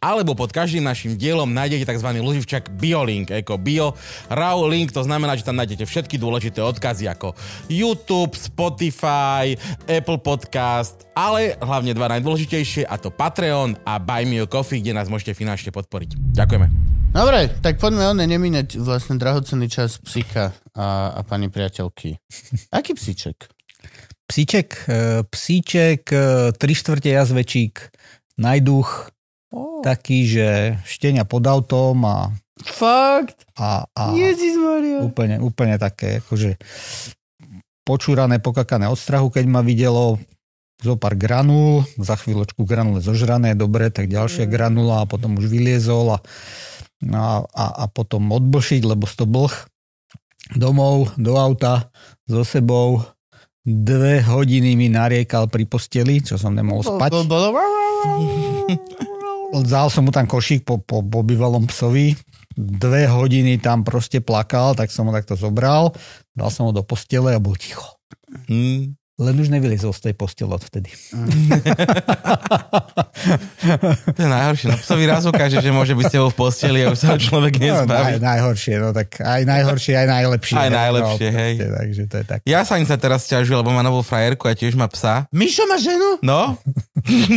alebo pod každým našim dielom nájdete tzv. loživčak BioLink, ako Bio Raw Link, to znamená, že tam nájdete všetky dôležité odkazy ako YouTube, Spotify, Apple Podcast, ale hlavne dva najdôležitejšie a to Patreon a Buy Me a Coffee, kde nás môžete finančne podporiť. Ďakujeme. Dobre, tak poďme one nemínať vlastne drahocenný čas psíka a, a pani priateľky. Aký psíček? Psíček, e, psíček, e, tri štvrte jazvečík, najduch, Oh. Taký, že štenia pod autom a... Fakt? A, a Ježišmaria. Úplne, úplne také, akože počúrané, pokakané od strahu, keď ma videlo zo pár granul, za chvíľočku granule zožrané, dobre, tak ďalšia mm. granula a potom už vyliezol a, a, a, a potom odblšiť, lebo to blh domov, do auta, so sebou. Dve hodiny mi nariekal pri posteli, čo som nemohol spať. Vzal som mu tam košík po, po, po bývalom psovi, dve hodiny tam proste plakal, tak som ho takto zobral, dal som ho do postele a bol ticho. Hmm. Len už nevylizol z tej postele odvtedy. to je najhoršie. No psovi raz ukáže, že môže byť s tebou v posteli a už sa človek nezbaví. No, naj, najhoršie, no tak aj najhoršie, aj najlepšie. Aj najlepšie, no, hej. Proste, takže to je tak. Ja sa im sa teraz ťažujem, lebo má novú frajerku a tiež má psa. Mišo má ženu? No.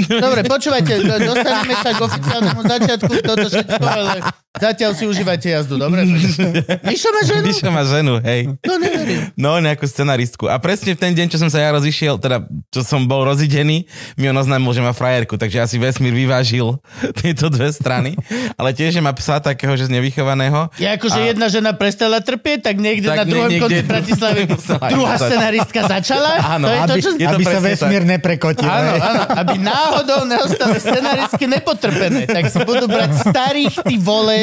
Dobre, počúvajte, dostaneme sa k oficiálnemu začiatku toto všetko, ale zatiaľ si užívajte jazdu, dobre? Mišo má ženu? Mišo má ženu, hej. No neverím. No, nejakú scenaristku. A presne v ten deň, čo som sa ja rozišiel, teda čo som bol rozidený, mi on oznámil, že má frajerku, takže asi vesmír vyvážil tieto dve strany. Ale tiež, že má psa takého, že z nevychovaného. Je ako, že a... jedna žena prestala trpieť, tak niekde tak na druhom niekde... konci Bratislavy druhá scenaristka začala. Áno, to je aby, to, čo... aby sa vesmír tak. neprekotil. Áno, áno, aby náhodou neostali scenaristky nepotrpené, tak si budú brať starých, ty vole,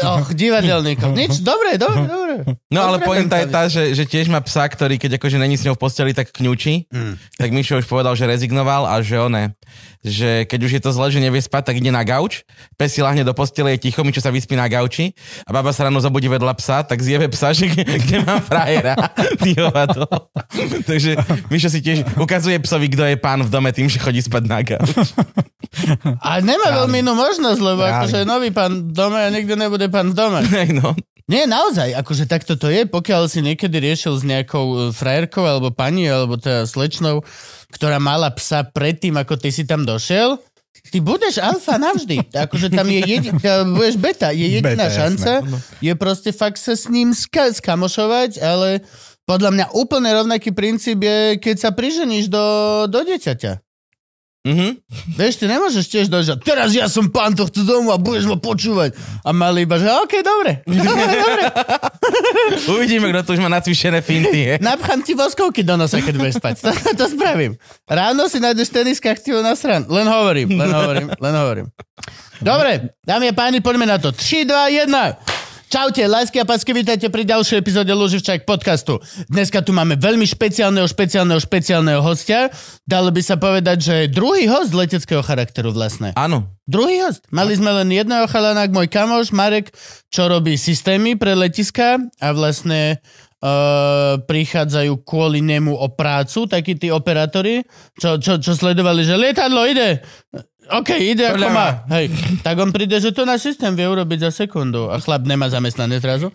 Och, divadelníkov. Nič, dobre, dobre, dobre. No ale pointa je tá, že, že tiež má psa, ktorý keď akože není s ňou v posteli, tak kňučí. Mm. Tak Mišo už povedal, že rezignoval a že one, že keď už je to zle, že nevie spať, tak ide na gauč, pes si lahne do postele, je ticho, Mičo sa vyspí na gauči a baba sa ráno zabudí vedľa psa, tak zjeve psa, že kde mám frajera. Takže Mišo si tiež ukazuje psovi, kto je pán v dome tým, že chodí spať na gauč. A nemá veľmi inú možnosť, lebo akože nový pán v dome a niekto nikto nebude pán v dome. no. Nie, naozaj, akože takto to je, pokiaľ si niekedy riešil s nejakou e, frajerkou alebo pani, alebo teda slečnou, ktorá mala psa predtým, ako ty si tam došiel, ty budeš alfa navždy. Akože tam je jediná, budeš beta, je jediná beta, šanca, jasné. je proste fakt sa s ním ska- skamošovať, ale podľa mňa úplne rovnaký princíp je, keď sa priženíš do, do dieťaťa. Mm-hmm. Vieš, ty nemôžeš tiež dojsť, teraz ja som pán tohto domu a budeš ma počúvať. A mali iba, že OK, dobre. dobre. Uvidíme, kto tu už má nacvičené finty. Je. Napchám ti voskovky do nosa, keď budeš spať. To, to spravím. Ráno si nájdeš teniskách ti na stran. Len hovorím, len hovorím, len hovorím. Dobre, dámy a páni, poďme na to. 3, 2, 1. Čaute, lásky a pásky, vítajte pri ďalšej epizóde Luživčák podcastu. Dneska tu máme veľmi špeciálneho, špeciálneho, špeciálneho hostia. Dalo by sa povedať, že druhý host leteckého charakteru vlastne. Áno. Druhý host. Mali sme len jedného chalana, môj kamoš Marek, čo robí systémy pre letiska a vlastne uh, prichádzajú kvôli nemu o prácu, takí tí operátori, čo, čo, čo sledovali, že lietadlo ide, OK, ide ako má. Hej. Tak on príde, že to náš systém vie urobiť za sekundu a chlap nemá zamestnané zrazu.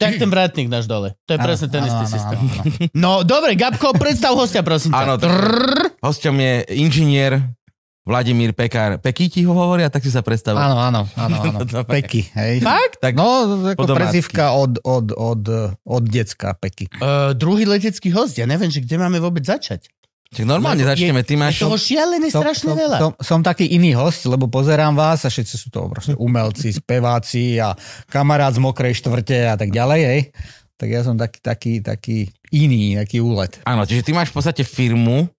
Tak ten vrátnik náš dole. To je ano, presne ten ano, istý ano, systém. Ano, ano. No, dobre, Gabko, predstav hostia, prosím Áno, hostom je inžinier Vladimír Pekár. Peky ti ho hovoria, tak si sa predstavil. Áno, áno, áno, áno. Peky, hej. Fakt? Tak no, ako prezivka od, od, od, od decka Peky. Uh, druhý letecký host, ja neviem, že kde máme vôbec začať. Tak normálne lebo začneme, ty máš... toho šialené strašne som, veľa. Som, som taký iný host, lebo pozerám vás a všetci sú to proste umelci, speváci a kamarát z mokrej štvrte a tak ďalej, hej. Tak ja som taký, taký, taký iný, taký úlet. Áno, čiže ty máš v podstate firmu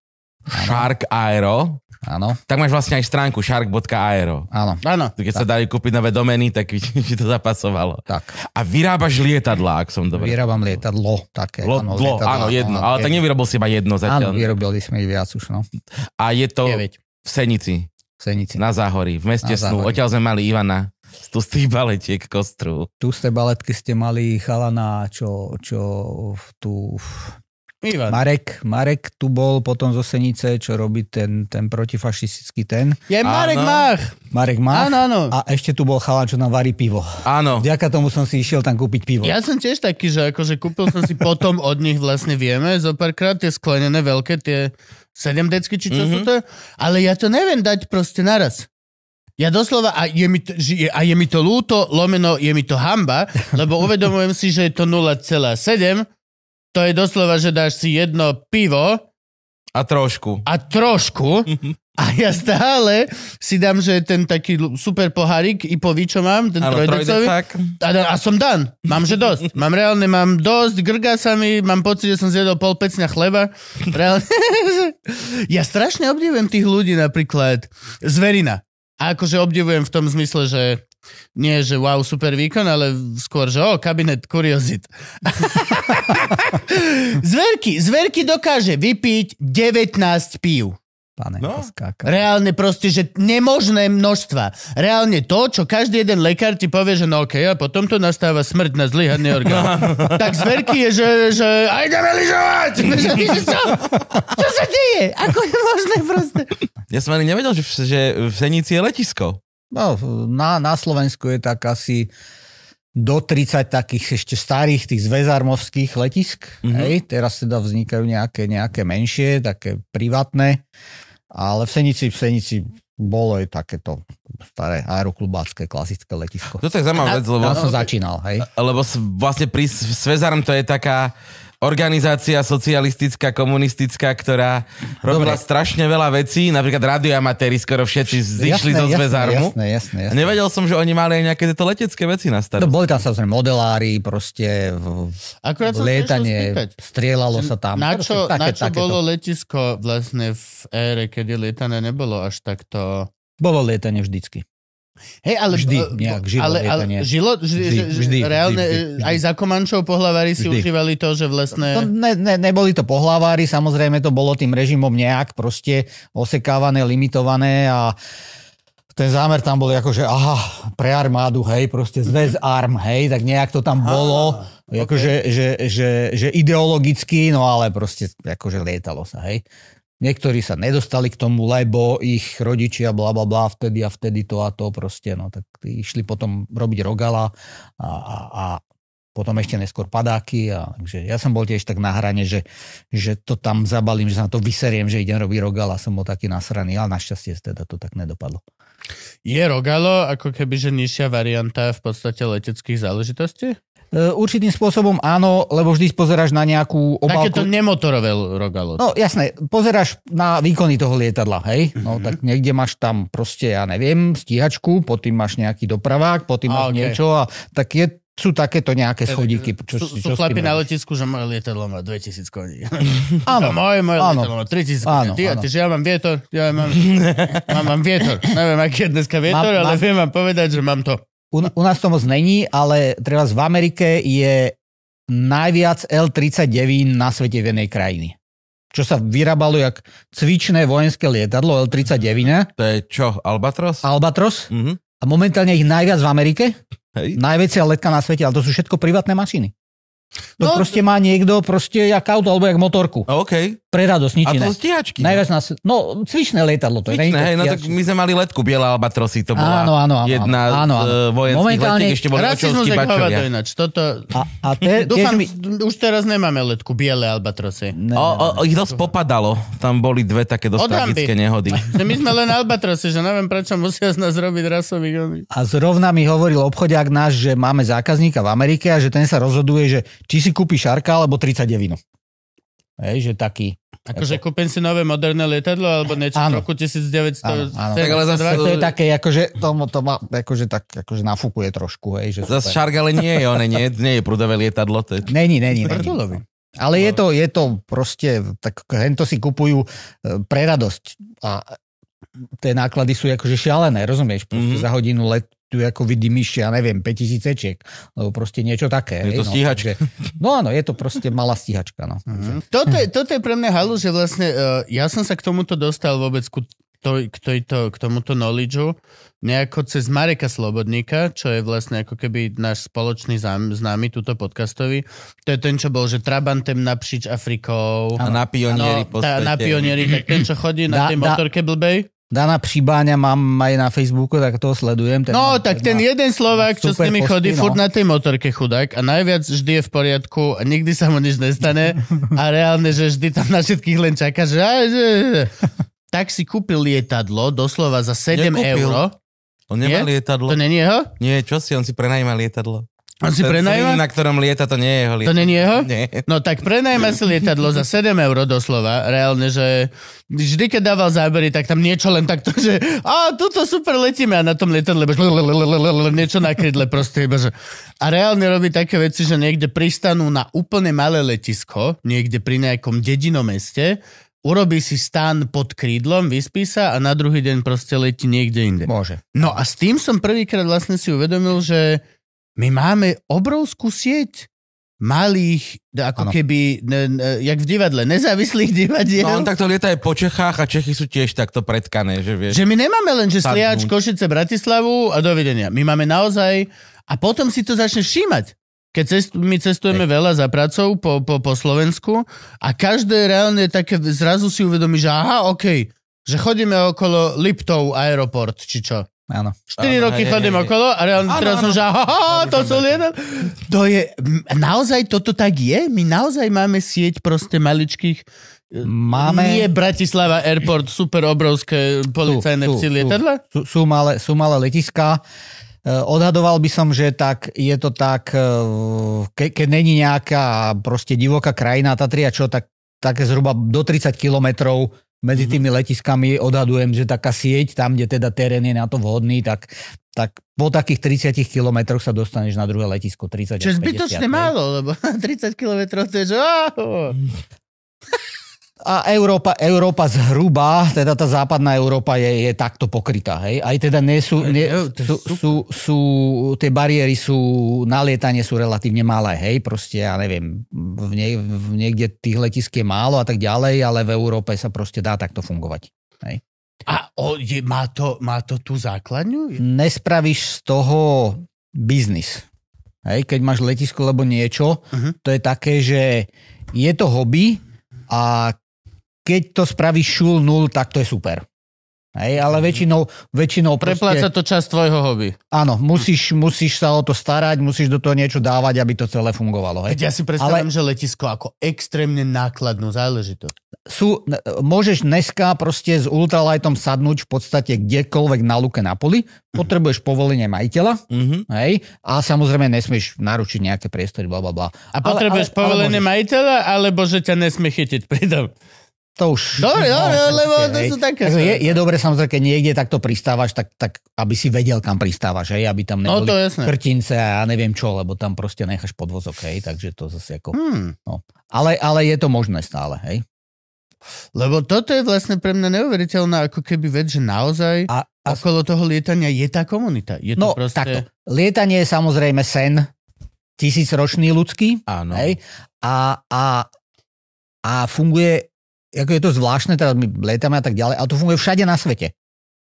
Shark Aero, Áno. Tak máš vlastne aj stránku shark.aero. Áno. Áno. Keď tak. sa dali kúpiť nové domeny, tak by to zapasovalo. Tak. A vyrábaš lietadla, ak som dobre. Vyrábam lietadlo, také. Lo, áno, lo, lietadlo, áno, jedno. Áno, ale tak nevyrobil si iba jedno zatiaľ. Áno, vyrobili sme ich viac už, no. A je to 9. v Senici. V Senici. Na Záhorí, v meste snu. Odtiaľ sme mali Ivana z tustých baletiek kostru. Tu z tej baletky ste mali chalana, čo, čo tu... Ivan. Marek, Marek tu bol potom zo Senice, čo robí ten, ten protifašistický ten. Je Marek Áno. Mach. Marek má. Áno, áno. A ešte tu bol chalan, čo nám varí pivo. Áno. Vďaka tomu som si išiel tam kúpiť pivo. Ja som tiež taký, že akože kúpil som si potom od nich vlastne vieme zo párkrát tie sklenené veľké, tie 7 decky, či čo mm-hmm. sú to, ale ja to neviem dať proste naraz. Ja doslova, a je, mi to, a je mi to lúto, lomeno, je mi to hamba, lebo uvedomujem si, že je to 0,7, to je doslova, že dáš si jedno pivo A trošku. a trošku a ja stále si dám, že ten taký super pohárik i po čo mám, ten Áno, trojdecový. A, a som dan. Mám, že dosť. Mám reálne, mám dosť, grga sa mi, mám pocit, že som zjedol pol pecňa chleba. Reálne. ja strašne obdivujem tých ľudí napríklad. Zverina. A akože obdivujem v tom zmysle, že nie, že wow, super výkon, ale skôr, že o, kabinet kuriozit. zverky, zverky dokáže vypiť 19 pív. Pane, No. skáka. Reálne proste, že nemožné množstva. Reálne to, čo každý jeden lekár ti povie, že no okej, a potom to nastáva smrť na zlyhaný orgán. tak zverky je, že, že a ideme lyžovať! Čo? čo sa deje? Ako je možné proste? Ja som ani nevedel, že v, že v Senici je letisko. No, na, na Slovensku je tak asi do 30 takých ešte starých tých zväzarmovských letisk. Mhm. Mm-hmm. Hej, teraz teda vznikajú nejaké, nejaké menšie, také privátne. Ale v Senici, v Senici bolo aj takéto staré aeroklubácké klasické letisko. To je tak zaujímavá vec, lebo, Tam som začínal, hej. lebo vlastne pri Svezarm to je taká organizácia socialistická, komunistická, ktorá robila Dobre. strašne veľa vecí, napríklad radioamatéri skoro všetci zišli zo Zvezarmu. Jasné, jasné, A jasné. nevedel som, že oni mali aj nejaké tieto letecké veci na No, starosti. boli tam samozrejme modelári, proste v, Akurát lietanie, strieľalo sa tam. Na Proste čo, také- na čo takéto. bolo letisko vlastne v ére, kedy lietané nebolo až takto... Bolo lietanie vždycky. Hej, ale... Vždy eh, nejak žilo ale, ale lietanie. žilo, vždy, Vždy, že vždy, reálne, vždy, eh, vždy. aj za Komančov pohlavári si Vždy. užívali to, že To vlastne... ne, ne, neboli to pohlavári, samozrejme to bolo tým režimom nejak proste osekávané, limitované a ten zámer tam bol ako, že aha, pre armádu, hej, proste zväz arm, hej, tak nejak to tam bolo, akože, že, že, že ideologicky, no ale proste akože lietalo sa, hej. Niektorí sa nedostali k tomu, lebo ich rodičia bla bla bla vtedy a vtedy to a to proste, no tak išli potom robiť rogala a, a, a potom ešte neskôr padáky a takže ja som bol tiež tak na hrane, že, že to tam zabalím, že sa na to vyseriem, že idem robiť rogala, som bol taký nasraný, ale našťastie teda to tak nedopadlo. Je Rogalo ako keby, že nižšia varianta v podstate leteckých záležitostí? E, určitým spôsobom áno, lebo vždy pozeráš na nejakú Takéto obálku. nemotorové Rogalo. No jasné, pozeráš na výkony toho lietadla, hej? No tak niekde máš tam proste, ja neviem, stíhačku, pod tým máš nejaký dopravák, A, máš okej. niečo a tak je, sú takéto nejaké schodíky. Čo, sú, sú čo s chlapi na letisku, že moje lietadlo má 2000 koní. Áno, moje, moje áno. lietadlo má 3000 koní. Ty, áno. že ja mám vietor, ja mám, mám, mám vietor. Neviem, aký je dneska vietor, Mám- ale mám- viem vám povedať, že mám to. U, u nás to moc není, ale treba v Amerike je najviac L-39 na svete v jednej krajine. Čo sa vyrábalo jak cvičné vojenské lietadlo L-39, To je čo, Albatros? Albatros. Mhm. A momentálne ich najviac v Amerike. Hej. Najväčšia letka na svete, ale to sú všetko privátne mašiny. To No, proste má niekto proste jak auto alebo jak motorku. OK. Pre radosť, nič A to stíhačky. Najviac nás, no cvičné lietadlo to je. Cvičné, hej, no tak my sme mali letku Biela Albatrosy, to bola Áno, áno, áno, jedna áno, áno. z uh, vojenských Momentálne- letiek, ešte boli očovskí bačovia. ináč. Toto, A, a te, dúfam, mi... už teraz nemáme letku, biele albatrosy. Ne, O, o, ich dosť popadalo. Tam boli dve také dosť tragické nehody. My sme len albatrosy, že neviem, prečo musia z nás robiť rasových. A zrovna mi hovoril obchodiak náš, že máme zákazníka v Amerike a že ten sa rozhoduje, že či si kúpi šarka alebo 39. Hej, že taký. Akože kúpim si nové moderné lietadlo, alebo niečo v Áno. roku 1900. Áno, áno. Tak ale zase- To je také, akože to, to ma akože tak akože nafúkuje trošku. Hej, že Zas super. Shark ale nie je, one nie, nie je prudové lietadlo. To je... Není, není, není. Ale je to, je to proste, tak hento si kupujú e, pre radosť. A tie náklady sú akože šialené, rozumieš? Proste Mhm. za hodinu letu ako vydymíš, ja neviem, 5000 cečiek, alebo proste niečo také. Je to hej, no, stíhačka. takže- No áno, je to proste malá stíhačka. No. Mhm. Toto, je, toto je pre mňa halu, že vlastne uh, ja som sa k tomuto dostal vôbec ku to, k, tejto, k tomuto knowledgeu nejako cez Mareka Slobodníka, čo je vlastne ako keby náš spoločný zám, známy, túto podcastový. To je ten, čo bol, že Trabantem napříč Afrikou. A na pionieri Áno, tá, na pionieri, tak ten, čo chodí na Dá- tej motorke blbej. Dana Přibáňa mám aj na Facebooku, tak toho sledujem. Ten No, má- tak ten má- jeden Slovák, čo s nimi posty, chodí, no. furt na tej motorke chudák a najviac vždy je v poriadku a nikdy sa mu nič nestane a reálne, že vždy tam na všetkých len čaká, že... a, že- že- Tak si kúpil lietadlo, doslova za 7 Nekúpil. eur. On nemá lietadlo. To není jeho? Nie, čo si, on si prenajíma lietadlo. On si prenajíma? na ktorom lieta, to nie je jeho To lietadlo. není jeho? Nie. No tak prenajma si lietadlo za 7 eur doslova. Reálne, že vždy, keď dával zábery, tak tam niečo len takto, že a tuto super letíme a na tom lietadle niečo na krydle proste iba, že a reálne robí také veci, že niekde pristanú na úplne malé letisko, niekde pri nejakom dedinom meste, urobí si stan pod krídlom, vyspí sa a na druhý deň proste letí niekde inde. Môže. No a s tým som prvýkrát vlastne si uvedomil, že my máme obrovskú sieť malých, ako Áno. keby, ne, ne, jak v divadle, nezávislých divadiel. No on takto lieta aj po Čechách a Čechy sú tiež takto pretkané, že vieš. Že my nemáme len, že. Sliač, Košice, Bratislavu a dovidenia. My máme naozaj... A potom si to začneš všímať. Keď cest, my cestujeme veľa za pracou po, po, po Slovensku a každé reálne také zrazu si uvedomí, že aha, OK, že chodíme okolo Liptov aeroport, či čo. Áno. 4 Áno, roky hej, chodím hej, okolo a reálne Áno, teraz som, áno. že aha, to sú lietadla. To je, naozaj toto tak je? My naozaj máme sieť proste maličkých Máme... Nie Bratislava Airport, super obrovské policajné sú, psi lietadla? Sú, sú, malé, sú malé letiská. E, Odhadoval by som, že tak je to tak, e, ke, keď není nejaká proste divoká krajina Tatria, čo tak, také zhruba do 30 kilometrov medzi tými letiskami odhadujem, že taká sieť, tam, kde teda terén je na to vhodný, tak, tak po takých 30 kilometroch sa dostaneš na druhé letisko 30 Čo je až 50, zbytočne málo, lebo 30 km to je, že... A Európa, Európa zhruba, teda tá západná Európa je, je takto pokrytá. Hej? Aj teda nie sú, nie, sú, sú, sú, tie bariéry sú, na lietanie sú relatívne malé. Hej? Proste, ja neviem, v, nie, v niekde tých letisk je málo a tak ďalej, ale v Európe sa proste dá takto fungovať. A o, je, má, to, má to tú základňu? Nespravíš z toho biznis. Hej? Keď máš letisko alebo niečo, Mhm. to je také, že je to hobby a keď to spravíš šul nul, tak to je super. Hej, ale väčšinou, väčšinou Prepláca proste, to časť tvojho hobby. áno, musíš, musíš sa o to starať, musíš do toho niečo dávať, aby to celé fungovalo. Keď Hej. ja si predstavím, že letisko ako extrémne nákladnú záležitosť. Sú, môžeš dneska proste s ultralightom sadnúť v podstate kdekoľvek na luke na poli, potrebuješ povolenie majiteľa, Mhm. hej, a samozrejme nesmieš naručiť nejaké priestory, bla, bla, bla. A potrebuješ povolenie môžeš. majiteľa, alebo že ťa nesmie chytiť pri tom. To už... Dobre, dobre, lebo to sú také... Takže je, je dobre samozrejme, keď niekde takto pristávaš, tak, tak aby si vedel, kam pristávaš, hej, aby tam No neboli to jasné. krtince a ja neviem čo, lebo tam proste necháš podvozok, hej, takže to zase ako... Hmm. Ale, ale je to možné stále, hej. Lebo toto je vlastne pre mňa neuveriteľná ako keby vec, že naozaj A, a okolo toho lietania je tá komunita. Je to no, proste... takto. Lietanie je samozrejme sen tisícročný ľudský, Áno. hej, a, a, a funguje, ako je to zvláštne, teraz my lietame a tak ďalej, ale to funguje všade na svete.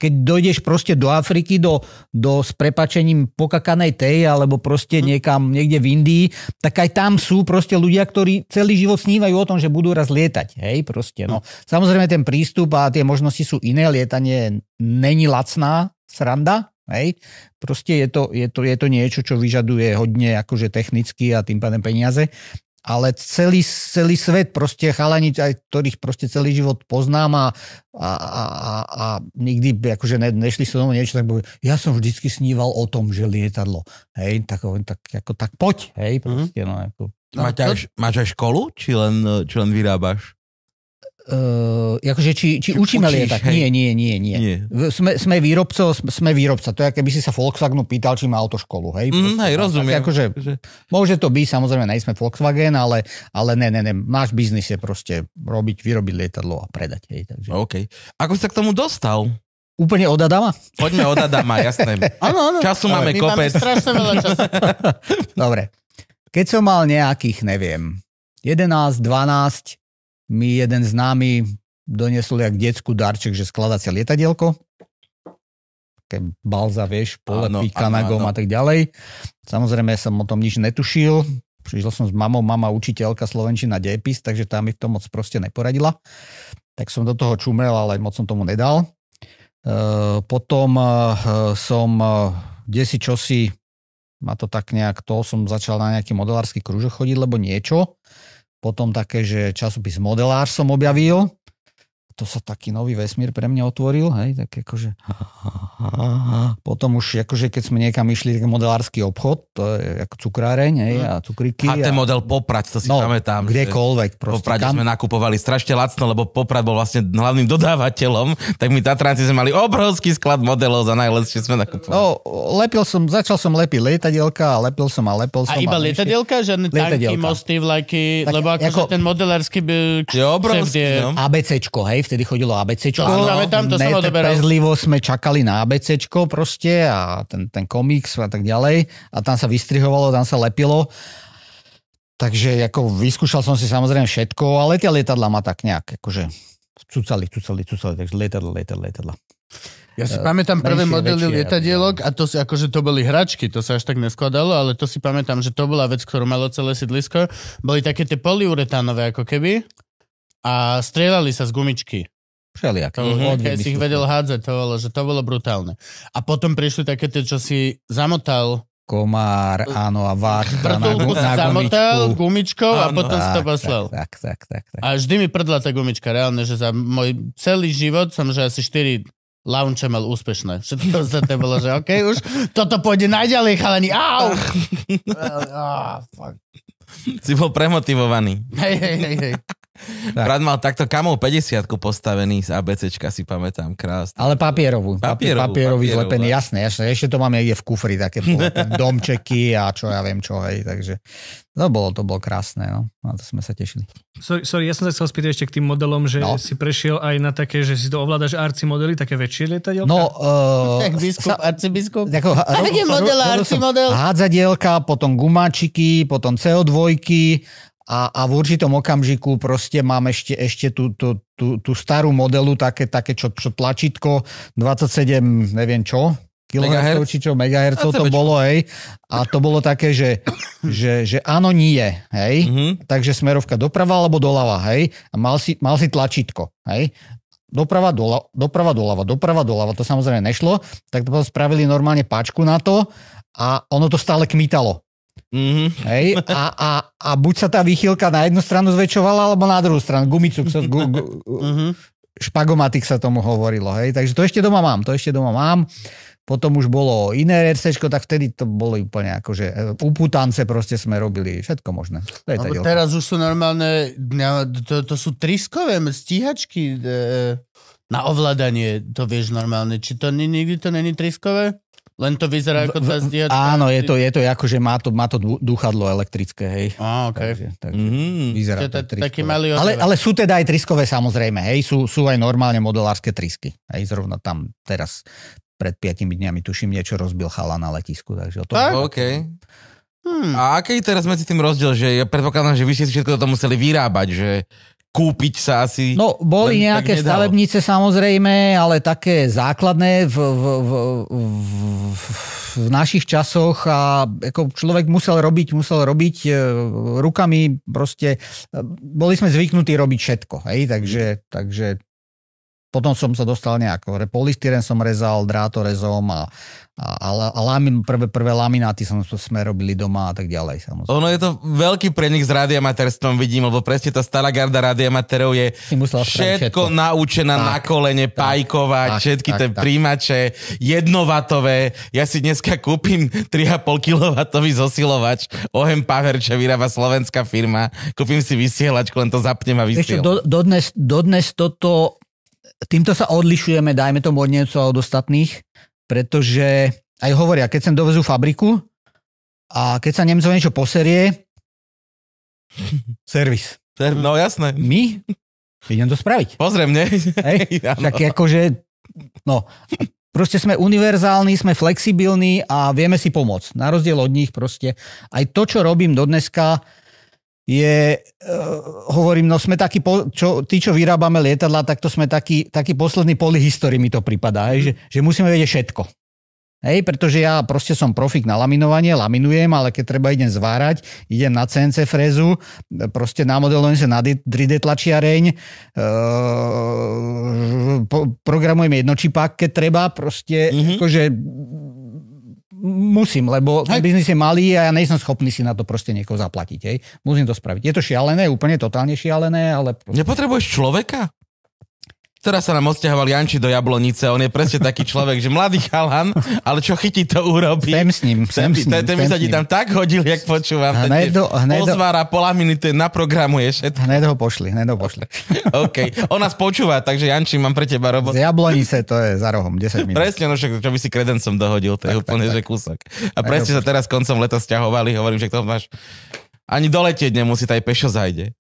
Keď dojdeš proste do Afriky, do, do s prepačením pokakanej tej, alebo proste niekam, niekde v Indii, tak aj tam sú proste ľudia, ktorí celý život snívajú o tom, že budú raz lietať. Hej, proste, no. Samozrejme ten prístup a tie možnosti sú iné, lietanie není lacná sranda, hej. Proste je to, je, to, je to niečo, čo vyžaduje hodne akože technicky a tým pádem peniaze ale celý, celý svet, proste chalani, aj ktorých proste celý život poznám a, a, a, a, nikdy akože ne, nešli so mnou niečo, tak povie, ja som vždycky sníval o tom, že lietadlo. Hej, tak, tak, ako, tak poď, hej, proste, no, ako, Máš, aj, máš aj školu, či len, či len vyrábaš? Uh, akože či, či, Či učíme učíš, lietať? hej. Nie, nie, nie, nie. Nie. Sme, sme výrobcov, sme- výrobca. To je, keby si sa Volkswagenu pýtal, či má autoškolu. Hej, Mm, Proste, hej, rozumiem. Tak akože, Že- môže to byť, samozrejme, nejsme Volkswagen, ale, ale ne, ne, ne. Náš biznis je proste robiť, vyrobiť lietadlo a predať. Hej, takže. OK. Ako sa k tomu dostal? Úplne od Adama? Poďme od Adama, jasné. Áno, áno. Času máme My kopec. máme strašne veľa času. Dobre. Keď som mal nejakých, neviem, 11, 12, mi jeden známy doniesol jak detskú darček, že skladacie lietadielko. Také balza, vieš, polepí kanagom a tak ďalej. Samozrejme som o tom nič netušil. Prišiel som s mamou, mama učiteľka Slovenčina dejepis, takže tá mi v tom moc proste neporadila. Tak som do toho čumel, ale moc som tomu nedal. E, potom e, som e, desi čosi, ma to tak nejak to, som začal na nejaký modelársky kružok chodiť, lebo niečo. Potom také, že časopis Modelár som objavil. To sa taký nový vesmír pre mňa otvoril, hej, tak akože... Potom už, akože keď sme niekam išli, tak modelársky obchod, to je ako cukráreň, hej, a cukríky. HT a, model Poprad, to si no, pamätám. kdekoľvek V proste. Poprade kam- sme nakupovali strašne lacno, lebo Poprad bol vlastne hlavným dodávateľom, tak my Tatranci sme mali obrovský sklad modelov za najlepšie sme nakupovali. No, lepil som, začal som lepiť lietadielka a lepil som a lepil som. A iba ešte- lietadielka? Žiadne tanky, mosty, vlajky? Tak lebo akože ako- ten modelársky by... Je obrovský, no. ABCčko, hej, vtedy chodilo ABCčko. Si pamätám, to. Netrpezlivo sme čakali na ABCčko proste a ten, ten komiks a tak ďalej a tam sa vystrihovalo, tam sa lepilo. Takže ako vyskúšal som si samozrejme všetko, ale tie lietadla ma tak nejak akože cucali, cucali, cucali, takže lietadla, lietadla, lietadla. Ja si pamätám prvé menšie, modely väčšie, lietadielok a to si akože to boli hračky, to sa až tak neskladalo, ale to si pamätám, že to bola vec, ktorú malo celé sídlisko. Boli také tie poliuretánové ako keby a strieľali sa z gumičky. Všelijak. To, mm-hmm, keď si ich vedel hádzať, to bolo, že to bolo brutálne. A potom prišli také tie, čo si zamotal, Komár, áno, a váška na, gu- na zamotal gumičku. gumičkou a Áno. potom si to Tak, poslal. Tak, tak, tak, tak. A vždy mi prdla tá gumička, reálne, že za môj celý život som, že asi 4 launche mal úspešné. Všetko sa to bolo, že OK, už toto pôjde najďalej, chalani. Au! Ah, fuck. Si bol premotivovaný. Hej, hej, hej, hej. Tak. Brat mal takto kamov 50 postavený z ABCčka, si pamätám, krásne. Ale papierovú. Papierovú, papierový papierovú, zlepený, jasné, jasné. Ešte to máme niekde v kufri, také domčeky a čo ja viem čo, hej. Takže to bolo, to bolo krásne, no. Na to sme sa tešili. Sorry, sorry, ja som sa chcel spýtať ešte k tým modelom, že No. si prešiel aj na také, že si to ovládaš arci modely, také väčšie lietadielka? No, uh, Tak biskup, arcibiskup. Ako, A kde model, arci model? Hádzadielka, potom gumáčiky, potom CO2 a, a v určitom okamžiku proste mám ešte, ešte tú, tú, tú, tú starú modelu, také, také čo, čo tlačítko, 27, neviem čo, kilohertzov, či čo, megahertzov to bolo, hej. A to bolo také, že, že, že áno, nie, hej. Mhm. Takže smerovka doprava alebo doľava, hej. A mal si, mal si tlačítko, hej. Doprava, doľava, doprava, doľava, doprava, doľava, to samozrejme nešlo, tak to spravili normálne páčku na to a ono to stále kmitalo. Mhm. Hej? A, a, a buď sa tá výchylka na jednu stranu zväčšovala, alebo na druhú stranu. Gumicuk, sa, gu, gu, Mhm. špagomatik sa tomu hovorilo. Hej? Takže to ešte doma mám, to ešte doma mám. Potom už bolo iné RCčko, tak vtedy to bolo úplne akože e, uputance proste sme robili všetko možné. To je teraz už sú normálne, to, to sú triskové stíhačky e, na ovládanie, to vieš normálne. Či to ni- nikdy to není triskové? Len to vyzerá ako tá stíhačka? Áno, je to, je to ako, že má to, má to dúchadlo elektrické, hej. Á, okay. Takže, takže Mhm. vyzerá to to- taký malý ale, ale sú teda aj triskové samozrejme, hej, sú, sú aj normálne modelárske trisky. Hej, zrovna tam teraz pred 5 dňami tuším niečo rozbil chala na letisku, takže o tom... Tak? OK. Hmm. A aký je teraz medzi tým rozdiel, že ja predpokladám, že vy ste si všetko to museli vyrábať, že kúpiť sa asi... No, boli nejaké stavebnice samozrejme, ale také základné v, v, v, v, v našich časoch a ako človek musel robiť, musel robiť e, rukami proste, e, boli sme zvyknutí robiť všetko, hej, takže, takže potom som sa dostal nejako, polystyren som rezal drátorezom a, a, a, a lamin, prvé, prvé lamináty som, sme robili doma a tak ďalej samozrejme. Ono je to veľký prenik s radiomaterstvom, vidím, lebo presne tá stará garda radiomaterov je spraviť všetko, naučená Tak, na kolene, pajkovať, tak, všetky tak, tie tak. príjimače, jednovatové. Ja si dneska kúpim 3,5 kW zosilovač, Ohem Power, čo vyrába slovenská firma. Kúpim si vysielačku, len to zapnem a vysielam. do, dodnes, dodnes toto, týmto sa odlišujeme, dajme tomu od Nemcov a od ostatných, pretože aj hovoria, keď sem dovezú fabriku a keď sa Nemcov niečo poserie, servis. No jasné. My idem to spraviť. Pozriem, ne? Hej? Tak akože, no, proste sme univerzálni, sme flexibilní a vieme si pomôcť. Na rozdiel od nich proste aj to, čo robím do dneska, je, uh, hovorím, no sme takí, po, čo, tí, čo vyrábame lietadla, tak to sme takí, taký posledný polyhistory mi to pripadá, hej, že, že musíme vedieť všetko. Hej, pretože ja proste som profik na laminovanie, laminujem, ale keď treba idem zvárať, idem na CNC frézu, proste namodelujem sa na 3D tlačiareň, e, po, programujem jednočipák, keď treba, proste mm-hmm. akože musím, lebo ten biznis je malý a ja nejsem schopný si na to proste niekoho zaplatiť. Hej. Musím to spraviť. Je to šialené, úplne totálne šialené, ale... Proste... Nepotrebuješ človeka? Teraz sa nám odsťahoval Janči do Jablonice, on je presne taký človek, že mladý chalan, ale čo chytí, to urobí. Sem s ním, sem s ním. Ten mi sa ti tam tak hodil, jak počúvam. Hneď do, hneď Ozvára, pola minúty, naprogramuje všetko. Hneď ho pošli, hneď ho pošli. OK, on nás počúva, takže Janči, mám pre teba robot. Z Jablonice to je za rohom, 10 minút. Presne, no však, čo by si kredencom dohodil, to je tak, úplne, tak, že kúsok. A presne sa teraz koncom leta stiahovali, hovorím, že to máš ani doletieť nemusí, taj pešo zajde.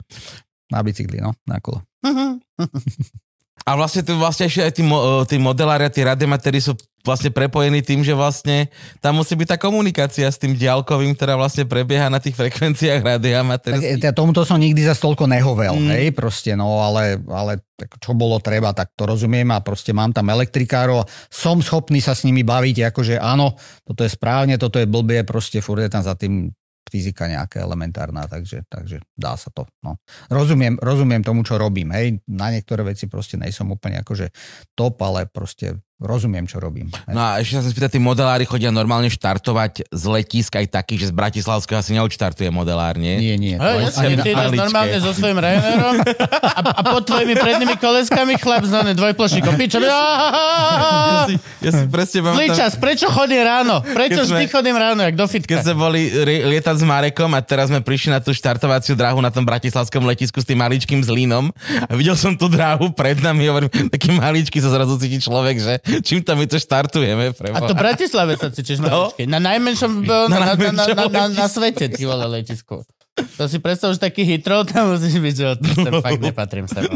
Na bicykli, no, na kolo. A vlastne, to, vlastne aj tí, mo, tí modelári a tí radiomatéri sú vlastne prepojení tým, že vlastne tam musí byť tá komunikácia s tým diálkovým, ktorá vlastne prebieha na tých frekvenciách radioamatérských. Tak, tomuto som nikdy za toľko nehovel, mm. hej, proste, no ale, ale čo bolo treba, tak to rozumiem a proste mám tam elektrikárov, som schopný sa s nimi baviť, akože áno, toto je správne, toto je blbie, proste furt je tam za tým fyzika nejaká elementárna, takže, takže dá sa to. No. Rozumiem, rozumiem tomu, čo robím. Hej. Na niektoré veci proste nejsom úplne akože top, ale proste rozumiem, čo robím. No a ešte sa spýtať, tí modelári chodia normálne štartovať z letiska aj taký, že z Bratislavského asi neodštartuje modelár, nie? Nie, nie. Hej, jasne, ty ideš normálne so svojím Ryanairom a, a pod tvojimi prednými koleskami chlap s dvojplošníkom. Pičo, ja si, ja si presne Zlý čas, prečo chodím ráno? Prečo vždy chodím ráno, jak do fitka? Keď sme boli lietať s Marekom a teraz sme prišli na tú štartovaciu dráhu na tom bratislavskom letisku s tým maličkým zlínom a videl som tú dráhu pred nami, hovorím, taký maličký sa zrazu cíti človek, že čím tam my to štartujeme. Preboha. A to Bratislave sa cítiš no? Na najmenšom, na, na, na, na, na, na, na svete, ty vole letisko. To si predstav, že taký hitro, tam musíš byť, že sem fakt nepatrím sem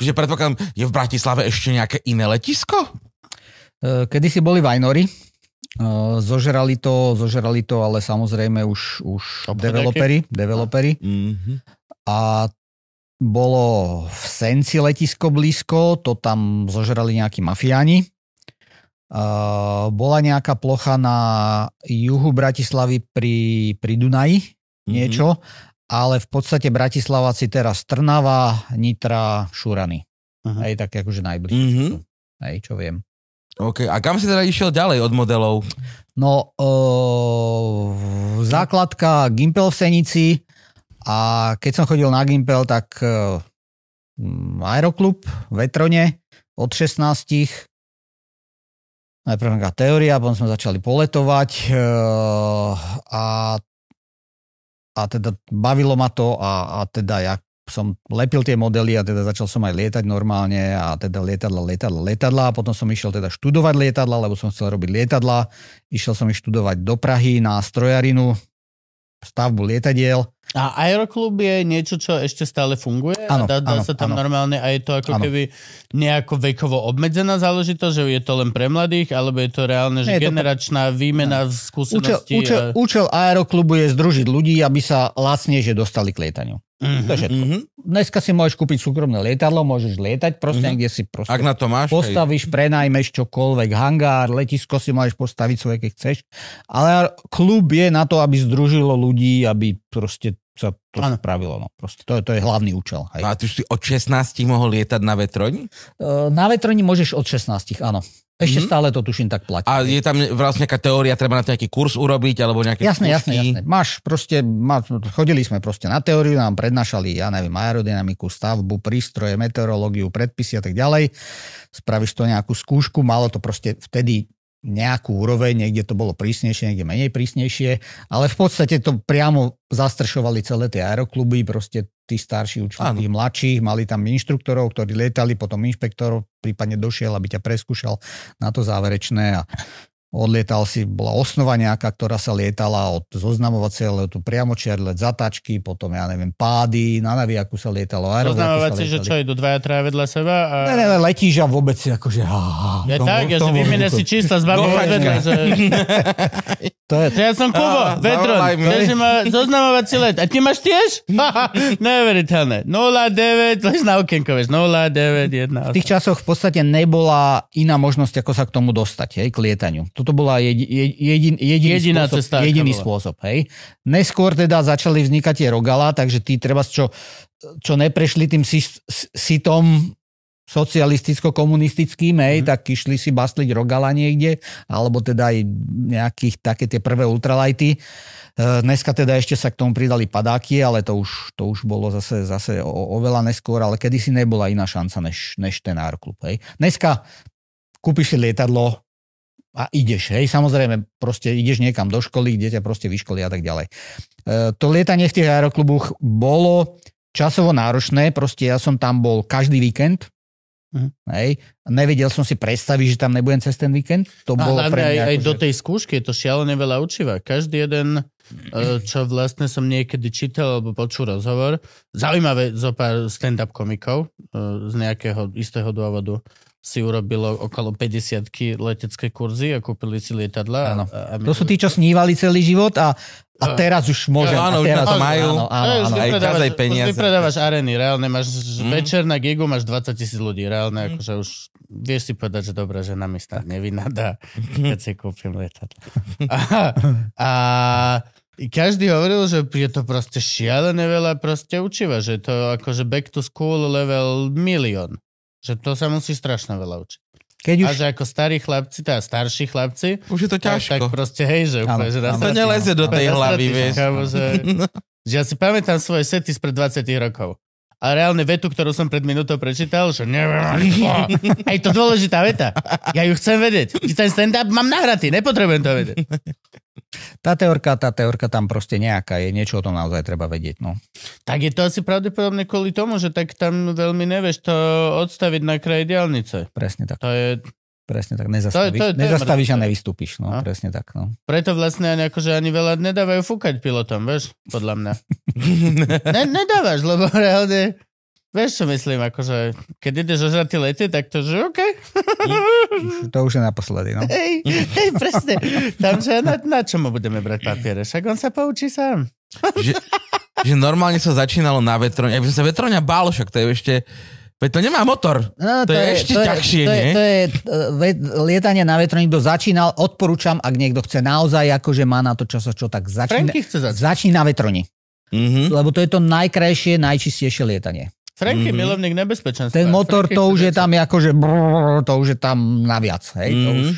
Čiže predpokladám, je v Bratislave ešte nejaké iné letisko? E, kedy si boli Vajnory, e, zožerali to, zožerali to, ale samozrejme už, už developeri, developeri. Mm-hmm. A bolo v Senci letisko blízko, to tam zožrali nejakí mafiáni. Uh, bola nejaká plocha na juhu Bratislavy pri, pri Dunaji, mm-hmm. niečo, ale v podstate Bratislava si teraz Trnava, Nitra, Šurany. Uh-huh. Hej, tak akože najbližšie. Mm-hmm. Hej, čo viem. OK, a kam si teda išiel ďalej od modelov? No, uh, základka Gimpel v Senici, a keď som chodil na Gimpel, tak uh, aeroklub v Vetrone od 16 najprv nejaká teória, potom sme začali poletovať uh, a, a teda bavilo ma to a, a teda ja som lepil tie modely a teda začal som aj lietať normálne a teda lietadla, lietadla, lietadla. A potom som išiel teda študovať lietadla, lebo som chcel robiť lietadla. Išiel som ich študovať do Prahy na strojarinu, stavbu lietadiel a Aeroklub je niečo, čo ešte stále funguje? Áno, dá, dá áno, sa tam áno. normálne a je to ako ano. keby nejako vekovo obmedzená záležitosť, že je to len pre mladých, alebo je to reálne, že to- generačná výmena v Účel, skúsenosti? účel, a... účel aeroklubu je združiť ľudí, aby sa lacnejšie dostali k lietaniu. Mhm. To je všetko. Mm-hmm. Dneska si môžeš kúpiť súkromné lietadlo, môžeš lietať proste, Mhm. kde si proste Ak na to máš. hej. postavíš, prenajmeš čokoľvek, hangár, letisko si môžeš postaviť svoje, keď chceš. Ale klub je na to, aby združilo ľudí, aby proste sa to Áno. spravilo. No. Proste to, je- to je hlavný účel. Hej. A ty si od 16 mohol lietať na vetroni? E, Na vetroni môžeš od 16, áno. Ešte Mhm. stále to tuším tak platí. A je tam vlastne nejaká teória, treba na to nejaký kurz urobiť, alebo nejaké Jasné, jasné, skúšky? jasné. Máš proste, má, chodili sme proste na teóriu, nám prednášali, ja neviem, aerodynamiku, stavbu, prístroje, meteorológiu, predpisy a tak ďalej. Spravíš to nejakú skúšku, malo to proste vtedy nejakú úroveň, niekde to bolo prísnejšie, niekde menej prísnejšie, ale v podstate to priamo zastrešovali celé tie aerokluby, proste tí starší učili tých mladších, mali tam inštruktorov, ktorí lietali, potom inšpektorov prípadne došiel, aby ťa preskúšal na to záverečné a Odlietal si, bola osnova nejaká, ktorá sa lietala od zoznamovacej letu priamočiar let zatáčky, potom ja neviem, pády, na naviaku sa lietalo, aerovlaky sa Oznamovacie, že čo, idú dvaja, traja vedľa seba a... Ne, ne, ne, letíš a vôbec si akože... Ha, Ja v tom- tak, ja tom že vymenia si čísla z babou vedľa, že... To je, že ja som Kubo, Á, Vetron, takže má zoznamovací let. A ty máš tiež? Neuveriteľné. 09, lež na okienko, vieš, 09, 1. v tých časoch v podstate nebola iná možnosť, ako sa k tomu dostať, hej, k lietaniu. Toto bola jedi, jedin, jediný, Jediná spôsob, cesta, jediný bola. spôsob. Hej. Neskôr teda začali vznikať tie rogala, takže tí treba, čo, čo neprešli tým sitom socialisticko-komunistickým, hej, mm. tak išli si basliť rogala niekde, alebo teda aj nejakých také tie prvé ultralighty. E, Dneska teda ešte sa k tomu pridali padáky, ale to už, to už bolo zase, zase o, oveľa neskôr, ale kedysi nebola iná šanca než, než ten aeroklub. Hej. Dneska kúpiš si lietadlo a ideš, hej, samozrejme, proste ideš niekam do školy, kde ťa proste vyškolia a tak ďalej. E, to lietanie v tých aerokluboch bolo časovo náročné, proste ja som tam bol každý víkend, Mhm. hej, nevedel som si predstaviť, že tam nebudem cez ten víkend, to A bolo hlavne pre aj, mňa aj akože- do tej skúšky je to šialené veľa učiva. Každý jeden, eh, čo vlastne som niekedy čítal alebo počul rozhovor, zaujímavé zo pár stand-up komikov eh, z nejakého istého dôvodu si urobilo okolo 50 letecké kurzy a kúpili si lietadla. Áno. A, a To sú tí, čo snívali celý život a, a teraz už môžem. Áno, a už teraz, na to majú. Áno, áno, už áno. Aj aj už peniaze. Vypredávaš arény, reálne máš Mm. večer na gigu, máš 20 tisíc ľudí, reálne akože už vieš si povedať, že dobré, že na mi snad nevynadá, keď si kúpim lietadlo. A, a každý hovoril, že je to proste šialené veľa proste učiva, že to akože back to school level milión. Že to sa musí strašne veľa učiť. Keď už A že ako starí chlapci, teda starší chlapci, Už je to tak, tak ťažko. proste hej, že úplne, že. To neleze do tej hlavy, vieš. že, že ja si pamätám svoje sety spred 20 rokov. A reálne vetu, ktorú som pred minútou prečítal, že neviem, aj to dôležitá veta. Ja ju chcem vedieť. Ten stand-up mám nahratý, nepotrebujem to vedieť. tá teorka, tá teorka tam proste nejaká je, niečo o tom naozaj treba vedieť. No. Tak je to asi pravdepodobne kvôli tomu, že tak tam veľmi nevieš to odstaviť na kraji diálnice. Presne tak. To je, Presne tak. Nezastavíš, To je- to je- to je nezastavíš a mŕtve. nevystúpiš. No, No. presne tak. No. preto vlastne ani, akože ani veľa nedávajú fúkať pilotom, vieš, podľa mňa. ne, nedávaš, lebo reálne, vieš čo myslím, akože, keď ideš ožratý lety, tak to, že OK, to už je naposledy. No. hej, hej, presne. Tam, že na, na čo mu budeme brať papiere? Však on sa poučí sám. že, že normálne sa začínalo na vetroň. Ja by som sa vetroňa bál, však to je ešte... Veď to nemá motor. No, To je ešte ťažšie, to je, nie? to je, uh, ve- lietanie na vetroník, kto začínal, odporúčam, ak niekto chce naozaj, akože má na to čas, čo tak začína, chce začať. začni na vetroni. Mhm. Lebo to je to najkrajšie, najčistejšie lietanie. Franky, Mhm. milovník nebezpečenstva. Ten motor, Franky to už je tam akože brrr, to už je tam naviac. Hej? To Mhm. už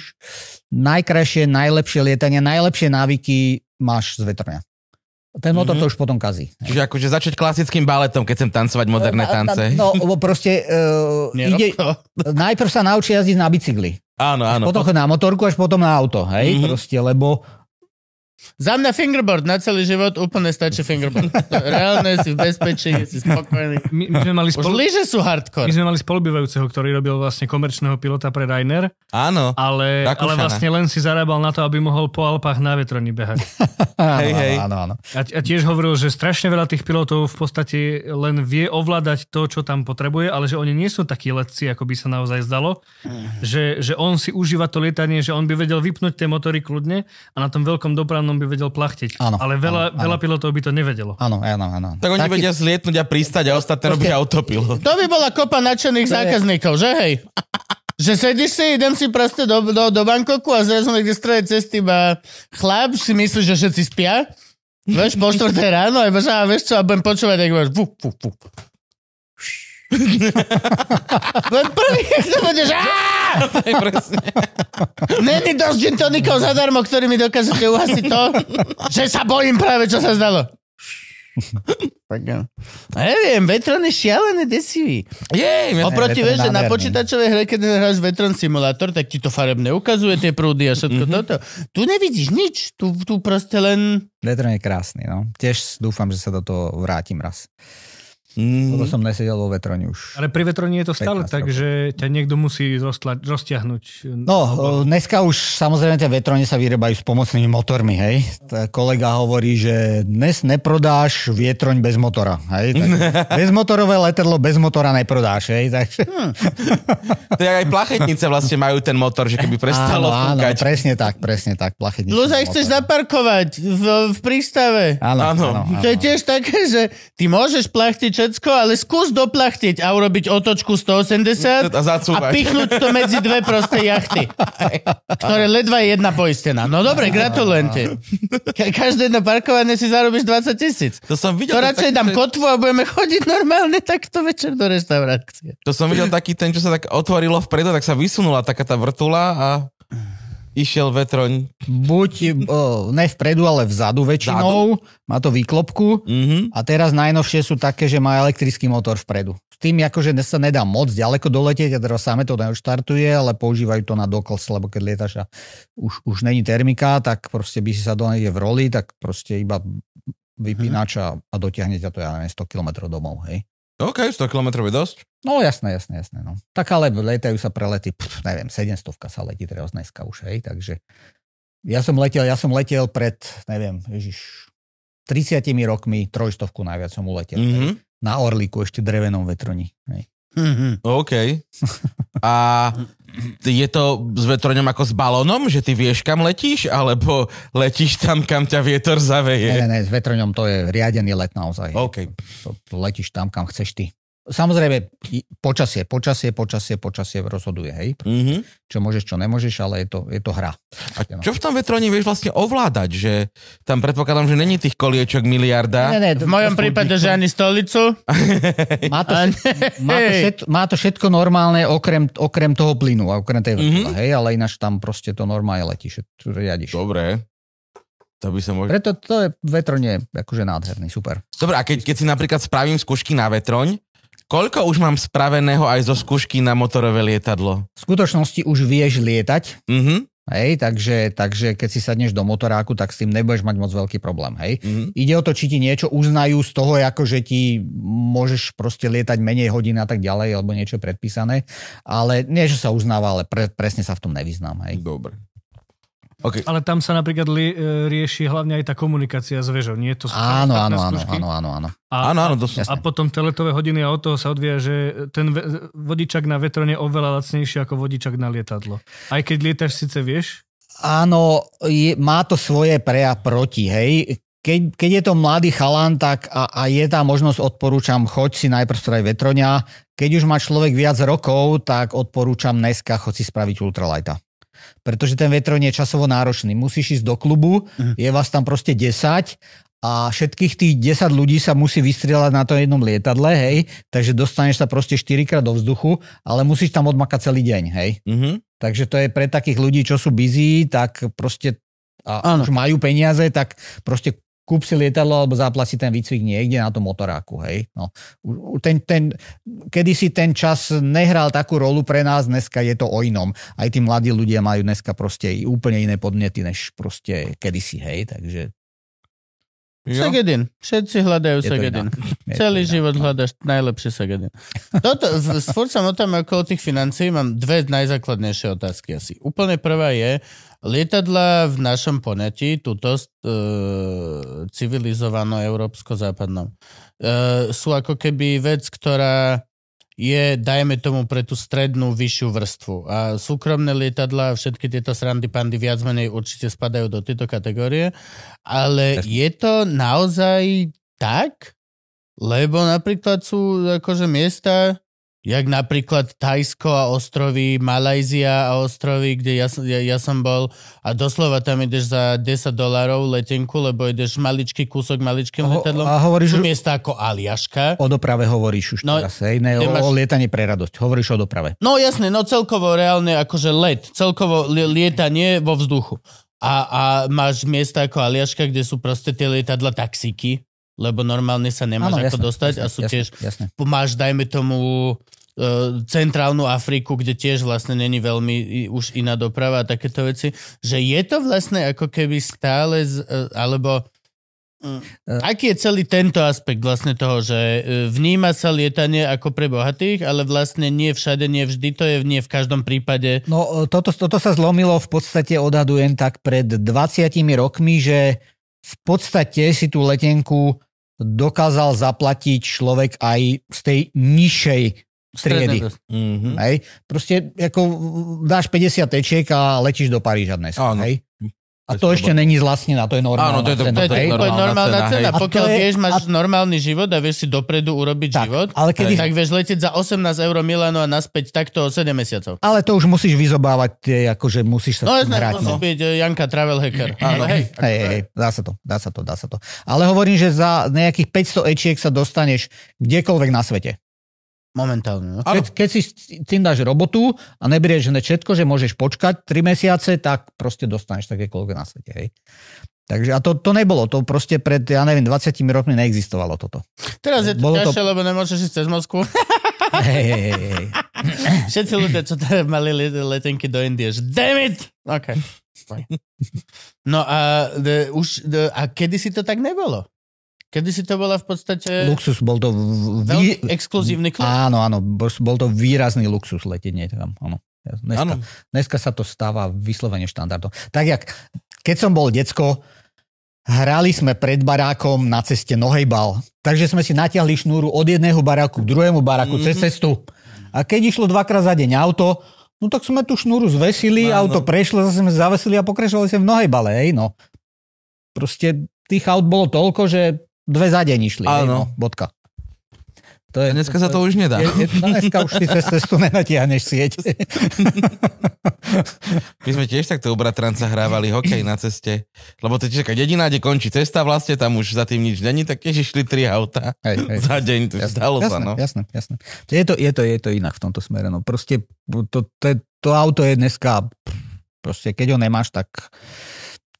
najkrajšie, najlepšie lietanie, najlepšie návyky máš z vetrňa. Ten motor Mhm. to už potom kazí. Čiže akože začať klasickým baletom, keď chcem tancovať moderné tance. No, lebo proste uh, ide, najprv sa naučí jazdiť na bicykli. Áno, áno. Potom chod na motorku, až potom na auto. Hej, Mhm. proste, lebo Za mňa fingerboard na celý život úplne stačí fingerboard. Reálne si v bezpečí, si spokojný. My, my, sme mali Už spolu, lyže sú my hardcore. sme mali spolubývajúceho, ktorý robil vlastne komerčného pilota pre Ryanair, Áno. ale, ale vlastne len si zarábal na to, aby mohol po Alpách na vetroni behať. Hej, hej. áno, áno, áno. A, a tiež hovoril, že strašne veľa tých pilotov v podstate len vie ovládať to, čo tam potrebuje, ale že oni nie sú takí letci, ako by sa naozaj zdalo. Že, že on si užíva to lietanie, že on by vedel vypnúť tie motory kľudne a na tom veľkom dopravnom by vedel plachtiť. Áno, ale veľa, áno, áno. veľa pilotov by to nevedelo. Áno, áno, áno. Tak oni Taký- vedia zlietnúť a pristať a ostatné robia autopilot. To by bola kopa nadšených zákazníkov, že hej? Že sedíš si, idem si proste do, do, do Bangkoku a zrazu niekde strede cesty iba chlap, si myslíš, že všetci spia? Vieš, po štvrté ráno, a iba, že, a vieš čo, a budem počúvať, ako máš, fu, fu, fu. Len prvý, keď sa budeš. Není dosť gin tonikov zadarmo, ktorý mi dokážete uhasiť to, že sa bojím práve, čo sa zdalo. Tak, no. Neviem, Vetron je šialené desivý. Jej, Oproti, vieš, že na počítačovej hre, keď hráš Vetron simulátor, tak ti to farebne ukazuje tie prúdy a všetko mm-hmm. toto. Tu nevidíš nič, tu, tu proste len... Vetron je krásny, no. Tiež dúfam, že sa do toho vrátim raz. Toto Mm, som nesedel vo vetroni už. Ale pri vetroni je to stále 15 tak, rokov. že ťa niekto musí roztla- roztiahnuť. No, dneska už samozrejme tie vetrone sa vyrábajú s pomocnými motormi, hej. Tá kolega hovorí, že dnes neprodáš vietroň bez motora, hej. Tak bezmotorové letadlo bez motora neprodáš, hej. Takže... to je aj plachetnice vlastne majú ten motor, že keby prestalo áno, áno, presne tak, presne tak. Plachetničný Plus aj chceš zaparkovať v, v prístave. Áno, Áno. áno, áno. To je tiež také, že ty môžeš plachtiť všetko, ale skús doplachtiť a urobiť otočku 180 A zacúvať. a pichnúť to medzi dve prosté jachty, ktoré ledva je jedna poistená. No dobre, gratulujem ti. Ka- každé jedno parkovanie si zarobíš 20 tisíc. To som videl, To ten radšej taký, dám že- kotvu a budeme chodiť normálne takto večer do reštaurácie. To som videl taký ten, čo sa tak otvorilo vpredu, tak sa vysunula taká tá vrtula a išiel vetroň. Buď o, ne vpredu, ale vzadu väčšinou. Má to výklopku. Mhm. A teraz najnovšie sú také, že má elektrický motor vpredu. S tým akože sa nedá moc ďaleko doletieť a teraz same to neoštartuje, ale používajú to na doklz, lebo keď lietaš a už, už není termika, tak proste by si sa do v roli, tak proste iba vypínač a, a dotiahne ťa to, ja neviem, 100 km domov, hej. OK, 100 km je dosť. No jasné, jasné, jasné. No. Tak ale letajú sa prelety, pff, neviem, 700 sa letí teraz dneska už, hej, takže ja som letel, ja som letel pred, neviem, ježiš, 30 rokmi, trojstovku najviac som uletel. hej. Mhm. Na Orlíku ešte drevenom vetroni. Hej. Mhm. OK. A je to s vetroňom ako s balónom, že ty vieš, kam letíš, alebo letíš tam, kam ťa vietor Ne, zaveje? ne, ne, s vetroňom to je riadený let naozaj. OK. To, to letíš tam, kam chceš ty. Samozrejme, počasie, počasie, počasie, počasie rozhoduje, hej. Mhm. Čo môžeš, čo nemôžeš, ale je to, je to hra. A čo v tom vetroni vieš vlastne ovládať? Že tam predpokladám, že není tých koliečok miliarda. Ne, ne, V mojom prípade, že ani stolicu. Má to, A má, to všetko, má to všetko normálne, okrem, okrem toho plynu a okrem tej vrtule, Mhm. hej, ale ináč tam proste to normálne letí, že tu riadiš. Dobre. To by som možno... Preto to je vetroň je akože nádherný, super. Dobre, a keď, keď si napríklad spravím skúšky na vetroň, koľko už mám spraveného aj zo skúšky na motorové lietadlo? V skutočnosti už vieš lietať, Mhm. hej, takže, takže keď si sadneš do motoráku, tak s tým nebudeš mať moc veľký problém, hej. mhm. Ide o to, či ti niečo uznajú z toho, ako že ti môžeš proste lietať menej hodín a tak ďalej, alebo niečo predpísané. Ale nie, že sa uznáva, ale pre, presne sa v tom nevyznám. Hej. Dobre. OK. Ale tam sa napríklad li, e, rieši hlavne aj tá komunikácia s vežou, nie? To sú Áno, áno, áno, áno, áno, áno. A, Áno, áno, to Jasné. a potom tie letové hodiny a od toho sa odvíja, že ten ve- vodičak na vetrone je oveľa lacnejší ako vodičak na lietadlo. Aj keď lietaš síce vieš, Áno, je, má to svoje pre a proti, hej. Keď, keď je to mladý chalan, tak a, a je tá možnosť, odporúčam, choď si najprv spraviť vetroňa. Keď už má človek viac rokov, tak odporúčam dneska, choď si spraviť ultralighta. Pretože ten vetroň je časovo náročný. Musíš ísť do klubu, Mhm. je vás tam proste 10 a všetkých tých 10 ľudí sa musí vystrieľať na tom jednom lietadle, hej, takže dostaneš sa proste 4 krát do vzduchu, ale musíš tam odmakať celý deň, hej. Mhm. Takže to je pre takých ľudí, čo sú busy, tak proste a Áno. už majú peniaze, tak proste kúp si lietadlo alebo zaplat si ten výcvik niekde na tom motoráku, hej. No, ten, ten, kedysi ten čas nehral takú rolu pre nás, dneska je to o inom. Aj tí mladí ľudia majú dneska proste úplne iné podnety, než proste kedysi, hej, takže Jo. Sagedin. Všetci hľadajú je to Celý iná. život hľadaš najlepšie Sagedin. Toto, furt sa motam okolo tých financií, mám dve najzákladnejšie otázky asi. Úplne prvá je, lietadla v našom ponetí, tuto e, civilizovano európsko-západnom, e, sú ako keby vec, ktorá je, dajme tomu, pre tú strednú, vyššiu vrstvu. A súkromné lietadla, všetky tieto srandy pandy viac menej určite spadajú do tejto kategórie. Ale je to naozaj tak? Lebo napríklad sú akože miesta, jak napríklad Tajsko a ostrovy, Malajzia a ostrovy, kde ja, ja, ja som bol a doslova tam ideš za 10 dolárov letenku, lebo ideš maličký kúsok maličkým letadlom. a hovoríš, Sú miesta ako Aliaška. o doprave hovoríš už No, teraz, hej, ne, o, máš- o lietaní pre radosť. Hovoríš o doprave. No jasne, no celkovo reálne akože let, celkovo li- lietanie vo vzduchu. A, a máš miesta ako Aliaška, kde sú proste tie lietadla taxíky, lebo normálne sa nemáš ako dostať a sú jasné, tiež Jasné. máš, dajme tomu, e, centrálnu Afriku, kde tiež vlastne není veľmi už iná doprava a takéto veci, že je to vlastne ako keby stále, z, e, alebo Aký je celý tento aspekt vlastne toho, že e, vníma sa lietanie ako pre bohatých, ale vlastne nie všade, nie vždy, to je nie v každom prípade. No toto, toto sa zlomilo v podstate odhadujem tak pred 20 rokmi, že v podstate si tú letenku dokázal zaplatiť človek aj z tej nižšej triedy. Mhm. Hej? Proste ako dáš 50 tečiek a letíš do Paríža dnes. Áno. Hej? A To to ešte není zlacnená, to je normálna Áno, to je to- cena. To je, to je normálna normálna cena, cena. to Pokiaľ je- vieš, máš a- normálny život a vieš si dopredu urobiť Tak, život, ale kedy- tak vieš letieť za 18 eur Milano a naspäť takto 7 mesiacov. Ale to už musíš vyzobávať, tie, akože musíš sa No jasné, hrať. No. byť eh, Janka Travel Hacker. Hej, Hej, hej, hej, dá sa to, dá sa to, dá sa to. Ale hovorím, že za nejakých 500 ečiek sa dostaneš kdekoľvek na svete. Momentálne. No. Áno. Keď, keď si tým dáš robotu a neberieš hneď všetko, že môžeš počkať 3 mesiace, tak proste dostaneš takékoľvek na svete. Hej. Takže a to, to nebolo, to proste pred, ja neviem, 20 rokmi neexistovalo toto. Teraz je to Bolo to- ťažšie, lebo nemôžeš ísť cez Moskvu. Hej, hej, hej. Všetci ľudia, čo teda mali le- letenky do Indie, že damn it! OK. Fajn. No a, de, už, de, a kedy si to tak nebolo? Kedy si to bola v podstate Luxus, bol to... v- veľmi vý- exkluzívny klub? Áno, áno, bol to výrazný luxus letieť niekam. Áno. Dneska, Áno. dneska sa to stáva vyslovene štandardom. Tak jak, keď som bol decko, hrali sme pred barákom na ceste nohejbal. Takže sme si natiahli šnúru od jedného baráku k druhému baráku mm-hmm. cez cestu. A keď išlo dvakrát za deň auto, no tak sme tú šnúru zvesili, Áno. auto prešlo, zase sme zavesili a pokračovali sme v nohejbale, hej, no. Proste tých aut bolo toľko, že dve za deň išli, Áno. no, bodka. To je, Dneska sa to už nedá. je, je, no dneska už si cez cestu nenatiahneš sieť. My sme tiež takto u bratranca hrávali hokej na ceste. Lebo to je taká dedina, kde končí cesta, vlastne tam už za tým nič není, tak tiež išli tri auta Hej, hej. za deň, to Jasné, sa, jasné, no. jasné, jasné. Je to, je, to, je to inak v tomto smere. No. Proste to, to, to auto je dneska, proste keď ho nemáš, tak,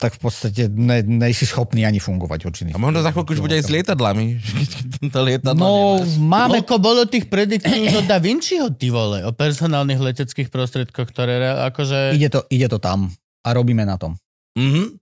tak v podstate ne, nejsi schopný ani fungovať určitých. A možno za chvíľku už bude aj s lietadlami. To lietadlo No, nemáš. máme... Koľko bolo tých prediktí už od Da Vinciho, ty vole, o personálnych leteckých prostriedkoch, ktoré akože... Ide to, ide to tam a robíme na tom. Mhm.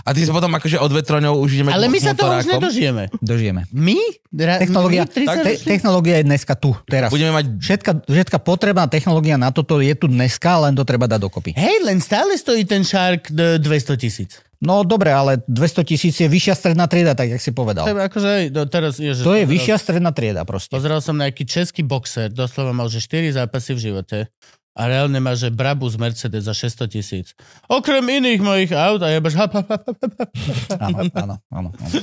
A ty sa potom akože od vetroňov už ideme Ale my sa toho už nedožijeme. Dožijeme. My? Ra- Technológia, my 30 te, technológia je dneska tu, teraz. Budeme mať... Všetka, všetka potrebná technológia na toto je tu dneska, len to treba dať dokopy. Hej, len stále stojí ten Shark d- 200 tisíc. No dobre, ale 200 tisíc je vyššia stredná trieda, tak jak si povedal. To je akože, no, teraz, ježiš, To je pozeral- vyššia stredná trieda proste. Pozeral som nejaký český boxer, doslova mal, že 4 zápasy v živote a reálne má, že Brabus Mercedes za 600 tisíc. Okrem iných mojich aut a hap. Áno, áno, áno. áno.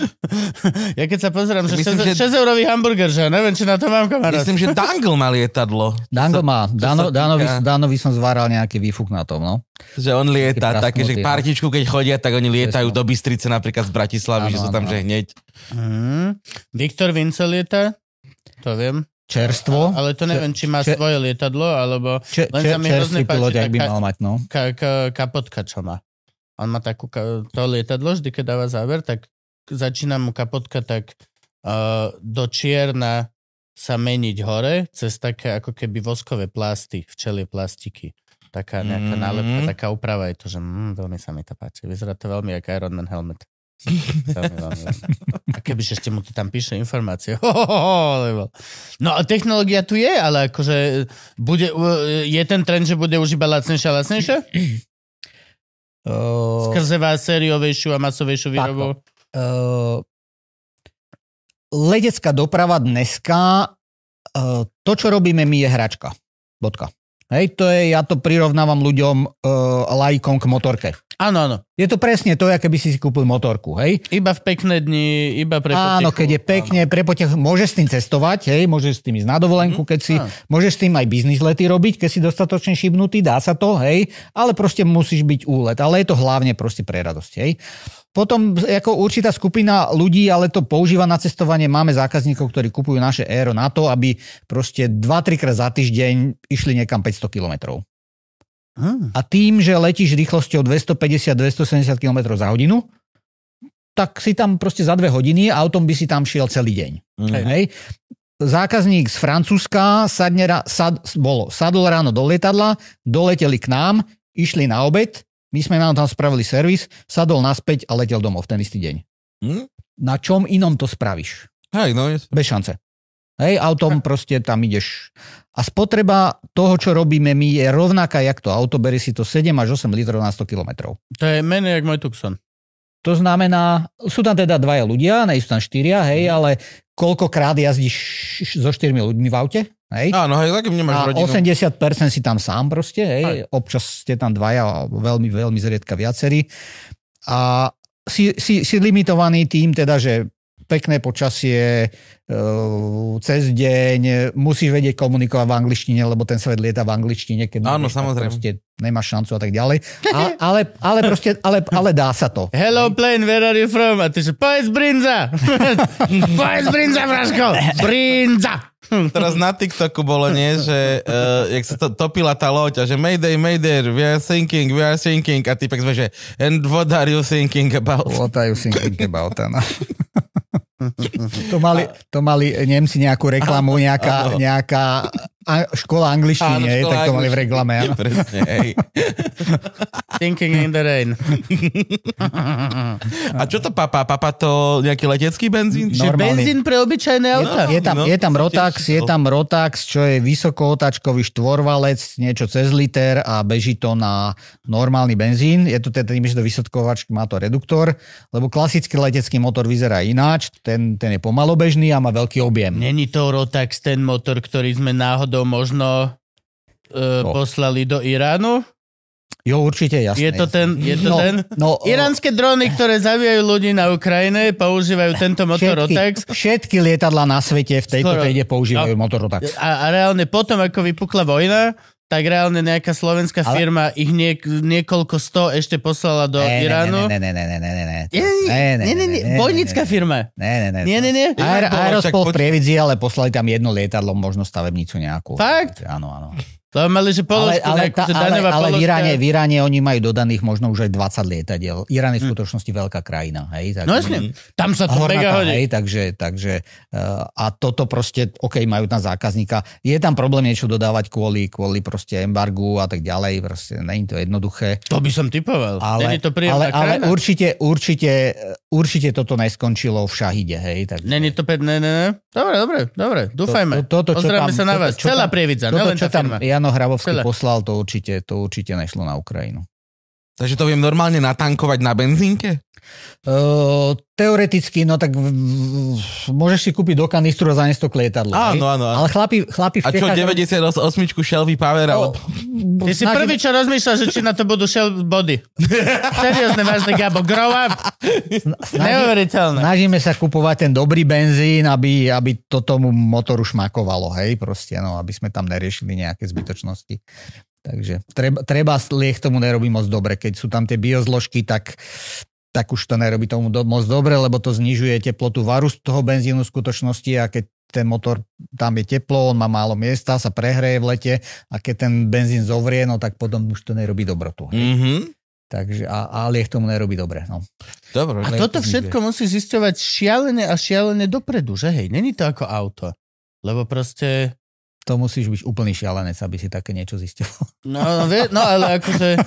Ja keď sa pozerám, že Myslím, 6, že- 6 eurový hamburger, že ja neviem, či na to mám kamarát. Myslím, že Dangle má lietadlo. Dango má. Dano, Danovi, Danovi som zváral nejaký výfuk na tom, no. Že on lieta, Taký také, že no. partičku, keď chodia, tak oni lietajú do Bystrice napríklad z Bratislavy, Áno, že sú tam, áno. že hneď. Hmm. Viktor Vince lieta, to viem. Čerstvo. Ale to neviem, či má Če- svoje lietadlo, alebo Če, len sa mi hrozne páči ak by mal mať, no. ka, ka, kapotka, čo má. On má takú, to lietadlo, vždy keď dáva záver, tak začína mu kapotka tak uh, do čierna sa meniť hore, cez také ako keby voskové plasty, včelie plastiky. Taká nejaká Mhm. nálepka, taká úprava je to, že mm, veľmi sa mi to páči. Vyzerá to veľmi ako Iron Man helmet. A kebyže ešte mu to tam píše informácie. Ho, ho, ho, ho, lebo- No a technológia tu je, ale akože bude, je ten trend, že bude už iba lacnejšia a lacnejšia? Uh, Skrze vás sériovejšiu a masovejšiu výrobu? uh, letecká doprava dneska, uh, to, čo robíme my, je hračka. Bodka. Hej, to je, ja to prirovnávam ľuďom uh, lajkom k motorke. Áno, áno. Je to presne to, aké by si si kúpil motorku, hej? Iba v pekné dni, iba pre Áno, potechu. keď je pekne, pre potech, môžeš s tým cestovať, hej, môžeš s tým ísť na dovolenku, keď si, Áno. môžeš s tým aj biznis lety robiť, keď si dostatočne šibnutý, dá sa to, hej, ale proste musíš byť úlet, ale je to hlavne proste pre radosť, hej. Potom ako určitá skupina ľudí, ale to používa na cestovanie, máme zákazníkov, ktorí kupujú naše aero na to, aby proste 2-3 krát za týždeň išli niekam 500 kilometrov. Hm. A tým, že letíš rýchlosťou 250-270 km za hodinu, tak si tam proste za dve hodiny a autom by si tam šiel celý deň. Mhm. Hej. Zákazník z Francúzska sadne, sad, bolo, sadol ráno do lietadla, doleteli k nám, išli na obed, my sme nám tam spravili servis, sadol naspäť a letel domov v ten istý deň. Hm? na čom inom to spravíš? Hej, no. Bez šance. Hej, autom proste tam ideš. A spotreba toho, čo robíme my, je rovnaká, jak to auto, beri si to 7 až 8 litrov na 100 kilometrov. To je menej jak môj Tucson. To znamená, sú tam teda dvaja ľudia, nie sú tam štyria, hej, ale koľkokrát jazdíš so štyrmi ľuďmi v aute, hej? Áno, hej, takým nemáš A rodinu. 80% si tam sám proste, hej. Občas ste tam dvaja, veľmi, veľmi zriedka viacerí. A si, si, si limitovaný tým teda, že pekné počasie, e, cez deň, musíš vedieť komunikovať v angličtine, lebo ten svet lieta v angličtine, keď Áno, nevieš, samozrejme. proste nemáš šancu a tak ďalej. A, ale, ale proste, ale, ale dá sa to. Hello plane, where are you from? A ty že, povedz brinza. povedz brinza, Braško. Brinza. Teraz na TikToku bolo, nie, že uh, jak sa to, topila tá loď a že Mayday, Mayday, we are sinking, we are sinking a typek sme, že and what are you thinking about? What are you thinking about? Áno. To, mali, to mali Nemci nejakú reklamu, nejaká, nejaká a, škola angličtiny, hej, škola tak to mali v reklame. áno. Presne, hej. Thinking in the rain. A čo to papa? Papa to nejaký letecký benzín? Že Normálny. benzín pre obyčajné auta. Je tam, No, je tam Rotax, je tam Rotax, čo je vysokootačkový štvorvalec, niečo cez liter a beží to na normálny benzín. Je to teda tým, že to vysokovač má to reduktor, lebo klasický letecký motor vyzerá ináč, ten, ten je pomalobežný a má veľký objem. Není to Rotax ten motor, ktorý sme náhodou možno uh, No. poslali do Iránu? Jo, určite, jasné. Je to ten? Je to no, ten? No, Iránske drony, ktoré zabijajú ľudí na Ukrajine, používajú tento motor všetky, Rotax. všetky lietadla na svete v tejto Skoro. triede používajú No. motor Rotax. A, a reálne potom, ako vypukla vojna, tak reálne nejaká slovenská Ale- firma ich niek- niekoľko sto ešte poslala do Ne, ne, Iránu. Ne, ne, ne, ne, ne, ne, ne. Nie, nie, nie, nie, nie, vojnická firma. Ne, ne, ne. Nie, nie, nie. Aerospol v Prievidzi, ale poslali tam jedno lietadlo, možno stavebnicu nejakú. Fakt? Áno, áno. To mali, že Ale, položku, ale, nejakú, tá, ale, ale v. Iráne, v Iráne oni majú dodaných možno už aj 20 lietadiel. Irán je v skutočnosti veľká krajina. Hej, tak, No jasne, tam sa to mega hodí. hej, takže, takže uh, a toto proste, OK, majú tam zákazníka. Je tam problém niečo dodávať kvôli, kvôli proste embargu a tak ďalej, proste není to jednoduché. To by som typoval. Ale, to ale, ale určite, určite, určite toto neskončilo v Šahide, hej. Tak, Není to pe... Ne, ne. Dobre, dobre, dobre. Dúfajme. To- to- toto, čo tam- sa na vás. čo Celá tam- prievidza, nielen čo tá tam firma. Jano Hrabovský Celé. poslal, to určite, to určite nešlo na Ukrajinu. Takže to viem normálne natankovať na benzínke? Uh, teoreticky, no tak v, v, môžeš si kúpiť do kanistru a zaniesť to k lietadlu. Áno, áno, áno. Ale chlapi, chlapi v A čo, Čechách... 98 Shelby Power? No, alebo... Ty si snažíme- prvý, čo rozmýšľa, že či na to budú shell body. Seriózne, vážne, Gabo. Grow up. Neuveriteľné. Snažíme sa kupovať ten dobrý benzín, aby, aby to tomu motoru šmakovalo, hej, proste, no, aby sme tam neriešili nejaké zbytočnosti. Takže treba, treba lieh tomu nerobí moc dobre. Keď sú tam tie biozložky, tak, tak už to nerobí tomu do, moc dobre, lebo to znižuje teplotu varu z toho benzínu v skutočnosti a keď ten motor, tam je teplo, on má málo miesta, sa prehreje v lete a keď ten benzín zovrie, no tak potom už to nerobí dobrotu. Mhm. Takže a, a lieh tomu nerobí dobre. No. Dobre. A toto všetko musí zisťovať šialené a šialené dopredu, že hej, není to ako auto. Lebo proste, To musíš byť úplný šialenec, aby si také niečo zistil. no, no, vie, no ale akože,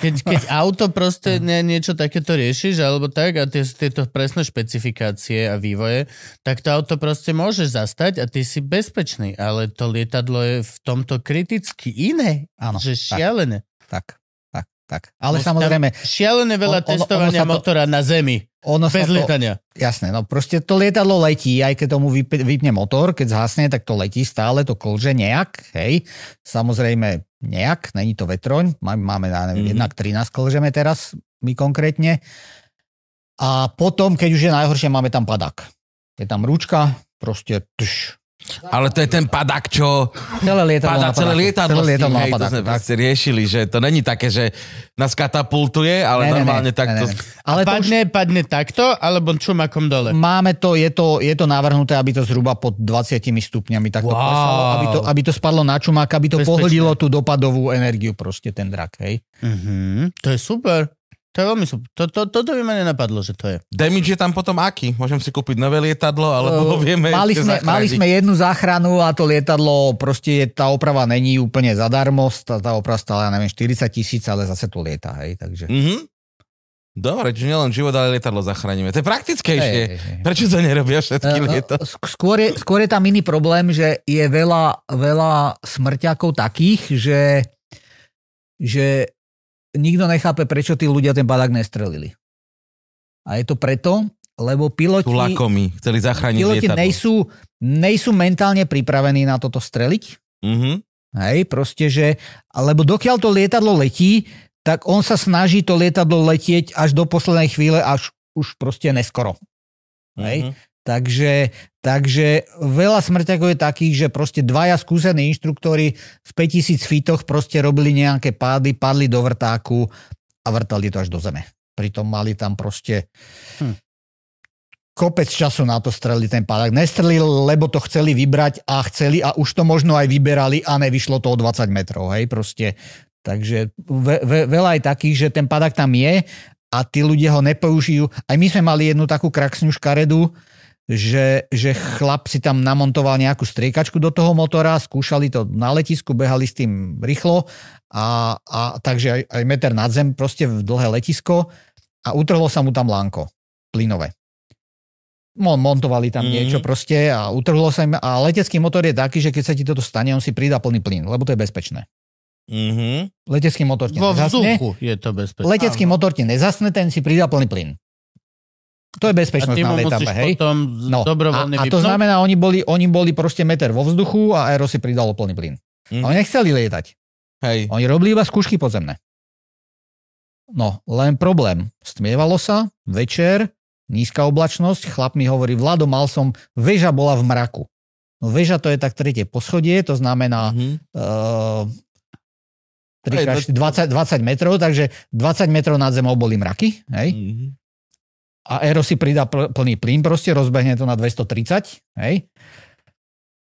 keď, keď auto proste nie, niečo takéto riešiš, alebo tak, a tie, tieto presné špecifikácie a vývoje, tak to auto proste môžeš zastať a ty si bezpečný, ale to lietadlo je v tomto kriticky iné, Áno, že šialené. tak, tak, tak. Ale tam samozrejme, Šialené veľa On- ono testovania sa to- motora na zemi, ono bez to, lietania. jasné, no proste to lietadlo letí, aj keď tomu vyp- vypne motor, keď zhasne, tak to letí stále, to klže nejak, hej. Samozrejme nejak, není to vetroň, máme, ja neviem, Mhm. jednak 13 klžeme teraz, my konkrétne. A potom, keď už je najhoršie, máme tam padák. Je tam ručka, proste tš, Ale to je ten padak, čo celé lietadlo padá celé lietadlo. Celé lietadlo hej, to sme tak. riešili, že to není také, že nás katapultuje, ale Ne, ne, ne, normálne ne, takto... ne, ne. Ale to už padne, padne takto, alebo čumakom dole. Máme to, je to, je to navrhnuté, aby to zhruba pod 20 stupňami takto Wow. klesalo, aby to, aby to spadlo na čumák, aby to Bezpečné. pohodilo tú dopadovú energiu proste ten drak, hej. Mhm, to je super. To je veľmi super. To, to, toto by ma nenapadlo, že to je. Damage je tam potom aký? Môžem si kúpiť nové lietadlo, alebo ho vieme mali, sme, mali zachrániť? sme jednu záchranu a to lietadlo, proste tá oprava není úplne zadarmo, tá, tá oprava stála, ja neviem, 40 tisíc, ale zase to lieta, hej, takže Mhm. Dobre, čiže nielen život, ale lietadlo zachránime. To je praktickejšie. Hej, hej, hej. Prečo to nerobia všetky no, lietadla? sk- skôr, je, skôr je tam iný problém, že je veľa, veľa smrťakov takých, že, že nikto nechápe, prečo tí ľudia ten padák nestrelili. A je to preto, lebo piloti, Tu lakomi, chceli zachrániť piloti lietadlo. nejsú, nejsú mentálne pripravení na toto streliť. Mhm. Hej, proste, že, lebo dokiaľ to lietadlo letí, tak on sa snaží to lietadlo letieť až do poslednej chvíle, až už proste neskoro. Hej. Mhm. Takže, takže veľa smrťakov je takých, že proste dvaja skúsení inštruktori v 5000 feetoch proste robili nejaké pády, padli do vrtáku a vrtali to až do zeme. Pritom mali tam proste Hm. kopec času na to streliť ten pádák. Nestrelili, lebo to chceli vybrať a chceli a už to možno aj vyberali a nevyšlo to o 20 metrov. Hej, proste. Takže ve, ve, veľa je takých, že ten padák tam je a tí ľudia ho nepoužijú. Aj my sme mali jednu takú kraksňu škaredu, že, že chlap si tam namontoval nejakú striekačku do toho motora, skúšali to na letisku, behali s tým rýchlo a, a takže aj, aj meter nad zem, proste v dlhé letisko a utrhlo sa mu tam lánko plynové. Mon, montovali tam Mhm. mm. niečo proste a utrhlo sa im a letecký motor je taký, že keď sa ti toto stane, on si pridá plný plyn, lebo to je bezpečné. Mhm. Letecký motor ti Vo nezasne, je to bezpečné. letecký motor ti nezasne, ten si pridá plný plyn. To je bezpečnosť na musíš hej? potom No, dobrovoľne a, a to vypnúť? znamená, oni boli, oni boli proste meter vo vzduchu a Aero si pridalo plný plyn. A oni nechceli lietať. Hej. Oni robili iba skúšky podzemné. No, len problém. Stmievalo sa, večer, nízka oblačnosť, chlap mi hovorí, Vlado, mal som, väža bola v mraku. No väža to je tak tretie poschodie, to znamená Mhm. uh, Hej, 3 20, 20 metrov, takže 20 metrov nad zemou boli mraky, hej? Mhm. A Aero si pridá pl- plný plyn, proste rozbehne to na 230, hej.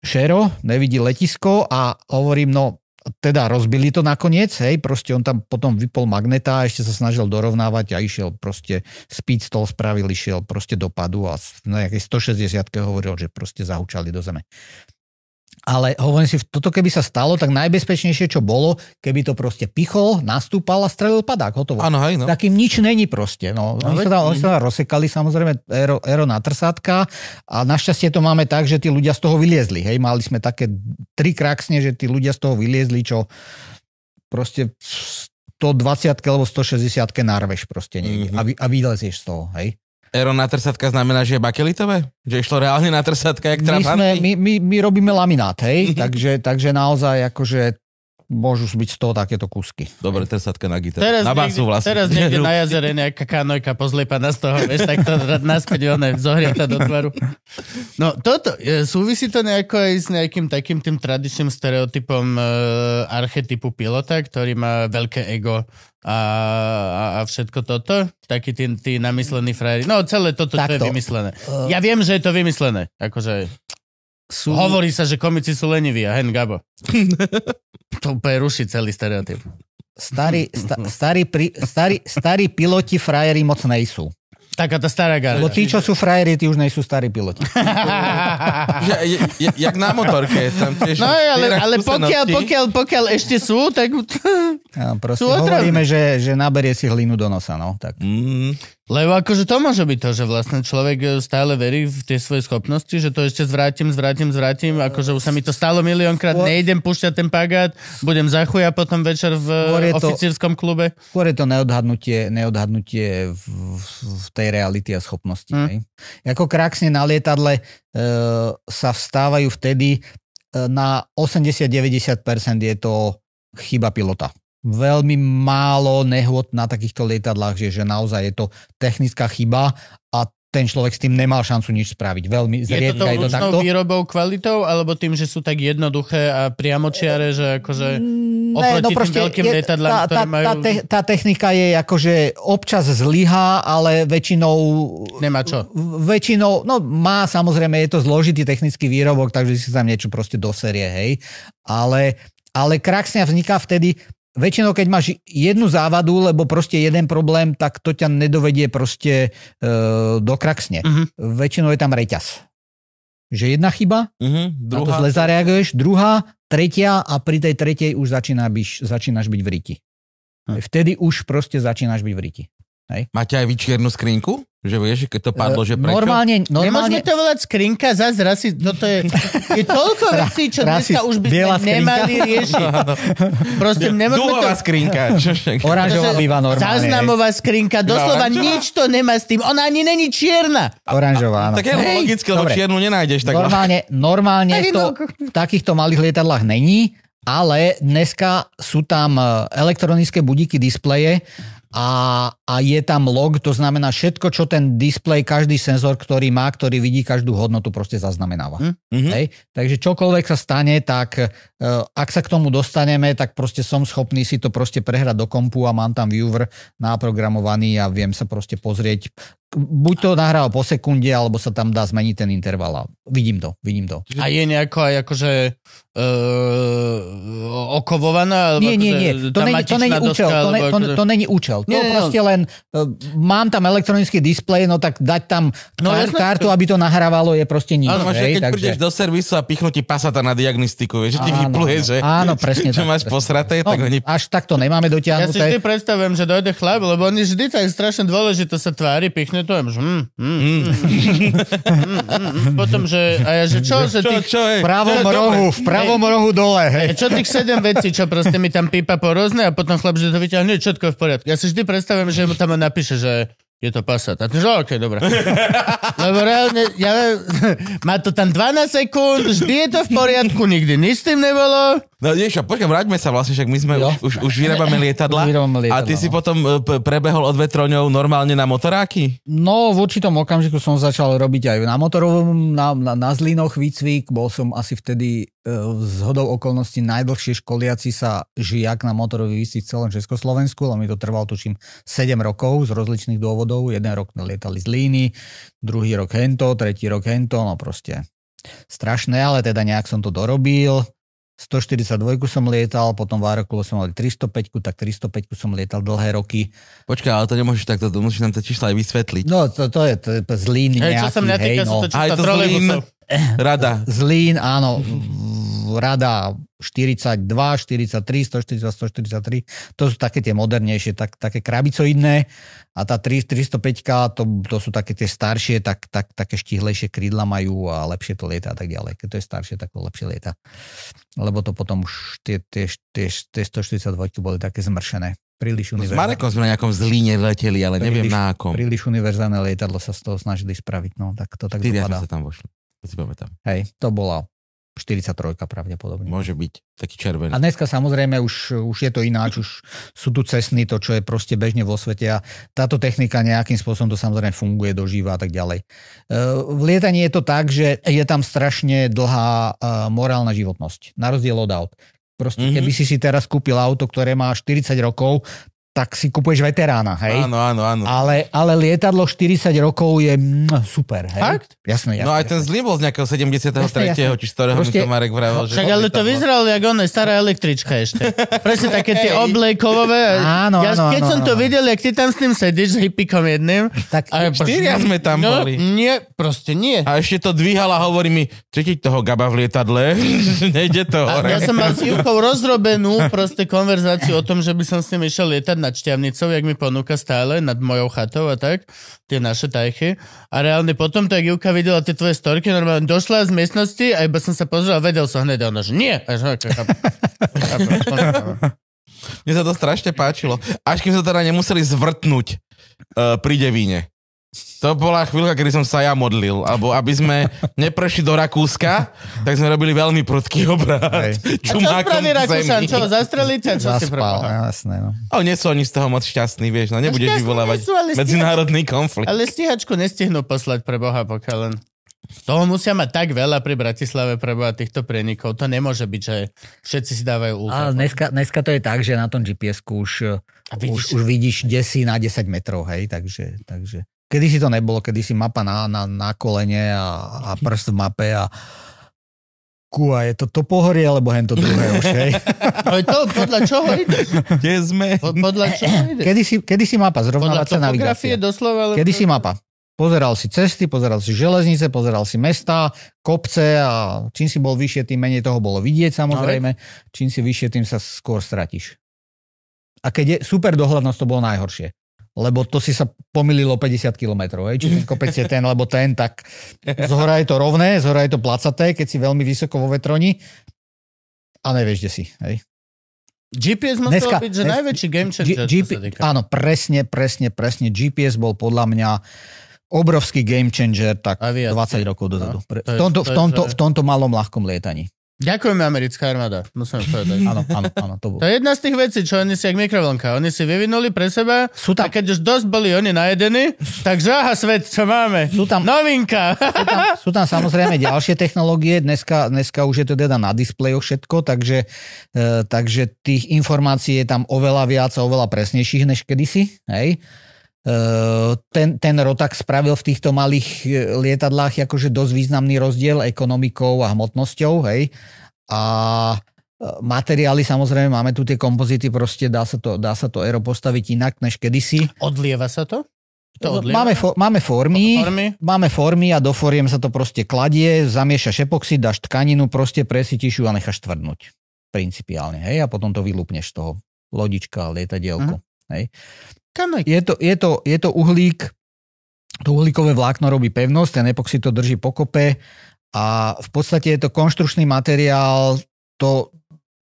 Šero nevidí letisko a hovorím, no teda rozbili to nakoniec, hej, proste on tam potom vypol magneta a ešte sa snažil dorovnávať a išiel proste speed stall spravil, išiel proste do padu a na nejakej 160 hovoril, že proste zahučali do zeme. Ale hovorím si, toto keby sa stalo, tak najbezpečnejšie, čo bolo, keby to proste pichol, nastúpal a strelil padák, hotovo. Áno, hej, no. Takým nič není proste. No. Oni, veď- sa tam, oni sa tam rozsekali samozrejme aero, aero na trsátka a našťastie to máme tak, že tí ľudia z toho vyliezli. Hej. Mali sme také tri kraksne, že tí ľudia z toho vyliezli, čo proste v 120 alebo 160 narveš proste niekde Mhm. a, vy, a vylezieš z toho. Hej. Aero na trsatka znamená, že je bakelitové? Že išlo reálne na trsatka, jak My, sme, my, my, my robíme laminát, hej, takže, takže naozaj akože môžu byť z toho takéto kúsky. Dobre, trsatka na gitaru. Teraz, na niekde, basu vlastne. teraz niekde na jazere nejaká kanojka pozlepaná z toho, vieš, tak to naspäť one zohriata do tvaru. No toto, e, súvisí to nejako aj s nejakým takým tým tradičným stereotypom e, archetypu pilota, ktorý má veľké ego a, a, a všetko toto? Taký tí, tí namyslení frajeri. No celé toto, čo je Takto. vymyslené. Uh, Ja viem, že je to vymyslené. Akože sú, hovorí sa, že komici sú leniví a hen Gabo. to úplne ruší celý stereotyp. starí, sta, starí, pri, starí, starí piloti frajeri moc nejsú. Taká tá stará Lebo garda. tí, čo sú frajeri, tí už nejsú starí piloti. Že, je, je, jak na motorke. Tam tiež No ale, ale pokiaľ, pokiaľ, pokiaľ ešte sú, tak... Ja, proste Sú hovoríme, že, že naberie si hlinu do nosa. No, tak. Mm, Lebo akože to môže byť to, že vlastne človek e, stále verí v tie svoje schopnosti, že to ešte zvrátim, zvrátim, zvrátim, akože už sa mi to stalo miliónkrát, Skôr- nejdem púšťať ten pagát, budem za chuja potom večer v e, to- oficírskom klube. Skôr je to neodhadnutie, neodhadnutie v, v tej reality a schopnosti. Hm. Mm. Ako kraksne na lietadle e, sa vstávajú vtedy, e, na 80-90% je to chyba pilota. Veľmi málo nehôd na takýchto lietadlách, že, že naozaj je to technická chyba a ten človek s tým nemal šancu nič spraviť. Veľmi Je to zriedka je to ručnou takto. výrobou kvalitou, alebo tým, že sú tak jednoduché a priamočiare, že akože... Mm, oproti tým veľkým lietadlám, tá, ktoré tá, majú- tá, te, tá technika je akože občas zlyhá, ale väčšinou Nemá čo. väčšinou, no má samozrejme, je to zložitý technický výrobok, takže si tam niečo proste do série, hej. Ale, ale kraxňa vzniká vtedy, väčšinou keď máš jednu závadu, lebo proste jeden problém, tak to ťa nedovedie proste e, do kraxne. Mhm. Väčšinou je tam reťaz. Že jedna chyba, mhm, na to druhá. zle zareaguješ, druhá, tretia a pri tej tretej už začína byš, začínaš byť v riti. Hm. Vtedy už proste začínaš byť v riti. Máte aj vy čiernu skrinku? Že vieš, keď to padlo, že prečo? Normálne, Nemôžeme normálne, to volať skrinka, zás rasi, toto je, je toľko vecí, čo dneska už by sme nemali riešiť. Proste nemôžeme to... Skrinka. Oranžová býva normálne. hej. Záznamová skrinka, doslova oranžová? nič to nemá s tým. Ona ani není čierna. Oranžová, áno. Tak je Hej, logicky, lebo čiernu nenájdeš. Tak Normálne, normálne Hej, to no. v takýchto malých lietadlách není, ale dneska sú tam e, elektronické budíky, displeje a, a je tam log, to znamená všetko, čo ten displej, každý senzor, ktorý má, ktorý vidí každú hodnotu, proste zaznamenáva. Hm. Mhm. Hej? Takže čokoľvek sa stane, tak e, ak sa k tomu dostaneme, tak proste som schopný si to proste prehrať do kompu a mám tam viewer naprogramovaný a viem sa proste pozrieť. Buď to nahrál po sekunde, alebo sa tam dá zmeniť ten interval. A vidím to, vidím to. A je nejako aj akože uh, okovovaná? Nie, nie, akože nie. To není, to není účel. To, ne, to, akože- to není účel. To Nie, nie, proste len, e, mám tam elektronický displej, no tak dať tam No, kar- jasné. kartu, aby to nahrávalo, je proste nič. Áno, hej, keď prídeš do servisu a pichnú ti pasata na diagnostiku, vieš, že ti vypluje, že, Áno, presne že tak, máš presne. posraté, No, tak oni... až tak to nemáme Ja si dotiahnuté. vždy predstavujem, že dojde chlap, lebo oni vždy tak strašne dôležité sa tvári, pichne to, mm, mm, mm, mm, mm, mm, potom, že, a ja, že čo, že Čo, tých, čo je? V pravom Čo rohu, v pravom rohu dole, hej. čo tých sedem vecí, čo proste mi tam pípa po rôzne a potom chlap, že to vyťahne, všetko je v poriadku. Ja si vždy predstavujem, že mu tam napíše, že je to pasat. A ty, že okej, dobre. Lebo reálne, ja, má to tam 12 sekúnd, vždy je to v poriadku, nikdy nič s tým nebolo. No vieš, počkaj, vráťme sa vlastne, však my sme Jo. už, už, vyrábame lietadla. Vyrábame a ty si no. potom e, prebehol od vetroňov normálne na motoráky? No, v určitom okamžiku som začal robiť aj na motorovom, na, na, na Zlínoch výcvik. Bol som asi vtedy e, z hodou okolností najdlhšie školiaci sa žiak na motorový výcvik v celom Československu, lebo mi to trvalo tuším 7 rokov z rozličných dôvodov. Jeden rok lietali z Líny, druhý rok hento, tretí rok hento, no proste strašné, ale teda nejak som to dorobil. 142 som lietal, potom v Aerokule som mal 305, tak 305 som lietal dlhé roky. Počkaj, ale to nemôžeš takto, to musíš nám tie čísla aj vysvetliť. No, to, to je, to je Hej, nejaký, čo sa mňa hej, týka, no. sú to Aj čísla to Zlín. Rada. Zlín, áno, rada 42, 43, 140, 143, to sú také tie modernejšie, tak, také krabicoidné a tá 3, 305, to, to sú také tie staršie, tak, tak, také štihlejšie krídla majú a lepšie to lieta a tak ďalej. Keď to je staršie, tak to lepšie lieta. Lebo to potom už tie, tie, tie, tie 142 boli také zmršené. Príliš S univerzálne. Marekom sme na nejakom zlíne leteli, ale neviem Príliš- na akom. Príliš univerzálne lietadlo sa z toho snažili spraviť, no tak to tak Ty dopadá. sa tam vošli. To si pamätám. Hej, to bola 43 pravdepodobne. Môže byť taký červený. A dneska samozrejme už, už je to ináč, už sú tu cestny, to čo je proste bežne vo svete a táto technika nejakým spôsobom to samozrejme funguje, dožíva a tak ďalej. E, V lietaní je to tak, že je tam strašne dlhá e, morálna životnosť, na rozdiel od aut. Proste, Mhm. keby si si teraz kúpil auto, ktoré má 40 rokov, tak si kupuješ veterána, hej? Áno, áno, áno. Ale, ale lietadlo 40 rokov je mm, super, hej? Fakt? Jasné, jasné. No aj ten zlý bol z nejakého 73. Jasné, jasné. či z ktorého mi Proste- to Marek vravel. že Však ale to vyzeralo jak ona stará električka ešte. Presne také tie oblejkovové. Áno, ja, áno, keď áno, som to áno. videl, jak ty tam s tým sedíš s hippikom jedným. Tak, A Štyria sme tam no, boli. Nie, proste nie. A ešte to dvíhala a hovorí mi, cítiť toho gaba v lietadle, nejde to A hore. ja som mal s Ivkou rozrobenú proste konverzáciu o tom, že by som s ním išiel lietať nad Šťavnicou, jak mi ponúka stále, nad mojou chatou a tak, tie naše tajchy. A reálne potom, tak Ivka videla tie tvoje storky, normálne došla z miestnosti a iba som sa pozrel a vedel som hneď, a ona, že nie. A že, okay, chápem. Chápem. Mne sa to strašne páčilo. Až kým sa teda nemuseli zvrtnúť uh, pri Devíne. To bola chvíľka, kedy som sa ja modlil. Alebo aby sme neprešli do Rakúska, tak sme robili veľmi prudký obrad. Čo spraví Rakúšan? Čo, zastreliť a čo si zaspal, preboha? jasné, no. O, nie sú oni z toho moc šťastní, vieš, no nebudeš vyvolávať sú, ale medzinárodný konflikt. Ale stíhačku nestihnú poslať pre Boha, pokiaľ len... Toho musia mať tak veľa pri Bratislave pre Boha týchto prenikov. To nemôže byť, že všetci si dávajú ultra. Ale dneska, dneska to je tak, že na tom GPS-ku už, A už, už vidíš desí na 10 metrov, hej, takže, takže kedy si to nebolo, kedy si mapa na, na, na kolene a, a prst v mape a Kúa, je to to pohorie, alebo hen to druhé už, hej. Ale to podľa čoho ideš? Kde sme? Po- Podľa čoho? Kedy si, kedy si mapa, zrovnávacia navigácia. doslova? Ale... Kedy si mapa? Pozeral si cesty, pozeral si železnice, pozeral si mesta, kopce a čím si bol vyššie, tým menej toho bolo vidieť samozrejme. Čím si vyššie, tým sa skôr stratíš. A keď je super dohľadnosť, to bolo najhoršie. Lebo to si sa pomýlilo 50 km, hej, či ten kopec je ten, lebo ten, tak z hora je to rovné, z hora je to placaté, keď si veľmi vysoko vo vetroni a nevieš, kde si, hej. GPS musel Dneska- byť, že dnes- najväčší game G- changer, sa týka. áno, presne, presne, presne. GPS bol podľa mňa obrovský game changer tak A viac. 20 rokov dozadu. No, to je- v, tomto, to v, je- tomto, to je- v tomto malom ľahkom lietaní. Ďakujeme americká armáda, musím povedať. Áno, áno, áno, to bolo. To je jedna z tých vecí, čo oni si jak mikrovlnka. Oni si vyvinuli pre seba Sú a tam, keď už dosť boli oni najedení, tak žáha svet, čo máme. sú tam, Novinka. sú tam, sú tam samozrejme ďalšie technológie. Dneska, dneska už je to teda na displejoch všetko, takže, e, takže tých informácií je tam oveľa viac a oveľa presnejších než kedysi. Hej. E, ten, ten Rotax spravil v týchto malých e, lietadlách akože dosť významný rozdiel ekonomikou a hmotnosťou. Hej. A e, materiály, samozrejme, máme tu tie kompozity, proste dá sa to, dá sa to aero postaviť inak než kedysi. Odlieva sa to? To odlieva? Máme, fo, máme formy, Formy? Máme formy a do foriem sa to proste kladie, zamieša epoxid, dáš tkaninu, proste presytíš ju a necháš tvrdnúť. Principiálne, hej, a potom to vylúpneš z toho lodička, lietadielko. Hej. Kamek. Je, to, je, to, je to uhlík, to uhlíkové vlákno robí pevnosť, ten epoxid to drží pokope a v podstate je to konštručný materiál, to,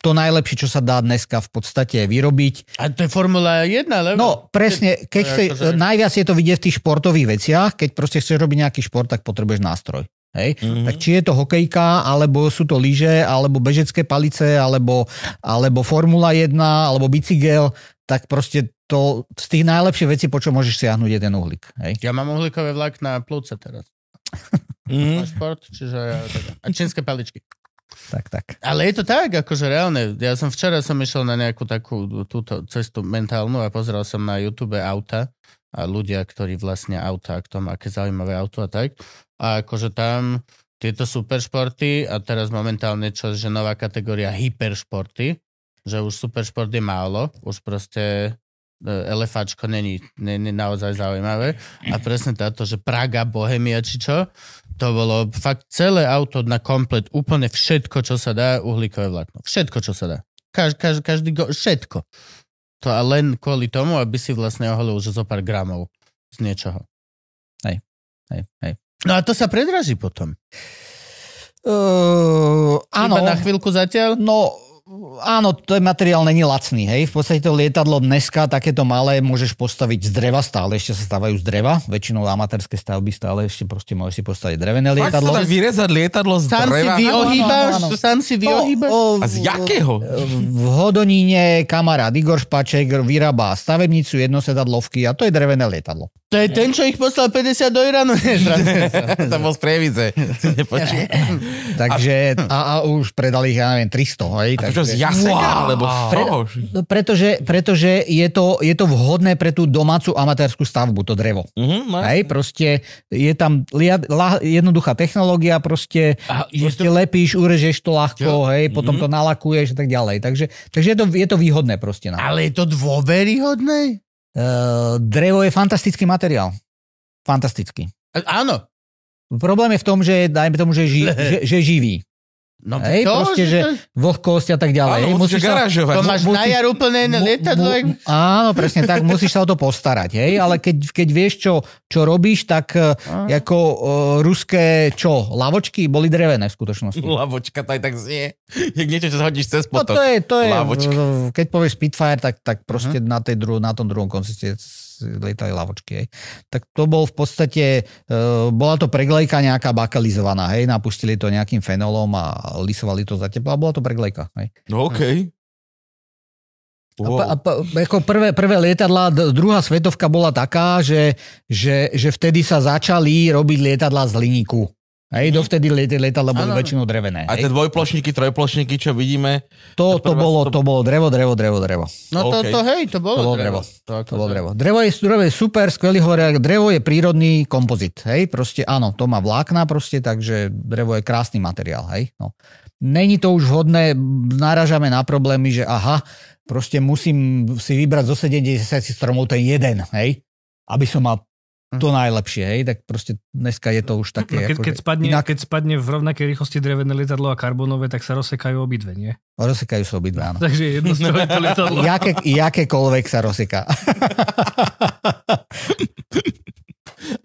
to najlepšie, čo sa dá dneska v podstate vyrobiť. A to je Formula 1, lebo... No, presne, keď chce, akože- najviac je to vidieť v tých športových veciach, keď proste chceš robiť nejaký šport, tak potrebuješ nástroj. Hej? Mhm. Tak či je to hokejka, alebo sú to lyže, alebo bežecké palice, alebo, alebo Formula 1, alebo bicykel, tak proste to z tých najlepších vecí, po čo môžeš siahnuť, je ten uhlík. Hej? Ja mám uhlíkové vlak na plúce teraz. Mhm. šport, čiže... ja teda- A čínske paličky. Tak, tak. Ale je to tak, akože reálne. Ja som včera som išiel na nejakú takú túto cestu mentálnu a pozeral som na YouTube auta a ľudia, ktorí vlastne auta, kto má aké zaujímavé auto a tak. A akože tam tieto superšporty a teraz momentálne čo, že nová kategória hyperšporty, že už superšport je málo, už proste e, elefáčko není, není naozaj zaujímavé. A presne táto, že Praga, Bohemia či čo, to bolo fakt celé auto na komplet, úplne všetko, čo sa dá, uhlíkové vlákno. Všetko, čo sa dá. Kaž, kaž, každý go, všetko. To a len kvôli tomu, aby si vlastne oholil už zo pár gramov z niečoho. Hej, hej. No a to sa predraží potom. Uh, áno. Iba na chvíľku zatiaľ? No, áno, to je materiál není lacný, hej. V podstate to lietadlo dneska, takéto malé, môžeš postaviť z dreva, stále ešte sa stávajú z dreva. Väčšinou amatérske stavby stále ešte proste môžeš si postaviť drevené Fakt sa lietadlo. dá vyrezať lietadlo z Sám si dreva? vyohýbaš? Áno, áno, áno. Sám si vyohýbaš? No, o, A z jakého? V Hodoníne kamarát Igor Špaček vyrába stavebnicu jednosedadlovky a to je drevené lietadlo. To je ten, čo ich poslal 50 do Iránu? To bol z Prievidze. Takže a, a už predali ich, ja neviem, 300, hej. A to z takže- jasenia? Alebo Pre-? No, pretože, pretože je, to, je to vhodné pre tú domácu amatérskú stavbu, to drevo. Mhm, no. Hej, proste je tam liad, la, jednoduchá technológia, proste, A proste to... lepíš, urežeš to ľahko, Jo. hej, potom Mhm. to nalakuješ a tak ďalej. Takže, takže je, to, je to výhodné proste. Na. Ale je to dôveryhodné? Uh, drevo je fantastický materiál. Fantastický. A- Áno. Problém je v tom, že dajme tomu, že, ži, že, že živý. No Hej, to, proste, že to, vlhkosť a tak ďalej. Áno, musíš sa- to máš musí- na jar úplne mu- lietadlo. mu- Áno, presne tak, musíš sa o to postarať, hej, ale keď, keď vieš, čo, čo robíš, tak uh, ako uh, ruské, čo, lavočky boli drevené v skutočnosti. Lavočka, to aj tak znie. Jak niečo, čo hodíš cez No potok. to je, to je Lavočka. keď povieš Spitfire, tak, tak proste na, tej dru- na tom druhom konci lietali lavočky. Hej. Tak to bol v podstate, uh, bola to preglejka nejaká bakalizovaná, hej, napustili to nejakým fenolom a lisovali to za teplo a bola to preglejka. Hej. No okej. A, pa, a pa, ako prvé, prvé lietadla, druhá svetovka bola taká, že, že, že vtedy sa začali robiť lietadla z hliníku. Hej, dovtedy liet, lietadla boli Áno. väčšinou drevené. A tie dvojplošníky, trojplošníky, čo vidíme, To, to, bolo, to bolo drevo, drevo, drevo, drevo. No to, OK. to hej, to bolo, To bolo drevo. drevo. To, To bolo drevo. Drevo je, drevo je super, skvelý hovoria, drevo je prírodný kompozit, hej, proste áno, to má vlákna proste, takže drevo je krásny materiál, hej, no. Není to už vhodné, naražame na problémy, že aha, proste musím si vybrať zo 70 stromov ten jeden, hej, aby som mal to najlepšie, hej, tak proste dneska je to už také... No, keď, akože keď, spadne, inak keď spadne v rovnakej rýchlosti drevené lietadlo a karbonové, tak sa rozsekajú obidve, nie? rozsekajú sa obidva, áno. Takže jedno z toho je to lietadlo. Jaké, jakékoľvek sa rozseká.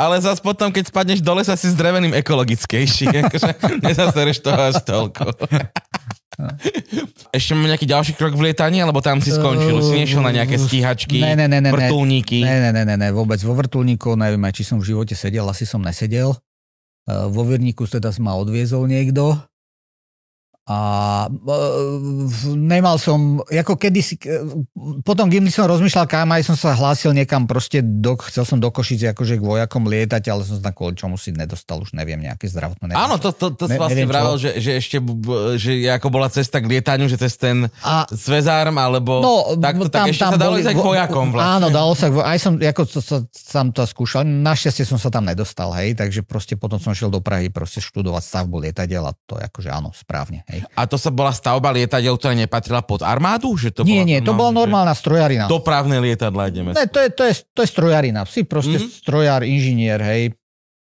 Ale zase potom, keď spadneš dole, sa si s dreveným ekologickejší. Akože nezasereš toho až toľko. Ešte máme nejaký ďalší krok v lietaní, alebo tam si skončil? Si nešiel na nejaké stíhačky, Ne, ne, ne, vrtulníky? Ne, ne, ne, ne, ne, vôbec vo vrtulníku, neviem aj, či som v živote sedel, asi som nesedel. Eh, Vo Virníku teda ma odviezol niekto a e, nemal som, ako kedysi, e, potom kým som rozmýšľal, kam aj som sa hlásil niekam proste, do, chcel som do Košice akože k vojakom lietať, ale som sa kvôli čomu si nedostal, už neviem, nejaké zdravotné. neviem Áno, to, to, to Ne- vlastne vravel, že, že ešte, že ako bola cesta k lietaniu, že cez ten A Svezárm, alebo No, takto, tak ešte sa dalo ísť aj k vo- vojakom vlastne. Áno, dalo sa, aj som, ako to, to, tam to skúšal, našťastie som sa tam nedostal, hej, takže proste potom som šiel do Prahy proste študovať stavbu lietadiel a to akože áno, správne, hej. A to sa bola stavba lietadiel, ktorá nepatrila pod armádu? Že to nie, bola nie, to bola že normálna strojarina. Dopravné lietadla ideme. Ne, to je, to je, to je strojarina, si proste Mhm. strojár, inžinier, hej,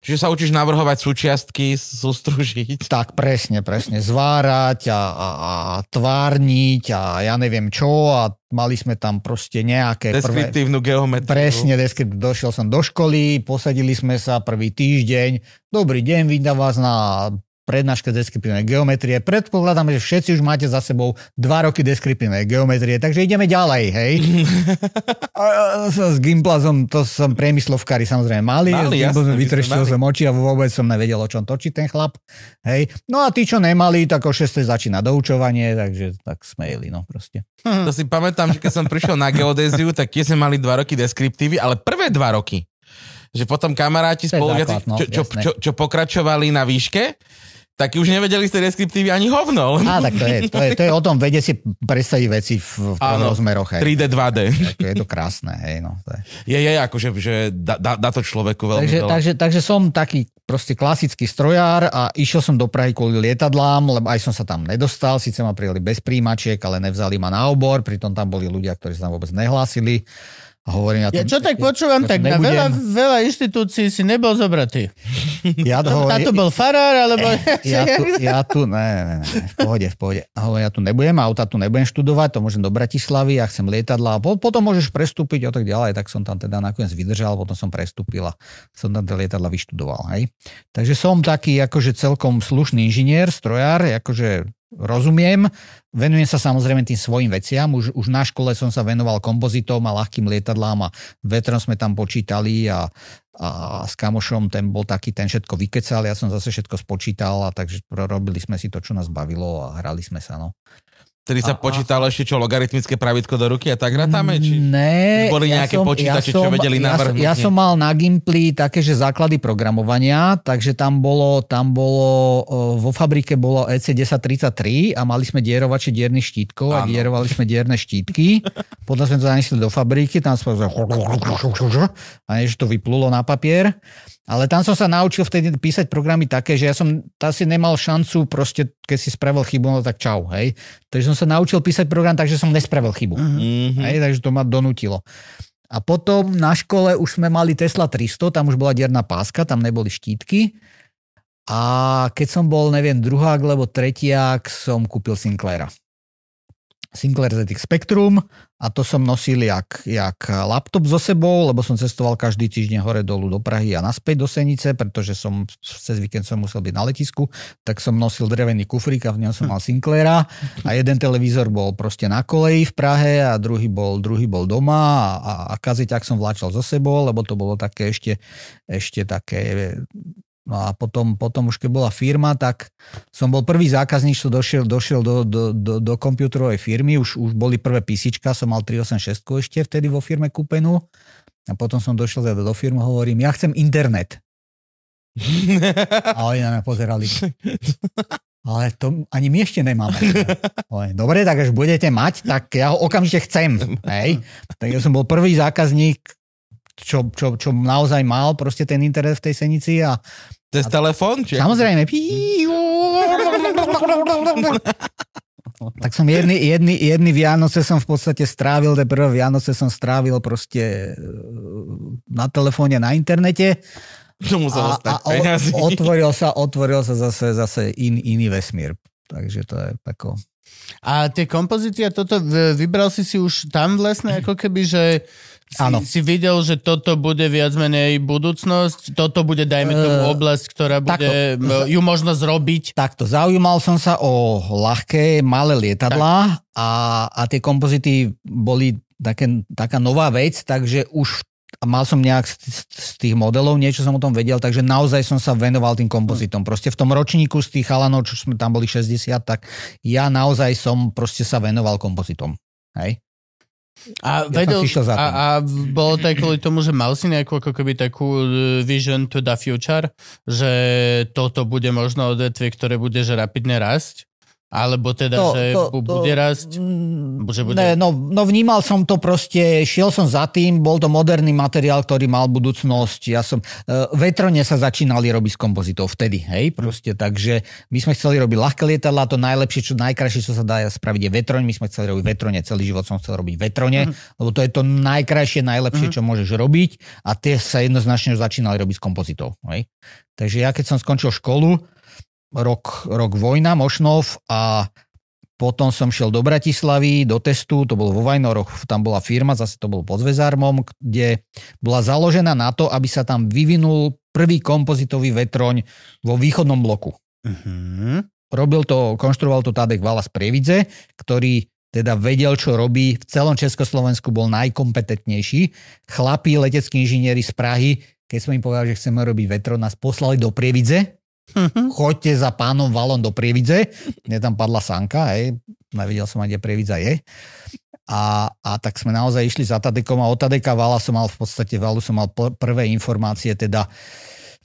Čiže sa učíš navrhovať súčiastky, sústružiť. tak presne, presne, zvárať a, a, a tvárniť a ja neviem čo a mali sme tam proste nejaké prvé... Deskriptívnu geometriu. Presne, deskript, došiel som do školy, posadili sme sa prvý týždeň. Dobrý deň, vítam vás na prednáške deskriptívnej geometrie. Predpokladám, že všetci už máte za sebou dva roky deskriptívnej geometrie, takže ideme ďalej, hej. S Gimplazom, to som priemyslovkári samozrejme mali, Mali, s Gimplazom sme vytreštil som oči a vôbec som nevedel, o čom točí ten chlap. Hej. No a tí, čo nemali, tak o 6. začína doučovanie, takže tak smejli, no proste. To si pamätám, že keď som prišiel na geodéziu, tak tie sme mali dva roky deskriptívy, ale prvé dva roky. Že potom kamaráti základ, no, čo, čo, čo, čo, pokračovali na výške, tak už nevedeli z tej deskriptívy ani hovno. Á, tak to je, to je, to je o tom vedieť si predstaviť veci v, v Áno, rozmeroch. Hej. 3D, 2D. Ako je to krásne, hej, no. To je. Je, je, akože, že dá, dá, to človeku veľmi Takže, veľa. takže, takže som taký proste klasický strojár a išiel som do Prahy kvôli lietadlám, lebo aj som sa tam nedostal, síce ma prijali bez príjimačiek, ale nevzali ma na obor, pritom tam boli ľudia, ktorí sa tam vôbec nehlásili. A hovorím, ja, Ja to, čo tak počúvam, ja tak na veľa, veľa inštitúcií si nebol zobratý. ja to hovorím, to bol farár, alebo... ja tu, ja tu, ne, ne, ne, v pohode, v pohode. Hovorím, ja tu nebudem, auta tu nebudem študovať, to môžem do Bratislavy, ja chcem lietadla a po, potom môžeš prestúpiť a tak ďalej, tak som tam teda nakoniec vydržal, potom som prestúpil a som tam tie lietadla vyštudoval, hej. Takže som taký akože celkom slušný inžinier, strojár, akože rozumiem, venujem sa samozrejme tým svojim veciam, už, už na škole som sa venoval kompozitom a ľahkým lietadlám a vetrom sme tam počítali a, a s kamošom ten bol taký, ten všetko vykecal, ja som zase všetko spočítal a takže robili sme si to, čo nás bavilo a hrali sme sa, no. Tedy sa a- počítalo ešte čo, logaritmické pravidko do ruky a tak rátame? Či... Ne, Už boli nejaké počítače, čo vedeli ja, som- navrhnúť, ja som mal na Gimply také, že základy programovania, takže tam bolo, tam bolo vo fabrike bolo EC 1033 a mali sme dierovače diernych štítkov a dierovali sme dierne štítky. Potom sme to zanesli do fabriky, tam sme a než to vyplulo na papier. Ale tam som sa naučil vtedy písať programy také, že ja som asi nemal šancu proste, keď si spravil chybu, no tak čau, hej. Takže som sa naučil písať program tak, že som nespravil chybu. Mhm. Hej, takže to ma donútilo. A potom na škole už sme mali Tesla 300, tam už bola dierna páska, tam neboli štítky. A keď som bol, neviem, druhák alebo tretiak, som kúpil Sinclaira. Sinclair ZX Spectrum a to som nosil jak, jak laptop so sebou, lebo som cestoval každý týždeň hore dolu do Prahy a naspäť do Senice, pretože som cez víkend som musel byť na letisku, tak som nosil drevený kufrík a v ňom som mal Sinclaira a jeden televízor bol proste na koleji v Prahe a druhý bol, druhý bol doma a, a, kazeťak som vláčal so sebou, lebo to bolo také ešte, ešte také No a potom, potom už keď bola firma, tak som bol prvý zákazník, čo došiel, došiel do, do, do, do kompiúterovej firmy, už, už boli prvé písička, som mal 386 ešte vtedy vo firme kúpenú. A potom som došiel teda do firmy, hovorím, ja chcem internet. A oni na mňa pozerali. Ale to ani my ešte nemáme. Hovorím, Dobre, tak až budete mať, tak ja ho okamžite chcem. Hej. Tak ja som bol prvý zákazník, čo, čo, čo naozaj mal proste ten internet v tej senici a Cez telefón? Či... Samozrejme. Tak som jedny, jedny, jedny Vianoce som v podstate strávil, tie prvé Vianoce som strávil proste e, na telefóne, na internete To muselo a, a o, otvoril sa, otvoril sa zase, zase in, iný vesmír. Takže to je tako. A tie kompozity a toto, vybral si si už tam vlastne ako keby, že Áno. si videl, že toto bude viac menej budúcnosť, toto bude, dajme tomu, Eh, oblasť, ktorá bude, m, ju možno zrobiť. Takto, zaujímal som sa o ľahké, malé lietadlá a, a tie kompozity boli také, taká nová vec, takže už mal som nejak z, z- z tých modelov, niečo som o tom vedel, takže naozaj som sa venoval tým kompozitom. Proste v tom ročníku z tých chalanov, čo sme tam boli 60, tak ja naozaj som proste sa venoval kompozitom. Hej? A, som vedel, za a, tým. a bolo to aj kvôli tomu, že mal si nejakú ako keby takú eh, vision to the future, že toto bude možno odvetvie, ktoré bude že rapidne rásť? Alebo teda, že bu- bude rásť? Mm, Že bude- Ne, no, no vnímal som to proste, šiel som za tým, bol to moderný materiál, ktorý mal budúcnosť. Ja som, uh, vetrone sa začínali robiť z kompozitov vtedy, hej, proste, takže my sme chceli robiť ľahké lietadla, to najlepšie, čo najkrajšie, čo sa dá spraviť je vetroň, my sme chceli robiť vetrone, celý život som chcel robiť vetrone, lebo to je to najkrajšie, najlepšie, čo môžeš robiť a tie sa jednoznačne začínali robiť z kompozitov, hej. Takže ja keď som skončil školu, rok, rok vojna, Mošnov a potom som šiel do Bratislavy, do testu, to bolo vo Vajnoroch, tam bola firma, zase to bolo pod Zvezármom, kde bola založená na to, aby sa tam vyvinul prvý kompozitový vetroň vo východnom bloku. Mhm. Robil to, konštruoval to Tadek Vala z Prievidze, ktorý teda vedel, čo robí. V celom Československu bol najkompetentnejší. Chlapí, leteckí inžinieri z Prahy, keď sme im povedali, že chceme robiť vetro, nás poslali do Prievidze, choďte za pánom Valom do Prievidze. Mne tam padla sanka, hej. Nevedel som ani, kde Prievidza je. A, a tak sme naozaj išli za Tadekom a od Tadeka Vala som mal v podstate, Valu som mal pr- prvé informácie, teda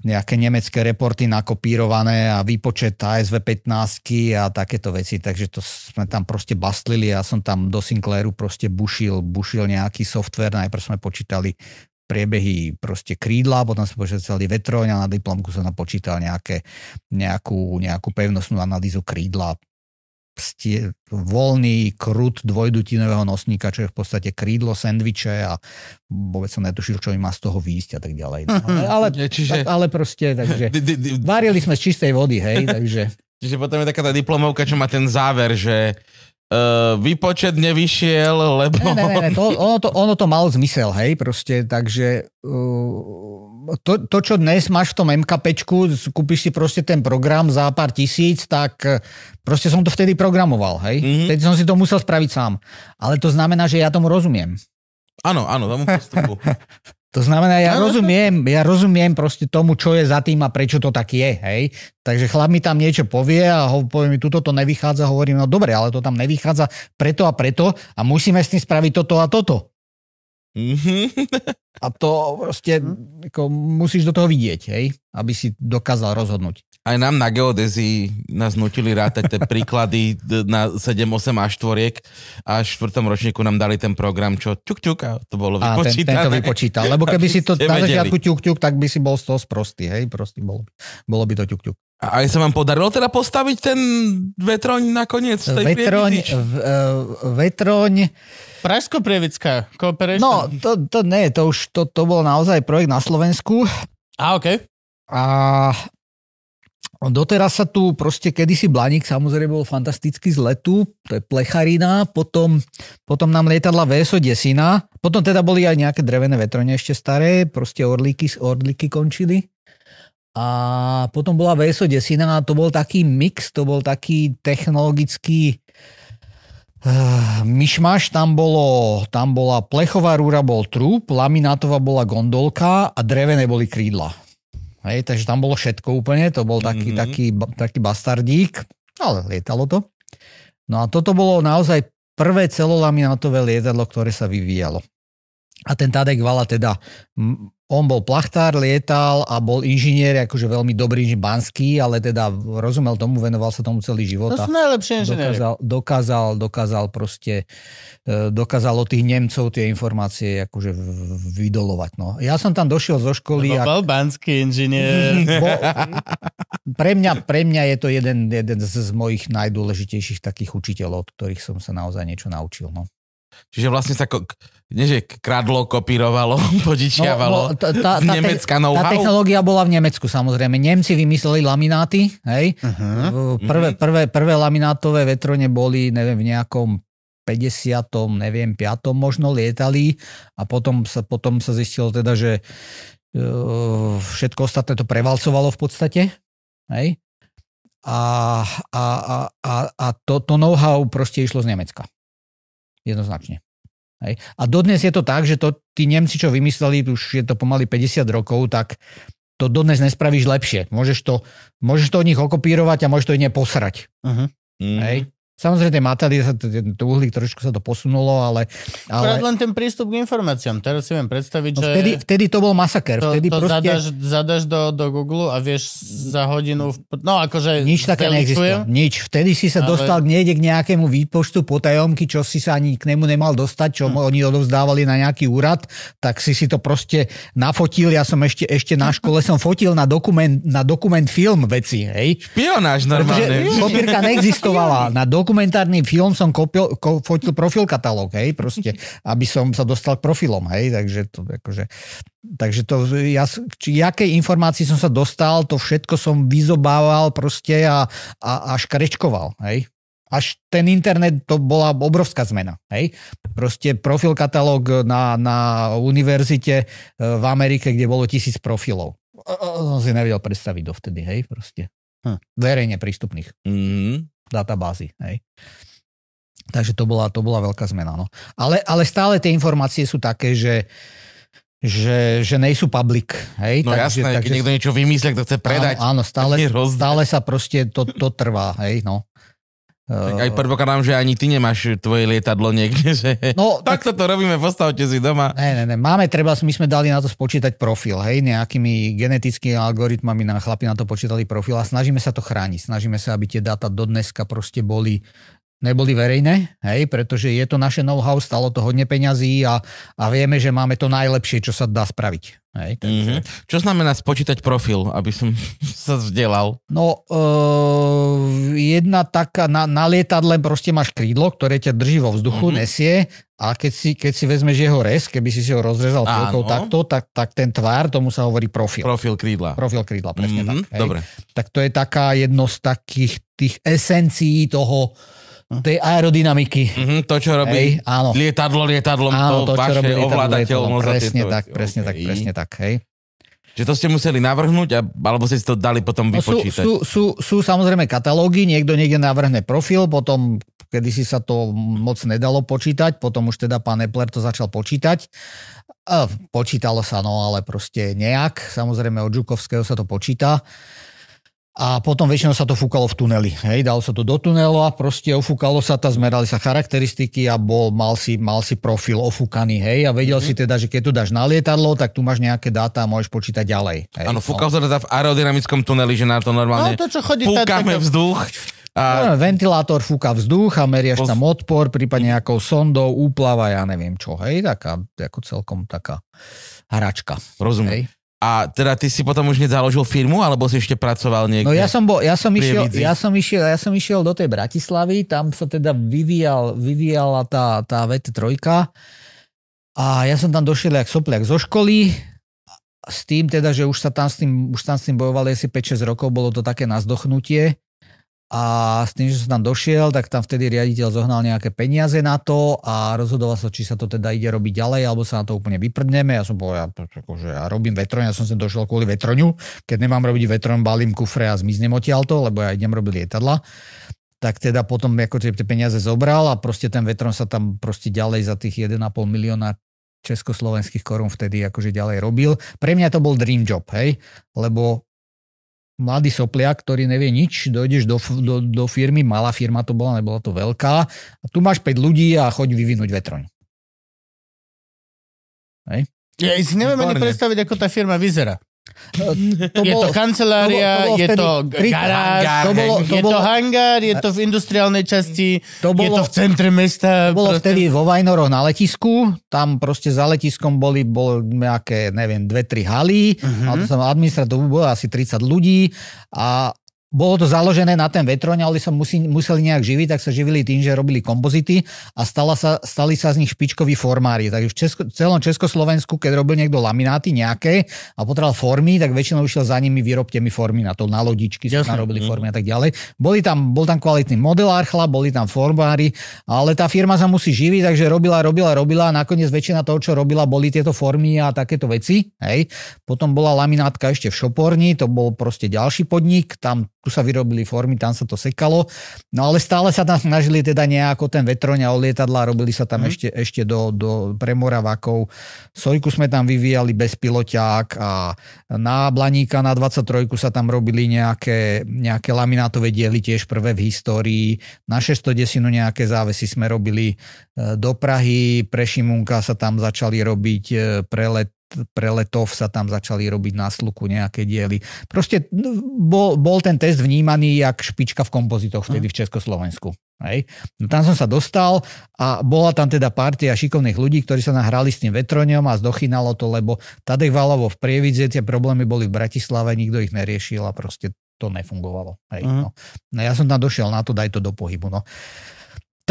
nejaké nemecké reporty nakopírované a výpočet ASV 15 a takéto veci, takže to sme tam proste bastlili ja som tam do Sinclairu proste bušil, bušil nejaký software, najprv sme počítali priebehy proste krídla, potom sme počítali vetroň a na diplomku som napočítal nejaké, nejakú, nejakú pevnostnú analýzu krídla stie, voľný krut dvojdutinového nosníka, čo je v podstate krídlo, sendviče a vôbec som netušil, čo mi má z toho výjsť a tak ďalej. No, ale, ale, Čiže- ale proste, takže varili sme z čistej vody, hej, takže Čiže potom je taká tá diplomovka, čo má ten záver, že uh, výpočet nevyšiel, lebo... Ne, ne, ne, to, ono, to, ono to malo zmysel, hej, proste, takže uh, to, to, čo dnes máš v tom MKPčku, kúpiš si proste ten program za pár tisíc, tak eh, proste som to vtedy programoval, hej. Mhm. Mm-hmm. Vtedy som si to musel spraviť sám. Ale to znamená, že ja tomu rozumiem. Áno, áno, tomu postupu. To znamená, ja Áno. rozumiem, ja rozumiem proste tomu, čo je za tým a prečo to tak je, hej. Takže chlap mi tam niečo povie a ho, povie mi, tuto to nevychádza, hovorím, no dobre, ale to tam nevychádza preto a preto a musíme s tým spraviť toto a toto. Mhm. A to proste ako, musíš do toho vidieť, hej, aby si dokázal rozhodnúť. Aj nám na geodezii nás nutili rátať tie príklady na 7, 8 a štvoriek a v štvrtom ročníku nám dali ten program, čo ťuk, ťuk a to bolo A ten, vypočítané. ten to vypočítal. Lebo keby si to na začiatku ťuk, ťuk, tak by si bol z toho sprostý, hej, prostý bol, bolo by to ťuk, ťuk. A aj sa vám podarilo teda postaviť ten vetroň nakoniec tej Vetroň, v, e, vetroň, Pražsko-Prievická cooperation? no to, to nie, to už, to, to bol naozaj projekt na Slovensku. A, OK. A doteraz sa tu proste kedysi Blaník samozrejme bol fantastický z letu, to je plecharina, potom, potom nám lietadla VSO Desina, potom teda boli aj nejaké drevené vetrone ešte staré, proste orlíky, orlíky končili. A potom bola VSO Desina a to bol taký mix, to bol taký technologický uh, myšmaš, tam, bolo, tam bola plechová rúra, bol trup, laminátová bola gondolka a drevené boli krídla. Hej, takže tam bolo všetko úplne, to bol taký, Mhm. mm-hmm. taký, taký bastardík, ale lietalo to. No a toto bolo naozaj prvé celolaminátové lietadlo, ktoré sa vyvíjalo. A ten Tadek Vala teda, on bol plachtár, lietal a bol inžinier, akože veľmi dobrý inžinier, banský, ale teda rozumel tomu, venoval sa tomu celý život. To sú najlepšie inžinieri. dokázal, dokázal, dokázal proste, e, dokázal od tých Nemcov tie informácie akože vydolovať. No. Ja som tam došiel zo školy Lebo bol banský inžinier. Bo, pre, mňa, pre mňa je to jeden, jeden z, z mojich najdôležitejších takých učiteľov, od ktorých som sa naozaj niečo naučil. No. Čiže vlastne sa, ko- nie že kradlo, kopírovalo, požičiavalo, no, no, tá, tá, z Nemecka tá, tá technológia bola v Nemecku samozrejme. Nemci vymysleli lamináty, hej. Uh-huh. Prvé, prvé, prvé laminátové vetrone boli, neviem, v nejakom 50. neviem, 5. možno lietali a potom sa, potom sa zistilo teda, že uh, všetko ostatné to prevalcovalo v podstate. Hej? A, a, a, a, a to, to know-how proste išlo z Nemecka. Jednoznačne. Hej. A dodnes je to tak, že to tí Nemci, čo vymysleli, už je to pomaly 50 rokov, tak to dodnes nespravíš lepšie. Môžeš to, môžeš to od nich okopírovať a môžeš to iné posrať. Uh-huh. Hej. Samozrejme, materiály, sa to, to uhlík trošku sa to posunulo, ale... Ale... ale len ten prístup k informáciám. Teraz si viem predstaviť, no že... vtedy, vtedy to bol masaker. To, Vtedy to proste... zadaš, zadaš do, do Google a vieš za hodinu... v- No akože... Nič také neexistuje. Nič. Vtedy si sa Ale- dostal niekde k nejakému výpočtu potajomky, čo si sa ani k nemu nemal dostať, čo Hm. oni odovzdávali na nejaký úrad, tak si si to proste nafotil. Ja som ešte, ešte na škole som fotil na dokument, na dokument film veci, hej. Špionáž Pretože normálne. kopírka neexistovala. Na dokumentárny film som kopil, ko, fotil profil katalóg, hej, proste, aby som sa dostal k profilom, hej, takže to, akože, takže to, ja, či jakej informácii som sa dostal, to všetko som vyzobával proste a, a, a škrečkoval, hej. Až ten internet, to bola obrovská zmena. Hej? Proste profil katalóg na, na univerzite e, v Amerike, kde bolo tisíc profilov. Som si nevedel predstaviť dovtedy, hej, proste. Hm. Verejne prístupných Mm. Databázy. Hej. Takže to bola, to bola veľká zmena. No. Ale, ale stále tie informácie sú také, že, že, že nejsú public. Hej. No jasné, keď niekto niečo vymyslí, kto chce predať. Áno, áno stále, stále sa proste to, to trvá. Hej, no. Tak aj predpokladám, že ani ty nemáš tvoje lietadlo niekde, že No, tak to robíme, postavte si doma. Ne, ne, ne. Máme treba, my sme dali na to spočítať profil, hej, nejakými genetickými algoritmami nám chlapi na to počítali profil a snažíme sa to chrániť. Snažíme sa, aby tie dáta do dneska proste boli neboli verejné, hej, pretože je to naše know-how, stalo to hodne peňazí a, a vieme, že máme to najlepšie, čo sa dá spraviť. Hej, takže... Mm-hmm. Čo znamená spočítať profil, aby som sa vzdelal? No, uh, jedna taká, na, na lietadle proste máš krídlo, ktoré ťa drží vo vzduchu, Mhm. mm-hmm. nesie a keď si, keď si vezmeš jeho rez, keby si si ho rozrezal pilkou takto, tak, tak ten tvár, tomu sa hovorí profil. Profil krídla. Profil krídla, presne Mhm, tak. Hej. Dobre. Tak to je taká jedno z takých tých esencií toho, tej aerodynamiky. Mhm, to, čo robí Hej, áno. lietadlo lietadlom, Áno, to, to, vaše robí lietadlo, ovládateľnosť. Presne tak, presne tak, OK. presne tak, hej. Čiže to ste museli navrhnúť, alebo ste si to dali potom No sú, vypočítať? sú, sú, sú samozrejme katalógy, niekto niekde navrhne profil, potom kedy si sa to moc nedalo počítať, potom už teda pán Epler to začal počítať. A počítalo sa, no ale proste nejak. Samozrejme od Žukovského sa to počíta. A potom väčšinou sa to fúkalo v tuneli. Hej, dalo sa to do tunelu a proste ofúkalo sa to, zmerali sa charakteristiky a bol, mal, si, mal si profil ofúkaný. Hej, a vedel mm-hmm. si teda, že keď tu dáš na lietadlo, tak tu máš nejaké dáta a môžeš počítať ďalej. Hej, Áno, fúkal sa teda v aerodynamickom tuneli, že na to normálne No to, čo chodí... fúkame taká- vzduch. A No, ventilátor fúka vzduch a meriaš Pos- tam odpor, prípadne nejakou sondou, úplava, ja neviem čo. Hej, taká, ako celkom taká hračka. rozumiem. Hej. A teda ty si potom už nezaložil firmu, alebo si ešte pracoval niekde? No ja som, bol, ja, som išiel, ja, som išiel, ja som išiel do tej Bratislavy, tam sa teda vyvíjal, vyvíjala tá, tá VT3 a ja som tam došiel jak sopliak zo školy s tým teda, že už sa tam s tým, už tam s tým bojovali asi 5-6 rokov, bolo to také nazdochnutie a s tým, že som tam došiel, tak tam vtedy riaditeľ zohnal nejaké peniaze na to a rozhodoval sa, či sa to teda ide robiť ďalej, alebo sa na to úplne vyprdneme. Ja som povedal, ja, akože, ja robím vetroň, ja som sem došiel kvôli vetroňu. Keď nemám robiť vetroň, balím kufre a zmiznem odtiaľto, lebo ja idem robiť lietadla. Tak teda potom ako tie peniaze zobral a proste ten vetron sa tam proste ďalej za tých 1,5 milióna československých korún vtedy akože ďalej robil. Pre mňa to bol dream job, hej, lebo mladý sopliak, ktorý nevie nič, dojdeš do, do, do firmy, malá firma to bola, nebola to veľká, a tu máš 5 ľudí a choď vyvinúť vetroň. Ja si neviem ani predstaviť, ako tá firma vyzerá. To Je to kancelária, to bolo je vtedy to tri- garáž, hangár, to bolo, to je to bolo, hangár, je to v industriálnej časti, to je bolo, to v centre mesta. to bolo proste- vtedy vo Vajnoroch na letisku, tam proste za letiskom boli, bol nejaké, neviem, dve, tri haly, Mhm. ale to som administratívu bolo asi 30 ľudí a, bolo to založené na ten vetroň, ale sa musí, museli nejak živiť, tak sa živili tým, že robili kompozity a stala sa, stali sa z nich špičkoví formári. Takže v Česko, celom Československu, keď robil niekto lamináty nejaké a potreboval formy, tak väčšinou išiel za nimi, vyrobte mi formy na to, na lodičky sa tam robili formy a tak ďalej. Boli tam, bol tam kvalitný modelár chlap, boli tam formári, ale tá firma sa musí živiť, takže robila, robila, robila a nakoniec väčšina toho, čo robila, boli tieto formy a takéto veci. Hej. Potom bola laminátka ešte v Šoporni, to bol proste ďalší podnik, tam tu sa vyrobili formy, tam sa to sekalo. No ale stále sa tam snažili teda nejako ten vetroň a lietadla, robili sa tam mm. ešte, ešte do, do premoravakov. Sojku sme tam vyvíjali bez piloťák a na Blaníka na 23 sa tam robili nejaké, nejaké laminátové diely, tiež prvé v histórii. Na 610 nejaké závesy sme robili e, do Prahy, pre Šimunka sa tam začali robiť e, prelet pre letov sa tam začali robiť na sluku nejaké diely. Proste no, bol, bol ten test vnímaný jak špička v kompozitoch vtedy v Československu. Hej. No tam som sa dostal a bola tam teda partia šikovných ľudí, ktorí sa nahrali s tým vetroňom a zdochynalo to, lebo Tadek Valovo v Prievidze, tie problémy boli v Bratislave, nikto ich neriešil a proste to nefungovalo. Hej. Uh-huh. No. no ja som tam došiel na to, daj to do pohybu. No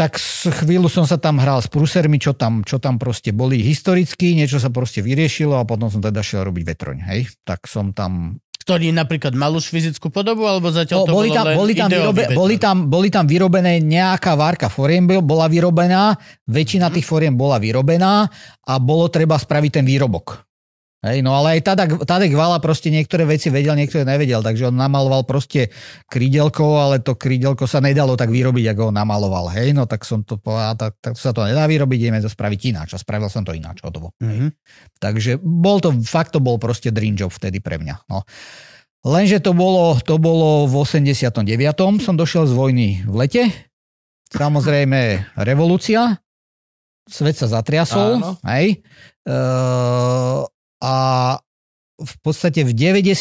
tak chvíľu som sa tam hral s prusermi, čo tam, čo tam proste boli historicky, niečo sa proste vyriešilo a potom som teda šiel robiť vetroň, hej. Tak som tam ktorý napríklad mal už fyzickú podobu, alebo zatiaľ to boli tam, bolo boli, tam vyrobe, boli, tam, boli tam vyrobené nejaká várka foriem, bola vyrobená, väčšina tých foriem bola vyrobená a bolo treba spraviť ten výrobok. Hej, no ale aj Tadek, Tadek Vala proste niektoré veci vedel, niektoré nevedel, takže on namaloval proste krídelko, ale to krídelko sa nedalo tak vyrobiť, ako ho namaloval. Hej, no tak som to povedal, tak, tak sa to nedá vyrobiť, ideme to spraviť ináč. A spravil som to ináč, hotovo. Mm-hmm. Takže bol to, fakt to bol proste dream job vtedy pre mňa. No. Lenže to bolo, to bolo v 89. som došiel z vojny v lete. Samozrejme revolúcia, svet sa zatriasol, Áno. hej. Uh, a v podstate v 90.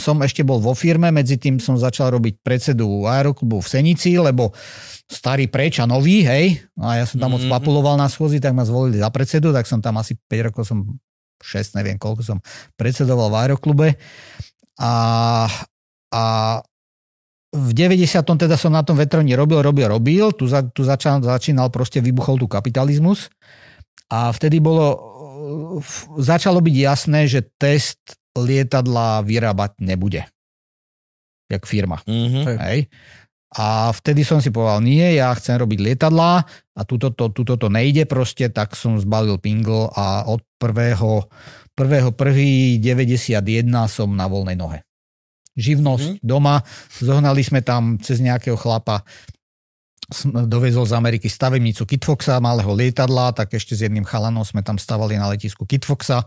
som ešte bol vo firme, medzi tým som začal robiť predsedu aeroklubu v Senici, lebo starý preč a nový, hej, a ja som tam mm-hmm. moc papuloval na schôzi, tak ma zvolili za predsedu, tak som tam asi 5 rokov som 6, neviem koľko som predsedoval v aeroklube a, a v 90. teda som na tom vetroni robil, robil, robil, tu, za, tu začal, začínal proste, vybuchol tu kapitalizmus a vtedy bolo začalo byť jasné, že test lietadla vyrábať nebude. Jak firma. Mm-hmm. Hej. A vtedy som si povedal, nie, ja chcem robiť lietadlá a tuto to, tuto to nejde proste, tak som zbalil pingl a od prvého, prvého prvý 91 som na voľnej nohe. Živnosť mm. doma, zohnali sme tam cez nejakého chlapa dovezol z Ameriky stavebnicu Kitfoxa, malého lietadla, tak ešte s jedným chalanom sme tam stavali na letisku Kitfoxa.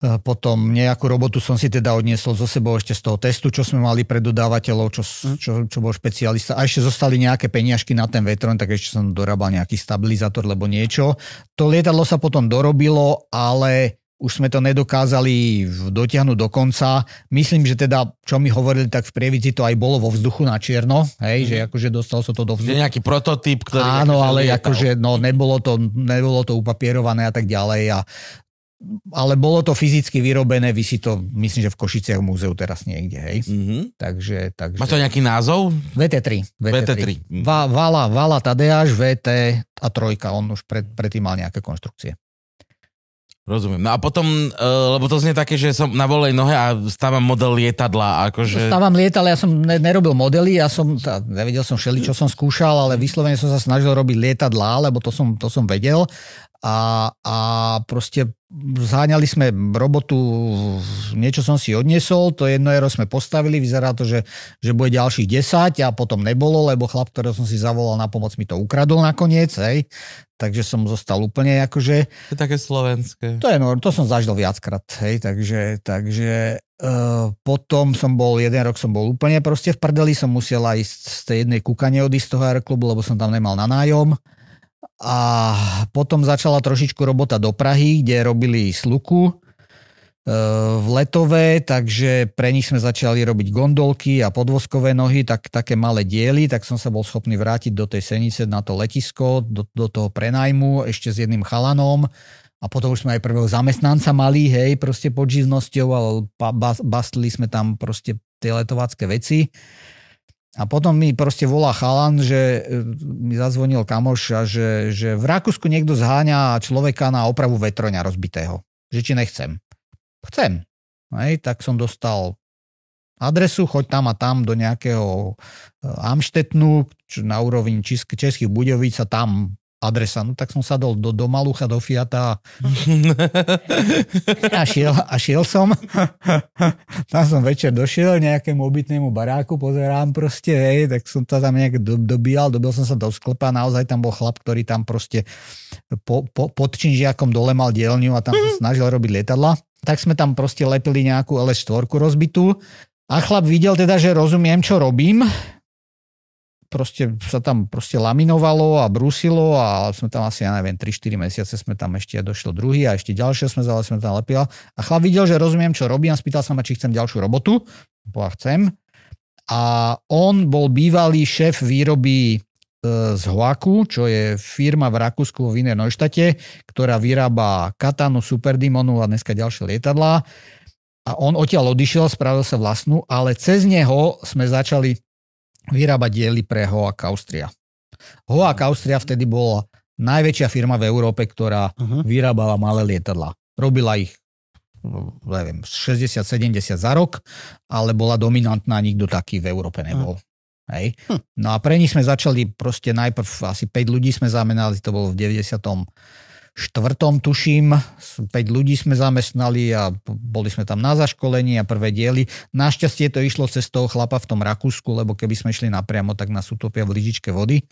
E, potom nejakú robotu som si teda odniesol zo sebou ešte z toho testu, čo sme mali pre dodávateľov, čo, hm. čo, čo bol špecialista. A ešte zostali nejaké peniažky na ten vetron, tak ešte som dorábal nejaký stabilizátor, lebo niečo. To lietadlo sa potom dorobilo, ale už sme to nedokázali dotiahnuť do konca. Myslím, že teda, čo mi hovorili, tak v Prievidzi to aj bolo vo vzduchu na čierno, hej, mm. že mhm. akože dostal sa to do vzduchu. Je nejaký prototyp, ktorý... Áno, akože ale lietal. akože no, nebolo, to, nebolo to upapierované a tak ďalej a ale bolo to fyzicky vyrobené, vysí to, myslím, že v Košiciach múzeu teraz niekde, hej. Mm-hmm. Takže, takže... Má to nejaký názov? VT3. VT3. VT3. Va, Vala, Vala Tadeáš, VT a trojka, on už pred, predtým mal nejaké konštrukcie. Rozumiem. No a potom, uh, lebo to znie také, že som na volej nohe a stávam model lietadla. Akože... Stávam lietadla, ja som ne, nerobil modely, ja som, tá, nevedel som všeli, čo som skúšal, ale vyslovene som sa snažil robiť lietadla, lebo to som, to som vedel a, a proste zháňali sme robotu, niečo som si odniesol, to jedno ero sme postavili, vyzerá to, že, že bude ďalších 10 a potom nebolo, lebo chlap, ktorého som si zavolal na pomoc, mi to ukradol nakoniec, hej. Takže som zostal úplne akože... To je také slovenské. To je, no, to som zažil viackrát, hej, takže, takže uh, potom som bol, jeden rok som bol úplne proste v prdeli, som musel aj z tej jednej kúkanie odísť z toho aeroklubu, lebo som tam nemal na nájom. A potom začala trošičku robota do Prahy, kde robili sluku e, v letové, takže pre nich sme začali robiť gondolky a podvozkové nohy, tak, také malé diely, tak som sa bol schopný vrátiť do tej senice na to letisko, do, do toho prenajmu ešte s jedným chalanom a potom už sme aj prvého zamestnanca mali, hej, proste pod živnosťou, ale bastli sme tam proste tie letovacké veci. A potom mi proste volá chalan, že e, mi zazvonil kamoš a že, že v Rakúsku niekto zháňa človeka na opravu vetroňa rozbitého. Že či nechcem. Chcem. Hej, tak som dostal adresu, choď tam a tam do nejakého e, Amštetnu, na úrovni Českých Budovíc a tam adresa. No tak som sadol do, do Malucha, do Fiata a šiel, a šiel som. tam som večer došiel nejakému obytnému baráku, pozerám proste, hej, tak som to tam nejak do, dobíjal, dobil som sa do sklepa, naozaj tam bol chlap, ktorý tam proste po, po, pod činžiakom dole mal dielňu a tam sa snažil robiť lietadla. Tak sme tam proste lepili nejakú LS4 rozbitú a chlap videl teda, že rozumiem, čo robím, proste sa tam proste laminovalo a brúsilo a sme tam asi, ja neviem, 3-4 mesiace sme tam ešte došlo druhý a ešte ďalšie sme, ale sme tam lepila. A chlap videl, že rozumiem, čo robím a spýtal sa ma, či chcem ďalšiu robotu. Bola chcem. A on bol bývalý šéf výroby e, z Hoaku, čo je firma v Rakúsku v Wiener Neuštate, ktorá vyrába Katanu, Superdimonu a dneska ďalšie lietadlá. A on odtiaľ odišiel, spravil sa vlastnú, ale cez neho sme začali vyrábať diely pre Hoak Austria. Hoak Austria vtedy bola najväčšia firma v Európe, ktorá uh-huh. vyrábala malé lietadla. Robila ich neviem, 60-70 za rok, ale bola dominantná, nikto taký v Európe nebol. Uh-huh. Hej. Hm. No a pre nich sme začali proste najprv asi 5 ľudí sme zamenali, to bolo v 90 štvrtom, tuším, 5 ľudí sme zamestnali a boli sme tam na zaškolení a prvé diely. Našťastie to išlo cez toho chlapa v tom Rakúsku, lebo keby sme išli napriamo, tak nás utopia v lyžičke vody.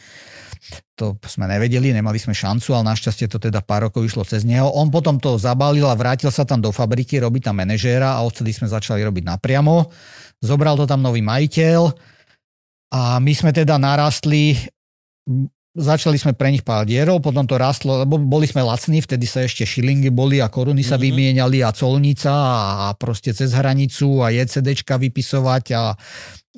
To sme nevedeli, nemali sme šancu, ale našťastie to teda pár rokov išlo cez neho. On potom to zabalil a vrátil sa tam do fabriky, robiť tam manažéra a odtedy sme začali robiť napriamo. Zobral to tam nový majiteľ a my sme teda narastli Začali sme pre nich pár dierov, potom to rastlo, lebo boli sme lacní, vtedy sa ešte šilingy boli a koruny sa mm-hmm. vymieniali a colnica a, proste cez hranicu a JCDčka vypisovať a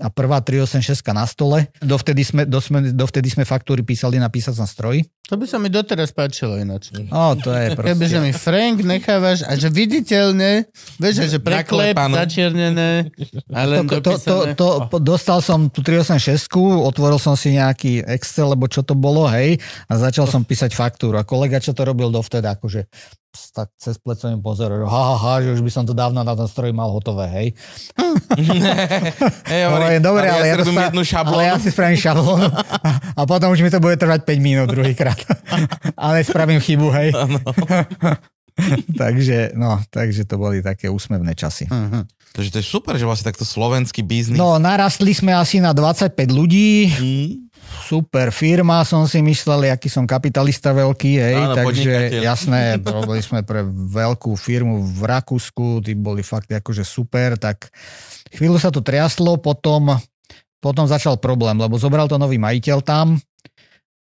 a prvá 386 na stole. Dovtedy sme, do sme, dovtedy sme faktúry písali na písacom stroji. To by sa mi doteraz páčilo ináč. O, to je proste. Keby, že mi Frank nechávaš a že viditeľne, vieš, že preklep, začiernené a len to, to, to, to, to, dostal som tú 386, otvoril som si nejaký Excel, lebo čo to bolo, hej, a začal som písať faktúru. A kolega, čo to robil dovtedy, akože tak cez pleco im pozor, ha, ha, ha, že už by som to dávno na ten stroj mal hotové, hej. hey, hovorí, dobre, ale, ja, ja, jednu ale ja si spravím šablón a potom už mi to bude trvať 5 minút druhýkrát. Ale spravím chybu, hej. takže, no, takže to boli také úsmevné časy. Uh-huh. Takže to je super, že vlastne takto slovenský biznis. No, narastli sme asi na 25 ľudí. Mm super firma, som si myslel, aký som kapitalista veľký, hej, Áno, takže jasné, robili sme pre veľkú firmu v Rakúsku, tí boli fakt akože super, tak chvíľu sa to triaslo, potom, potom začal problém, lebo zobral to nový majiteľ tam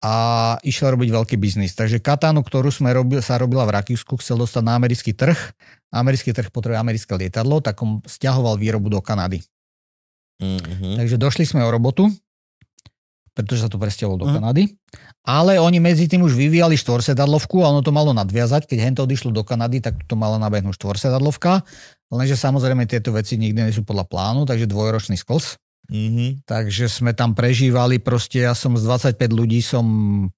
a išiel robiť veľký biznis. Takže katánu, ktorú sme robil, sa robila v Rakúsku, chcel dostať na americký trh. Americký trh potrebuje americké lietadlo, tak on stiahoval výrobu do Kanady. Mm-hmm. Takže došli sme o robotu pretože sa to presťahovalo do mhm. Kanady. Ale oni medzi tým už vyvíjali štvorsedadlovku a ono to malo nadviazať. Keď hento odišlo do Kanady, tak to malo nabehnúť štvorsedadlovka. Lenže samozrejme tieto veci nikdy nie sú podľa plánu, takže dvojročný sklz. Mm-hmm. Takže sme tam prežívali, proste ja som z 25 ľudí som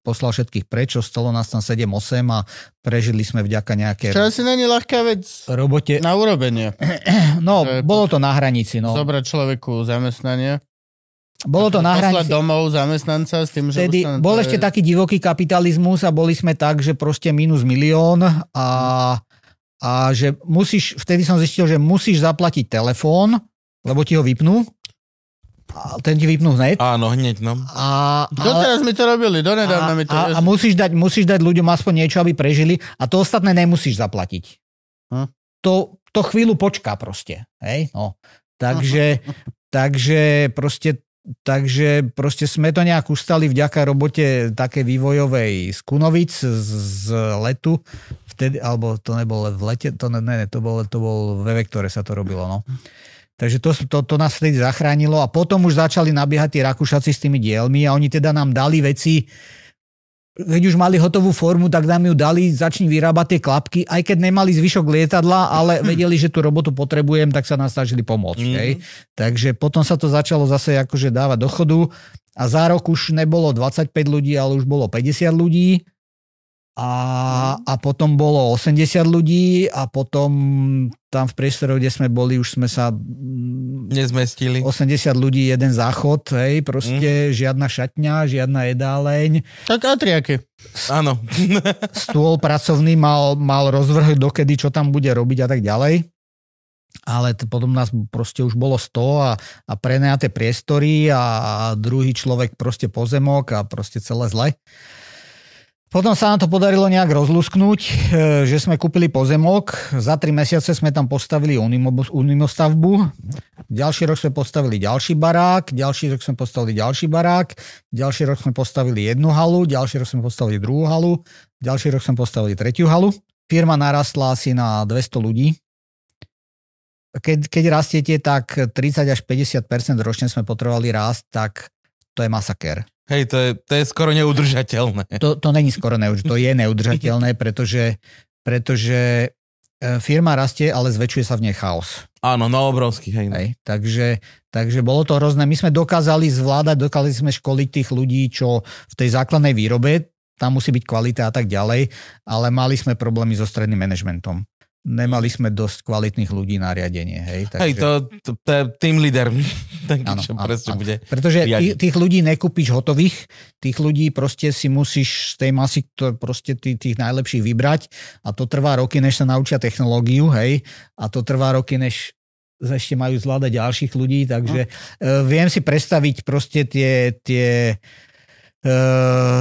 poslal všetkých preč, ostalo nás tam 7-8 a prežili sme vďaka nejaké... Čo asi není ľahká vec robote... na urobenie. no, bolo to na hranici. No. Zobrať človeku zamestnanie. Bolo to na hranici. domov zamestnanca s tým, že... Vtedy bol ešte taký divoký kapitalizmus a boli sme tak, že proste minus milión a, a že musíš, vtedy som zistil, že musíš zaplatiť telefón, lebo ti ho vypnú. A ten ti vypnú hneď. Áno, hneď, no. A, Doteraz mi to robili, donedávna mi to... A, a musíš, dať, musíš dať ľuďom aspoň niečo, aby prežili a to ostatné nemusíš zaplatiť. Hm? To, to chvíľu počká proste. Hej? No. Takže, takže proste Takže proste sme to nejak ustali vďaka robote také vývojovej z Kunovic, z, z letu, vtedy, alebo to nebolo v lete, to, ne, ne, to bol, to bol ve vektore sa to robilo, no. Takže to, to, to nás vtedy zachránilo a potom už začali nabiehať tí Rakúšaci s tými dielmi a oni teda nám dali veci, keď už mali hotovú formu, tak nám ju dali, začni vyrábať tie klapky, aj keď nemali zvyšok lietadla, ale vedeli, že tú robotu potrebujem, tak sa nás snažili pomôcť. Mhm. Hej. Takže potom sa to začalo zase akože dávať do chodu a za rok už nebolo 25 ľudí, ale už bolo 50 ľudí a, a potom bolo 80 ľudí a potom tam v priestore, kde sme boli, už sme sa mm, Nezmestili. 80 ľudí, jeden záchod, hej, proste žiadna šatňa, žiadna jedáleň. Tak Atriake. Áno. Stôl pracovný mal, mal rozvrh dokedy, čo tam bude robiť a tak ďalej. Ale t- potom nás proste už bolo 100 a, a prenajaté priestory a, a druhý človek proste pozemok a proste celé zle. Potom sa nám to podarilo nejak rozlusknúť, e, že sme kúpili pozemok, za tri mesiace sme tam postavili unimo- unimostavbu, ďalší rok sme postavili ďalší barák, ďalší rok sme postavili ďalší barák, ďalší rok sme postavili jednu halu, ďalší rok sme postavili druhú halu, ďalší rok sme postavili tretiu halu. Firma narastla asi na 200 ľudí. Keď, keď rastiete, tak 30 až 50% ročne sme potrebovali rásť, tak to je masaker. Hej, to je, to je skoro neudržateľné. To, to není skoro neudržateľné, to je neudržateľné, pretože, pretože e, firma rastie, ale zväčšuje sa v nej chaos. Áno, no obrovský, hej. No. Hej. Takže, takže bolo to hrozné. My sme dokázali zvládať, dokázali sme školiť tých ľudí, čo v tej základnej výrobe, tam musí byť kvalita a tak ďalej, ale mali sme problémy so stredným manažmentom. Nemali sme dosť kvalitných ľudí na riadenie. Hej, takže, Hej, to, to, to je team leader. Taký, Áno, čo presne áno. bude. Pretože tých, tých ľudí nekúpiš hotových, tých ľudí proste si musíš z tej masy to, proste tých, tých najlepších vybrať a to trvá roky, než sa naučia technológiu, hej, a to trvá roky, než ešte majú zvládať ďalších ľudí, takže no. viem si predstaviť proste tie, tie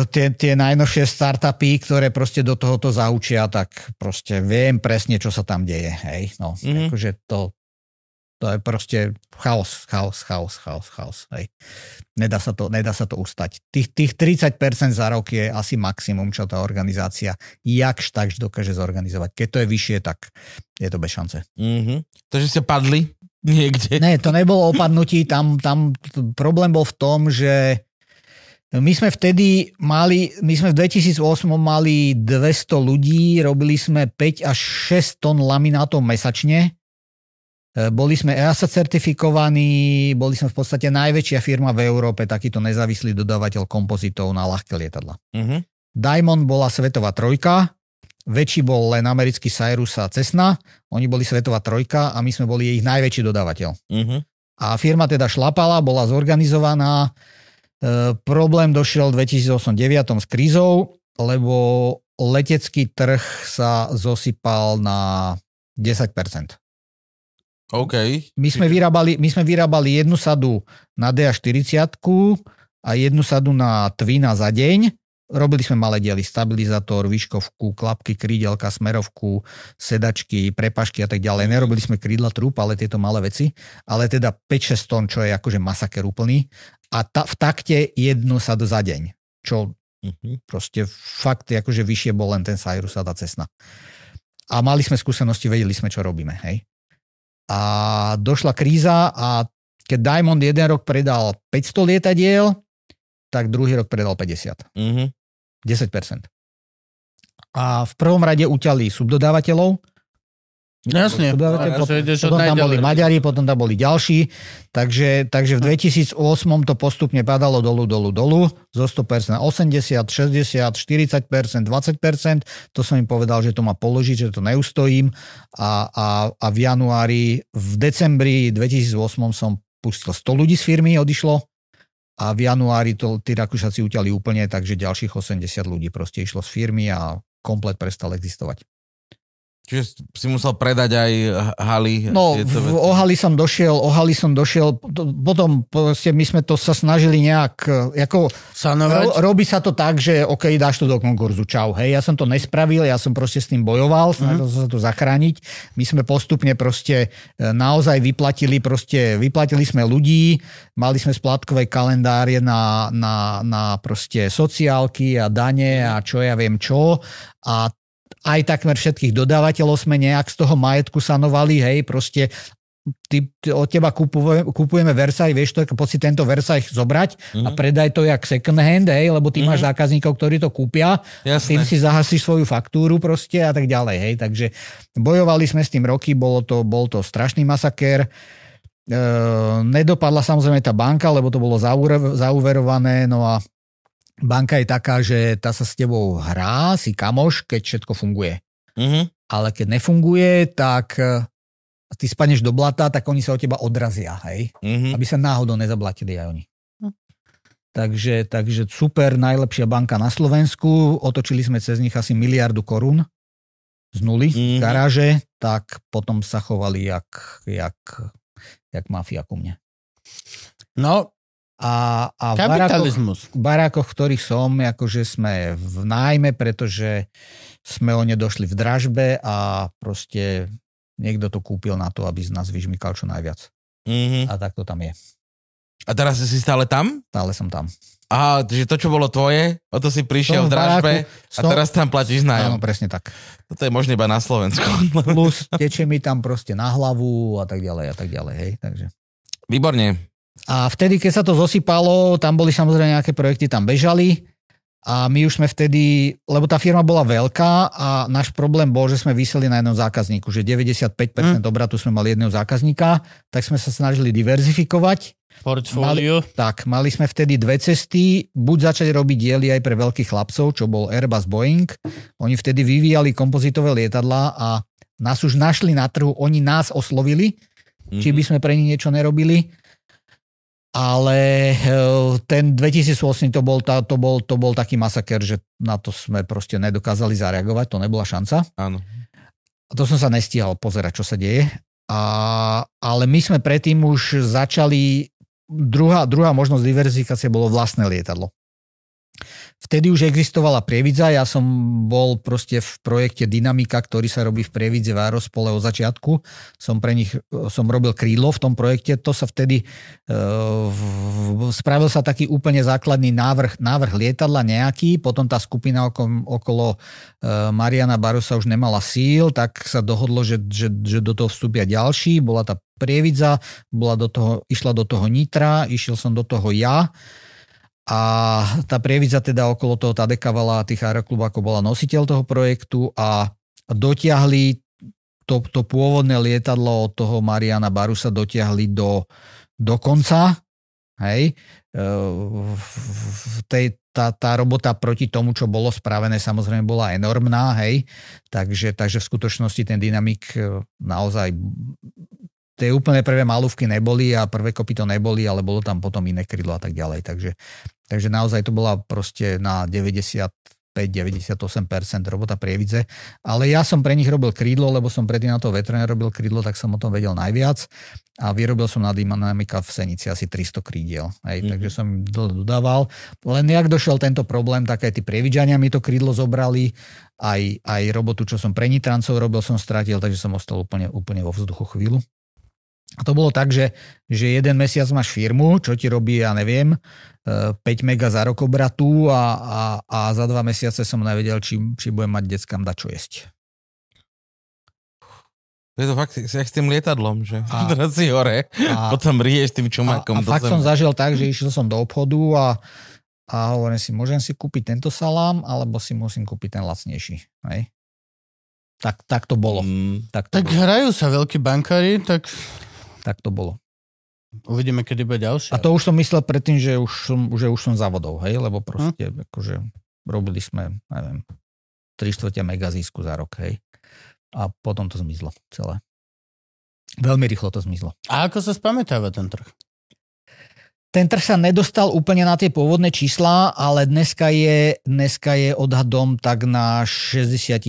tie, tie najnovšie startupy, ktoré proste do tohoto zaučia, tak proste viem presne, čo sa tam deje. Hej? No, Mhm. mm-hmm. akože to, to je proste chaos, chaos, chaos, chaos, chaos. Hej. Nedá, sa to, nedá sa to ustať. Tých, tých 30% za rok je asi maximum, čo tá organizácia jakž takž dokáže zorganizovať. Keď to je vyššie, tak je to bez šance. Mhm. To, že ste padli niekde. Ne, to nebolo opadnutí, tam, tam problém bol v tom, že my sme vtedy mali, my sme v 2008 mali 200 ľudí, robili sme 5 až 6 tón laminátov mesačne. E, Boli sme EASA certifikovaní, boli sme v podstate najväčšia firma v Európe, takýto nezávislý dodávateľ kompozitov na ľahké lietadla. Mhm. Diamond bola svetová trojka, väčší bol len americký Cyrus a Cessna, oni boli svetová trojka a my sme boli ich najväčší dodávateľ. Mhm. A firma teda šlapala, bola zorganizovaná. E, problém došiel v 2008-2009 s krízou, lebo letecký trh sa zosypal na 10%. OK. My sme vyrábali, my sme vyrábali jednu sadu na DA40 a jednu sadu na Twina za deň. Robili sme malé diely, stabilizátor, výškovku, klapky, krídelka, smerovku, sedačky, prepašky a tak ďalej. Nerobili sme krídla, trúb, ale tieto malé veci. Ale teda 5-6 tón, čo je akože masaker úplný. A ta, v takte jednu sadu za deň. Čo Mhm. proste fakt akože vyššie bol len ten Cyrus a tá cesna. A mali sme skúsenosti, vedeli sme, čo robíme. Hej? A došla kríza a keď Diamond jeden rok predal 500 lietadiel, tak druhý rok predal 50. Mhm. 10%. A v prvom rade uťali subdodávateľov. Jasne. Subdodávateľ, A potom, že ideš od potom tam boli. Maďari, potom tam boli ďalší. Takže, takže v 2008 to postupne padalo dolu, dolu, dolu. Zo 100% na 80, 60, 40%, 20%. To som im povedal, že to má položiť, že to neustojím. A, a, a v januári, v decembri 2008 som pustil 100 ľudí z firmy, odišlo. A v januári to tí Rakúšaci utiali úplne, takže ďalších 80 ľudí proste išlo z firmy a komplet prestal existovať. Čiže si musel predať aj haly. No, v, o haly som došiel, o haly som došiel, to- potom proste my sme to sa snažili nejak, e, ako Sanovať. ro, robí sa to tak, že OK, dáš to do konkurzu, čau, hej, ja som to nespravil, ja som proste s tým bojoval, snažil som sa to zachrániť, my sme postupne proste e, naozaj vyplatili, proste vyplatili sme ľudí, mali sme splátkové kalendárie na, na, na proste sociálky a dane a čo ja viem čo a aj takmer všetkých dodávateľov sme nejak z toho majetku sanovali, hej, proste ty, ty, od teba kupujeme, kupujeme Versailles, vieš to, poď si tento Versailles zobrať a Mhm. predaj to jak second hand, hej, lebo ty máš Mhm. zákazníkov, ktorí to kúpia, Jasné. tým si zahasíš svoju faktúru proste a tak ďalej, hej, takže bojovali sme s tým roky, bolo to, bol to strašný masakér, e, nedopadla samozrejme tá banka, lebo to bolo zaúre- zauverované, no a banka je taká, že tá sa s tebou hrá, si kamoš, keď všetko funguje Mhm. ale keď nefunguje, tak e, ty spadneš do blata, tak oni sa od teba odrazia, hej? Mhm. Aby sa náhodou nezablatili aj oni. Hm. Takže, takže super, najlepšia banka na Slovensku, otočili sme cez nich asi miliardu korún z nuly Mhm. v garáže, tak potom sa chovali jak, jak, jak mafia ku mne. No, A, a v barákoch, barákoch, ktorých som, akože sme v nájme, pretože sme o ne došli v dražbe a proste niekto to kúpil na to, aby z nás vyžmykal čo najviac. Mhm. A tak to tam je. A teraz si stále tam? Stále som tam. Aha, že to, čo bolo tvoje, o to si prišiel v dražbe a som- teraz tam platíš Áno, nájom. presne tak. Toto je možno iba na Slovensku. Plus teče mi tam proste na hlavu a tak ďalej a tak ďalej, hej. Takže. Výborne. A vtedy, keď sa to zosypalo, tam boli samozrejme nejaké projekty, tam bežali a my už sme vtedy, lebo tá firma bola veľká a náš problém bol, že sme vyseli na jednom zákazníku, že 95% obratu sme mali jedného zákazníka, tak sme sa snažili diverzifikovať. Portfólio. Tak, mali sme vtedy dve cesty, buď začať robiť diely aj pre veľkých chlapcov, čo bol Airbus Boeing. Oni vtedy vyvíjali kompozitové lietadlá a nás už našli na trhu, oni nás oslovili, či by sme pre nich niečo nerobili. Ale e, ten 2008 to bol, tá, to, bol, to bol taký masaker, že na to sme proste nedokázali zareagovať, to nebola šanca. Áno. A to som sa nestíhal pozerať, čo sa deje. A, ale my sme predtým už začali, druhá, druhá možnosť diverzifikácie bolo vlastné lietadlo. Vtedy už existovala Prievidza, ja som bol proste v projekte Dynamika, ktorý sa robí v Prievidze v Aerospole od začiatku. Som pre nich, som robil krídlo v tom projekte, to sa vtedy uh, spravil sa taký úplne základný návrh, návrh lietadla nejaký, potom tá skupina okolo, okolo uh, Mariana Barosa už nemala síl, tak sa dohodlo, že, že, že do toho vstúpia ďalší, bola tá Prievidza, bola do toho, išla do toho Nitra, išiel som do toho ja, a tá prievidza teda okolo toho Tadekavala tých aeroklubákov bola nositeľ toho projektu a dotiahli to, to pôvodné lietadlo od toho Mariana Barusa dotiahli do, do konca. Hej. E, v tej, tá, tá robota proti tomu, čo bolo spravené, samozrejme bola enormná, hej. Takže, takže v skutočnosti ten dynamik e, naozaj tie úplne prvé malúvky neboli a prvé kopy to neboli, ale bolo tam potom iné krydlo a tak ďalej. Takže, takže naozaj to bola proste na 95-98% robota prievidze. Ale ja som pre nich robil krídlo, lebo som predtým na to veterné robil krídlo, tak som o tom vedel najviac. A vyrobil som na Dynamika v Senici asi 300 krídiel. Hej, mm-hmm. Takže som dlho dodával. Len jak došiel tento problém, tak aj tí prievidžania mi to krídlo zobrali. Aj, aj robotu, čo som pre Nitrancov robil, som stratil, takže som ostal úplne, úplne vo vzduchu chvíľu. A to bolo tak, že, že jeden mesiac máš firmu, čo ti robí, ja neviem, 5 mega za rok obratu a, a, a za dva mesiace som nevedel, či, či budem mať deckám dať čo jesť. To je to fakt jak s tým lietadlom, že A- teraz si hore, A, potom rieš tým a, čumákom a do fakt som zeme. zažil tak, že išiel som do obchodu a, a hovorím si, môžem si kúpiť tento salám, alebo si musím kúpiť ten lacnejší. Hej? Tak, tak to bolo. Mm, Tak to, Tak bolo. hrajú sa veľkí bankári, tak tak to bolo. uvidíme, kedy bude ďalšie. A to už som myslel predtým, že už som, že už som závodov, hej, lebo proste hm? akože robili sme, neviem, 3 štvrtia mega zisku za rok, hej. A potom to zmizlo celé. Veľmi rýchlo to zmizlo. A ako sa spamätáva ten trh? Ten trh sa nedostal úplne na tie pôvodné čísla, ale dneska je, dneska je odhadom tak na 60-70%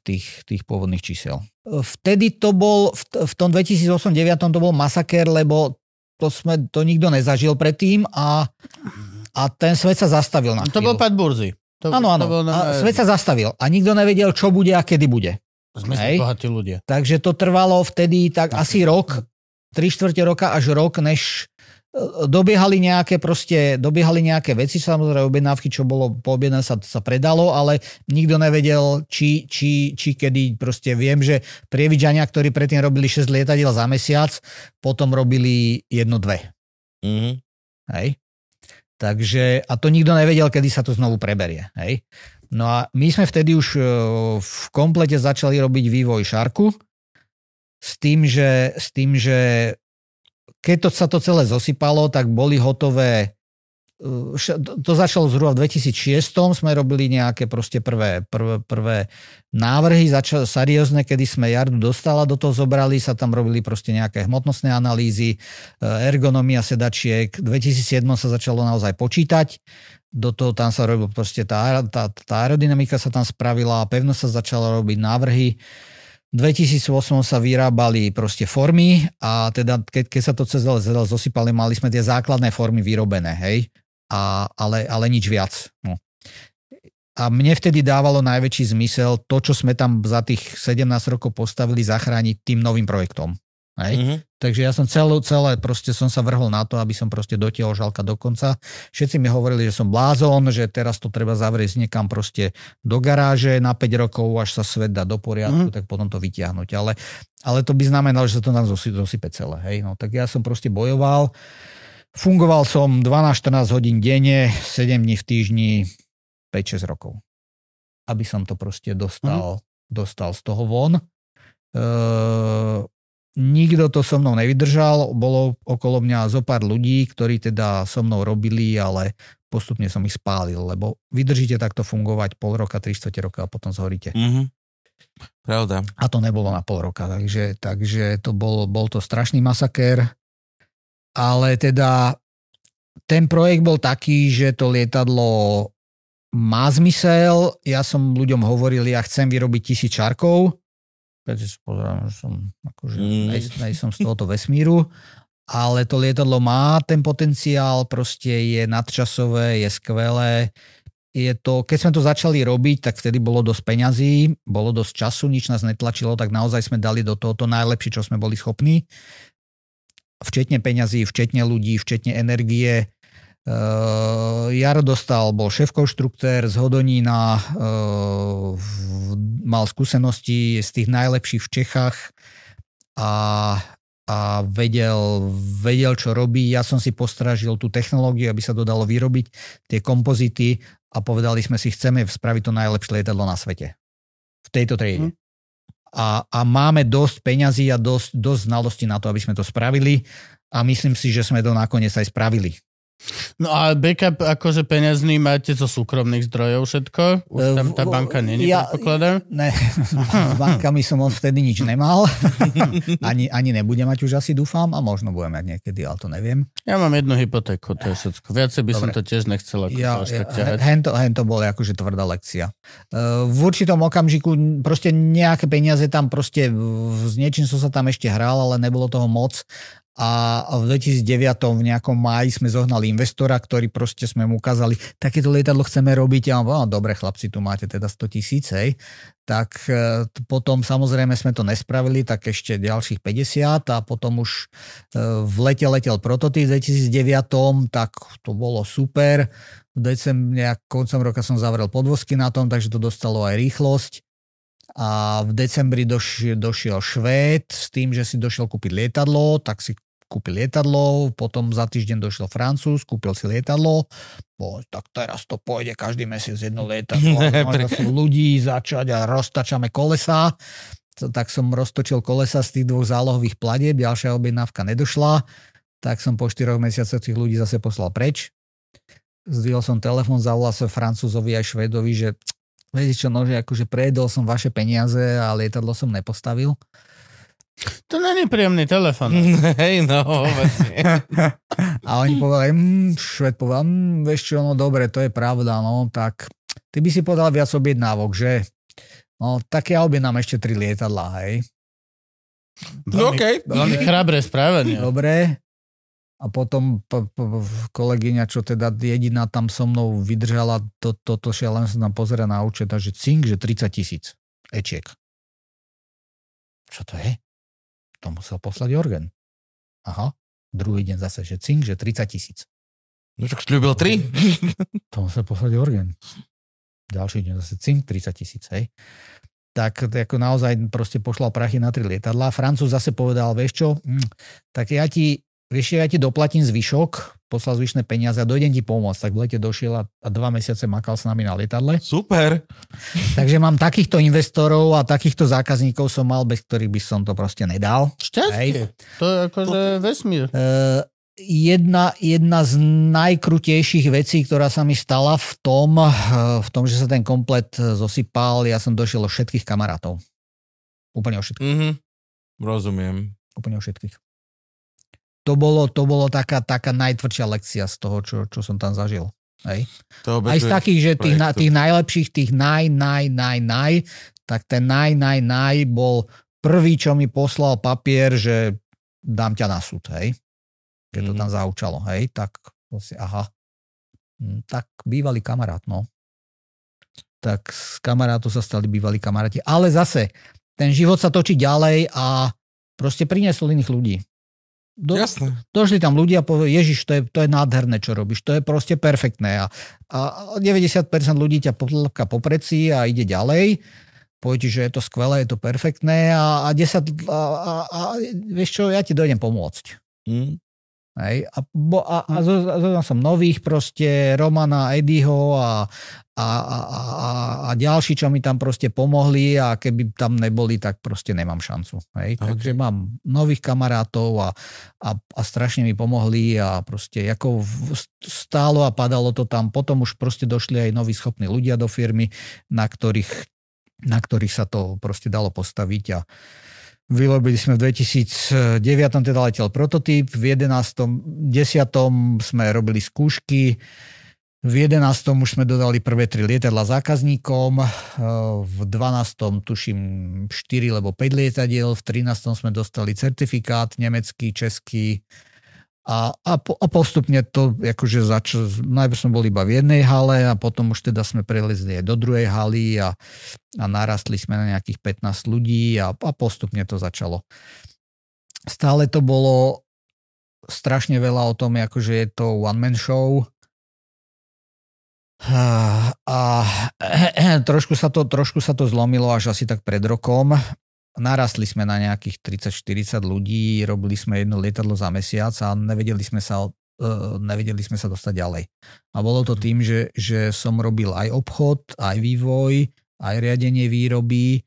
tých, tých pôvodných čísel. Vtedy to bol, v, v tom 2008-2009 to bol masaker, lebo to, sme, to nikto nezažil predtým a, a ten svet sa zastavil na To bol chvíľu. pad burzy. To, Áno, áno. To bol A na... svet sa zastavil a nikto nevedel, čo bude a kedy bude. Sme Hej. bohatí ľudia. Takže to trvalo vtedy tak asi rok, tri štvrte roka až rok, než dobiehali nejaké proste, dobiehali nejaké veci, samozrejme objednávky, čo bolo poobjednané sa, sa predalo, ale nikto nevedel, či, či, či kedy proste viem, že prievidžania, ktorí predtým robili 6 lietadiel za mesiac, potom robili jedno, dve. Mm-hmm. Hej? Takže, a to nikto nevedel, kedy sa to znovu preberie. Hej? No a my sme vtedy už e, v komplete začali robiť vývoj Šarku s tým, že, s tým, že keď to sa to celé zosypalo, tak boli hotové e, to začalo zhruba v 2006, sme robili nejaké proste prvé, prvé, prvé návrhy, začal, seriózne, kedy sme Jardu dostala, do toho zobrali, sa tam robili proste nejaké hmotnostné analýzy, e, ergonomia sedačiek, v 2007 sa začalo naozaj počítať, do toho tam sa robil proste tá, tá, tá aerodynamika sa tam spravila, pevno sa začala robiť návrhy, 2008 sa vyrábali proste formy a teda keď, keď sa to cez ZL zosypali, mali sme tie základné formy vyrobené, hej, a, ale, ale nič viac. No. A mne vtedy dávalo najväčší zmysel to, čo sme tam za tých 17 rokov postavili, zachrániť tým novým projektom. Hej? Mm-hmm. Takže ja som celé, celé proste som sa vrhol na to, aby som proste dotiahol žalka do konca. Všetci mi hovorili, že som blázon, že teraz to treba zavrieť niekam proste do garáže na 5 rokov, až sa svet dá do poriadku, mm-hmm. tak potom to vytiahnuť. Ale, ale to by znamenalo, že sa to nám zosype celé. Hej? No, tak ja som proste bojoval. Fungoval som 12-14 hodín denne, 7 dní v týždni, 5-6 rokov. Aby som to proste dostal, mm-hmm. dostal z toho von. Uh, Nikto to so mnou nevydržal, bolo okolo mňa zo pár ľudí, ktorí teda so mnou robili, ale postupne som ich spálil, lebo vydržíte takto fungovať pol roka, tri roka a potom zhoríte. Mm-hmm. Pravda. A to nebolo na pol roka, takže, takže to bol, bol to strašný masakér. Ale teda ten projekt bol taký, že to lietadlo má zmysel. Ja som ľuďom hovoril, ja chcem vyrobiť tisíc čarkov keď si pozerám, že som akože mm. nej, nej som z tohoto vesmíru, ale to lietadlo má ten potenciál, proste je nadčasové, je skvelé. Je to, keď sme to začali robiť, tak vtedy bolo dosť peňazí, bolo dosť času, nič nás netlačilo, tak naozaj sme dali do toho to najlepšie, čo sme boli schopní. Včetne peňazí, včetne ľudí, včetne energie Jaro dostal, bol šéf-konštruktér z Hodonína, uh, mal skúsenosti z tých najlepších v Čechách a, a vedel, vedel, čo robí. Ja som si postražil tú technológiu, aby sa to dalo vyrobiť, tie kompozity a povedali sme si, chceme spraviť to najlepšie lietadlo na svete. V tejto triede. Mm. A, a máme dosť peňazí a dosť, dosť znalostí na to, aby sme to spravili a myslím si, že sme to nakoniec aj spravili. No a backup akože peniazný máte zo súkromných zdrojov všetko? Už tam tá banka není, ja, predpokladám? Ne, s bankami som on vtedy nič nemal. ani, ani nebude mať už asi, dúfam, a možno budem mať niekedy, ale to neviem. Ja mám jednu hypotéku, to je všetko. Viacej by Dobre. som to tiež nechcel ako ja, ja, tak Hento, hento bol akože tvrdá lekcia. E, v určitom okamžiku proste nejaké peniaze tam proste s niečím som sa tam ešte hral, ale nebolo toho moc a v 2009 v nejakom máji sme zohnali investora, ktorý proste sme mu ukázali, takéto lietadlo chceme robiť a on no, dobre chlapci, tu máte teda 100 tisíc. Tak e, potom samozrejme sme to nespravili, tak ešte ďalších 50 a potom už e, v lete letel prototyp v 2009, tak to bolo super. V decembri, koncom roka som zavrel podvozky na tom, takže to dostalo aj rýchlosť a v decembri došiel, došiel Švéd s tým, že si došiel kúpiť lietadlo, tak si kúpil lietadlo, potom za týždeň došiel Francúz, kúpil si lietadlo, bo, tak teraz to pôjde každý mesiac jedno lietadlo, Pre... ľudí začať a roztačame kolesa, tak som roztočil kolesa z tých dvoch zálohových platieb, ďalšia objednávka nedošla, tak som po 4 mesiacoch tých ľudí zase poslal preč. Zdvihol som telefon, zavolal som Francúzovi aj Švedovi, že viete čo, no, že akože prejedol som vaše peniaze a lietadlo som nepostavil. To není príjemný telefon. Hej, no, A oni povedali, mm, šved povedal, mm, vieš čo, no dobre, to je pravda, no, tak ty by si podal viac objednávok, že? No, tak ja objednám ešte tri lietadlá, hej. No okej. Okay. Veľmi chrabré správanie. Dobre. A potom p- p- kolegyňa, čo teda jediná tam so mnou vydržala toto to, to šialenstvo tam pozera na účet a že cink, že 30 tisíc ečiek. Čo to je? To musel poslať Jorgen. Aha, Druhý deň zase, že cink, že 30 tisíc. No však slúbil tri. To sa poslať orgán. Ďalší deň zase cink, 30 tisíc, hej. Tak ako naozaj proste pošlal prachy na tri lietadla. Francúz zase povedal, vieš čo, hm, tak ja ti, vieš, ja ti doplatím zvyšok, poslal zvyšné peniaze a dojdem ti pomôcť. Tak v lete došiel a, a dva mesiace makal s nami na lietadle. Super. Takže mám takýchto investorov a takýchto zákazníkov som mal, bez ktorých by som to proste nedal. Šťastie. To je akože vesmír. Uh, jedna, jedna z najkrutejších vecí, ktorá sa mi stala v tom, eh, v tom, že sa ten komplet eh, zosypal, ja som došiel o všetkých kamarátov. Úplne o všetkých. Mhm. Rozumiem. Úplne o všetkých. To bolo, to bolo taká, taká najtvrdšia lekcia z toho, čo, čo som tam zažil. Hej. To Aj z takých, že tých, na, tých najlepších, tých naj, naj, naj, naj, tak ten naj, naj, naj bol prvý, čo mi poslal papier, že dám ťa na súd, hej. Keď to Mhm. tam zaučalo, hej, tak si, aha. Hm, Tak bývalý kamarát, no. Tak z kamarátu sa stali bývalí kamaráti. Ale zase, ten život sa točí ďalej a proste priniesol iných ľudí. Do, Jasné. došli tam ľudia a povedali, Ježiš, to je, to je nádherné, čo robíš, to je proste perfektné. A, a 90% ľudí ťa potlapka po preci a ide ďalej. Povie ti, že je to skvelé, je to perfektné a, a 10, a, a, a vieš čo, ja ti dojdem pomôcť. Hm. Hej? A, bo, a, a zo, zo, som nových proste, Romana, Eddieho a, a, a, a, a ďalší, čo mi tam proste pomohli a keby tam neboli, tak proste nemám šancu. Hej? Ok. Takže mám nových kamarátov a, a, a strašne mi pomohli a proste ako stálo a padalo to tam. Potom už proste došli aj noví schopní ľudia do firmy, na ktorých, na ktorých sa to proste dalo postaviť a Vyrobili sme v 2009 teda letel prototyp, v 11. 10. sme robili skúšky, v 11. už sme dodali prvé tri lietadla zákazníkom, eh, v 12. tuším 4 alebo 5 lietadiel, v 13. sme dostali certifikát nemecký, český a, a, a postupne to akože začal, najprv sme boli iba v jednej hale a potom už teda sme prelezli aj do druhej haly a, a narastli sme na nejakých 15 ľudí a, a postupne to začalo. Stále to bolo strašne veľa o tom, akože je to one-man show, a trošku sa, to, trošku sa to zlomilo až asi tak pred rokom. Narastli sme na nejakých 30-40 ľudí, robili sme jedno lietadlo za mesiac a nevedeli sme sa, eh, nevedeli sme sa dostať ďalej. A bolo to tým, že, že som robil aj obchod, aj vývoj, aj riadenie výroby.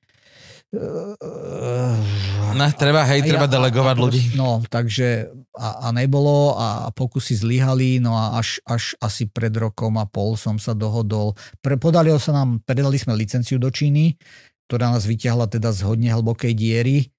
No, treba, hej, a treba ja- delegovať a, ľudí. No, takže a, a nebolo a pokusy zlyhali, no a až, až asi pred rokom a pol som sa dohodol. Pre, podarilo sa nám, predali sme licenciu do Číny, ktorá nás vyťahla teda z hodne hlbokej diery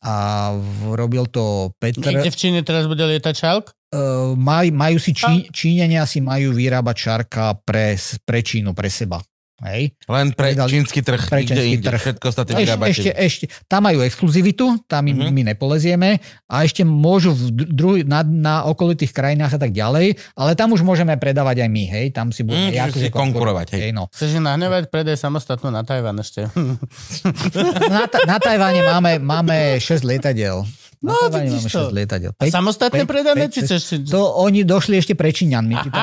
a v- robil to Petr. Niekde v Číne teraz bude lietať šalk? Uh, maj, majú si Čí, Číňania si majú vyrábať šarka pre, pre Čínu, pre seba. Hej? Len pre čínsky trh, pre čínsky inde. trh. Všetko ostatné vyrábate. ešte, ešte, tam majú exkluzivitu, tam my, Mhm. my nepolezieme a ešte môžu v dru, na, na okolitých krajinách a tak ďalej, ale tam už môžeme predávať aj my, hej, tam si budeme Mm, si konkurovať, hej. hej no. Chceš nahnevať? Predaj samostatnú na Tajvan ešte. na, Ta- na Tajvane máme, máme 6 lietadiel. No, vidíš to. 6 lietadiel. A samostatné päť- predané? Či chceš si... To oni došli ešte pre Číňanmi, tí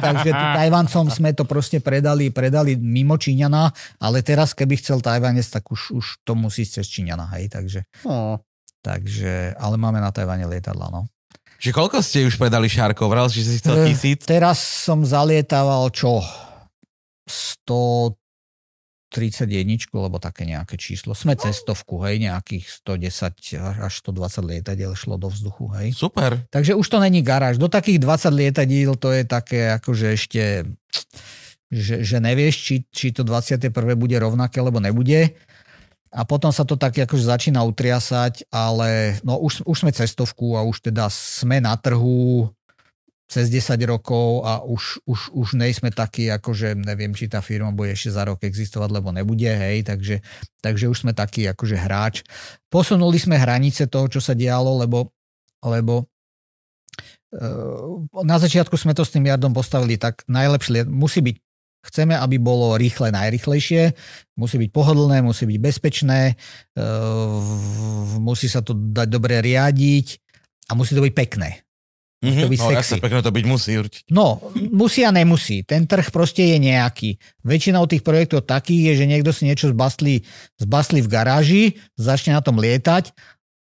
takže tí Tajvancom sme to proste predali, predali mimo Číňana, ale teraz keby chcel Tajvanec, tak už, už to musí cez Číňana, hej, takže, No. takže, ale máme na Tajvane lietadla, no. Že koľko ste už predali šárkov? Vral, že si chcel Eh, tisíc? Teraz som zalietaval čo? 131, alebo také nejaké číslo. Sme cestovku, hej, nejakých 110 až 120 lietadiel šlo do vzduchu, hej. Super. Takže už to není garáž. Do takých 20 lietadiel to je také akože ešte, že, že nevieš, či, či to 21. bude rovnaké, alebo nebude. A potom sa to tak akože začína utriasať, ale no už, už sme cestovku a už teda sme na trhu cez 10 rokov a už, už, už nejsme takí, akože neviem, či tá firma bude ešte za rok existovať, lebo nebude, hej, takže, takže už sme takí akože hráč. Posunuli sme hranice toho, čo sa dialo, lebo, lebo e, na začiatku sme to s tým jardom postavili tak najlepšie, musí byť Chceme, aby bolo rýchle, najrychlejšie, musí byť pohodlné, musí byť bezpečné, e, musí sa to dať dobre riadiť a musí to byť pekné. Musí to byť no, sexy. jasne, pekne to byť musí určite. No, musí a nemusí. Ten trh proste je nejaký. Väčšinou tých projektov takých je, že niekto si niečo zbastli, zbastli v garáži, začne na tom lietať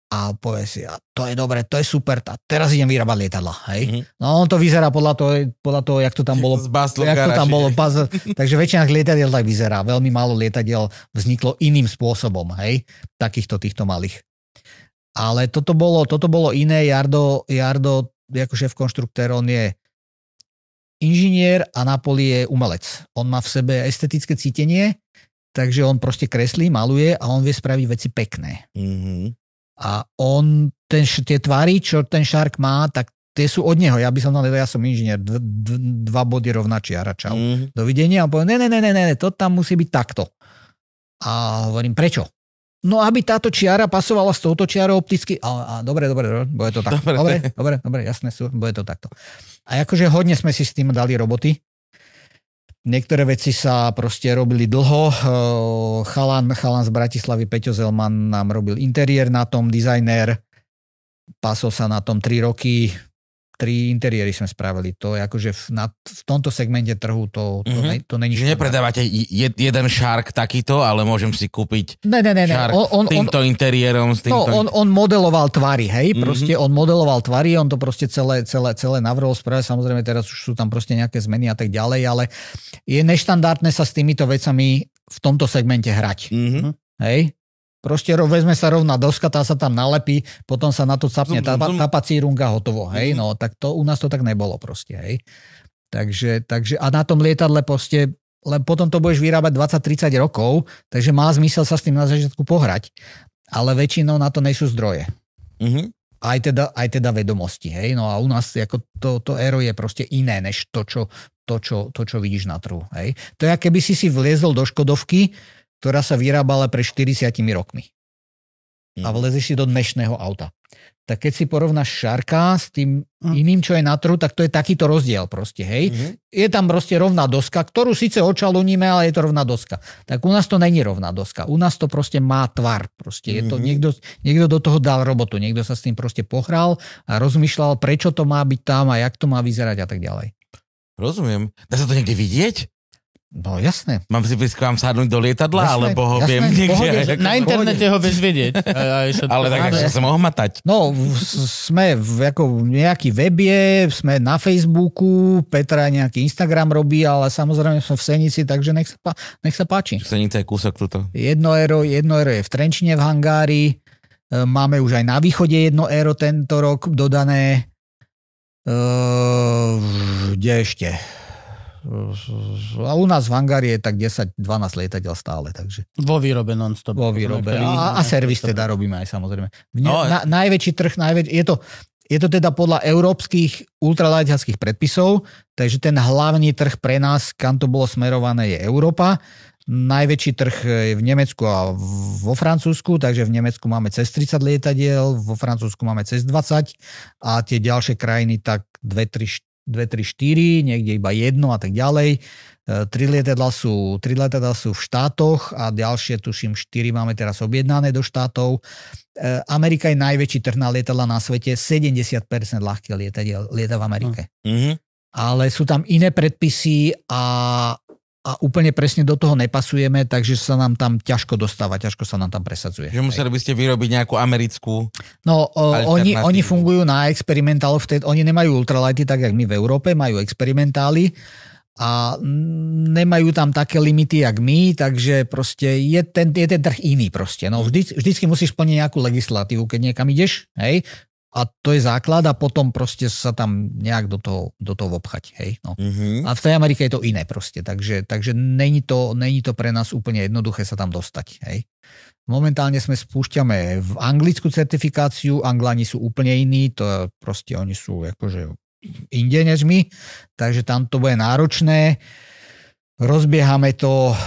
a povie si, a to je dobre, to je super, a teraz idem vyrábať lietadla. Hej? Mhm. No on to vyzerá podľa toho, podľa toho jak to tam bolo. Jak to tam bolo puzzle. Takže väčšina lietadiel tak vyzerá. Veľmi málo lietadiel vzniklo iným spôsobom, hej? Takýchto týchto malých. Ale toto bolo, toto bolo iné. Jardo, Jardo ako šéf konštruktér, on je inžinier a na poli je umelec. On má v sebe estetické cítenie, takže on proste kreslí, maluje a on vie spraviť veci pekné. Mhm. A on, ten, tie tvary, čo ten Shark má, tak tie sú od neho. Ja by som ja som inžinier, d- d- dva body rovná čiara, čau. Mhm. Dovidenia. A on povie, ne, ne, ne, ne, ne, to tam musí byť takto. A hovorím, prečo? No, aby táto čiara pasovala s touto čiarou opticky. A, a dobre, dobre, bude to takto. Dobre, Dobre, dobre, dobre, jasné, sú, bude to takto. A akože hodne sme si s tým dali roboty. Niektoré veci sa proste robili dlho. Eh, Chalan, chalan z Bratislavy, Peťo Zelman nám robil interiér na tom, dizajner. Pasol sa na tom 3 roky. Tri interiéry sme spravili. To je akože v, na, v tomto segmente trhu to, to, Mhm. ne, to není štandard. nepredávate je, jeden šark takýto, ale môžem si kúpiť Ne, ne, ne, ne. šark On, on, s on, týmto interiérom, s no, týmto... on, on modeloval tvary, hej, Mhm. proste on modeloval tvary, on to proste celé, celé, celé navrhol spraviť, samozrejme teraz už sú tam proste nejaké zmeny a tak ďalej, ale je neštandardné sa s týmito vecami v tomto segmente hrať, Mhm. hej. Proste ro- vezme sa rovná doska, tá sa tam nalepí, potom sa na to capne Zum, zum, tapa, zum. tapací runga, hotovo, hej, Mhm. no tak to u nás to tak nebolo proste, hej. Takže, takže a na tom lietadle proste len potom to budeš vyrábať 20-30 rokov, takže má zmysel sa s tým na začiatku pohrať. Ale väčšinou na to nejsú zdroje. Mhm. Aj teda, aj teda vedomosti. Hej? No a u nás ako to, to aero je proste iné, než to čo, to, čo, to, čo vidíš na trhu. Hej? To je, keby si si vliezol do Škodovky, ktorá sa vyrábala pre 40 rokmi a Mhm. vlezeš si do dnešného auta. Tak keď si porovnáš Šarka s tým Mm. iným, čo je na trhu, tak to je takýto rozdiel proste, hej. Mhm. Je tam proste rovná doska, ktorú síce očaluníme, ale je to rovná doska. Tak u nás to není rovná doska. U nás to proste má tvar. Proste je to, Mhm. niekto, niekto do toho dal robotu, niekto sa s tým proste pohral a rozmýšľal, prečo to má byť tam a jak to má vyzerať a tak ďalej. Rozumiem. Dá sa to niekde vidieť? No jasné. Mám si vám sadnúť do lietadla, Jasné, alebo ho jasné, viem niekde... pohode, ako- Na internete ho vieš všetko. Ale tak ja- sa mohol matať. No, sme v ako nejaký web je, sme na Facebooku, Petra nejaký Instagram robí, ale samozrejme sme v Senici, takže nech sa, nech sa páči. Senica je kúsok tuto. Jedno euro, jedno euro je v Trenčine v hangári, E, máme už aj na východe jedno euro tento rok dodané. E, Kde ešte? A u nás v hangári je tak 10-12 lietadiel stále, takže Vo výrobe non-stop. vo výrobe. A, a servis teda robíme aj samozrejme. Ne, No, na, najväčší trh, najväč, je, to, je to teda podľa európskych ultralightackých predpisov, takže ten hlavný trh pre nás, kam to bolo smerované, je Európa. Najväčší trh je v Nemecku a vo Francúzsku, takže v Nemecku máme cez 30 lietadiel, vo Francúzsku máme cez 20 a tie ďalšie krajiny tak 2, 3, 2, 3, 4, niekde iba jedno a tak ďalej. E, Tri lietadla sú, tri lietadla sú v štátoch a ďalšie, tuším, štyri máme teraz objednané do štátov. E, Amerika je najväčší trh na lietadla na svete, 70% ľahkých lietadiel lieta v Amerike. Mhm. Ale sú tam iné predpisy a, a úplne presne do toho nepasujeme, takže sa nám tam ťažko dostáva, ťažko sa nám tam presadzuje. Že museli by ste vyrobiť nejakú americkú... No, oni, oni fungujú na experimentáloch, oni nemajú ultralighty tak, jak my v Európe, majú experimentály a nemajú tam také limity, jak my, takže proste je ten, je ten trh iný proste. No, vždy, vždycky musíš plniť nejakú legislatívu, keď niekam ideš, hej, a to je základ a potom proste sa tam nejak do toho, do toho obchať, hej, no. Mhm. A v tej Amerike je to iné proste, takže, takže není, to, není to pre nás úplne jednoduché sa tam dostať. Hej. Momentálne sme spúšťame v anglickú certifikáciu, Anglani sú úplne iní, to proste oni sú akože inde než my, takže tam to bude náročné. Rozbiehame to, eh,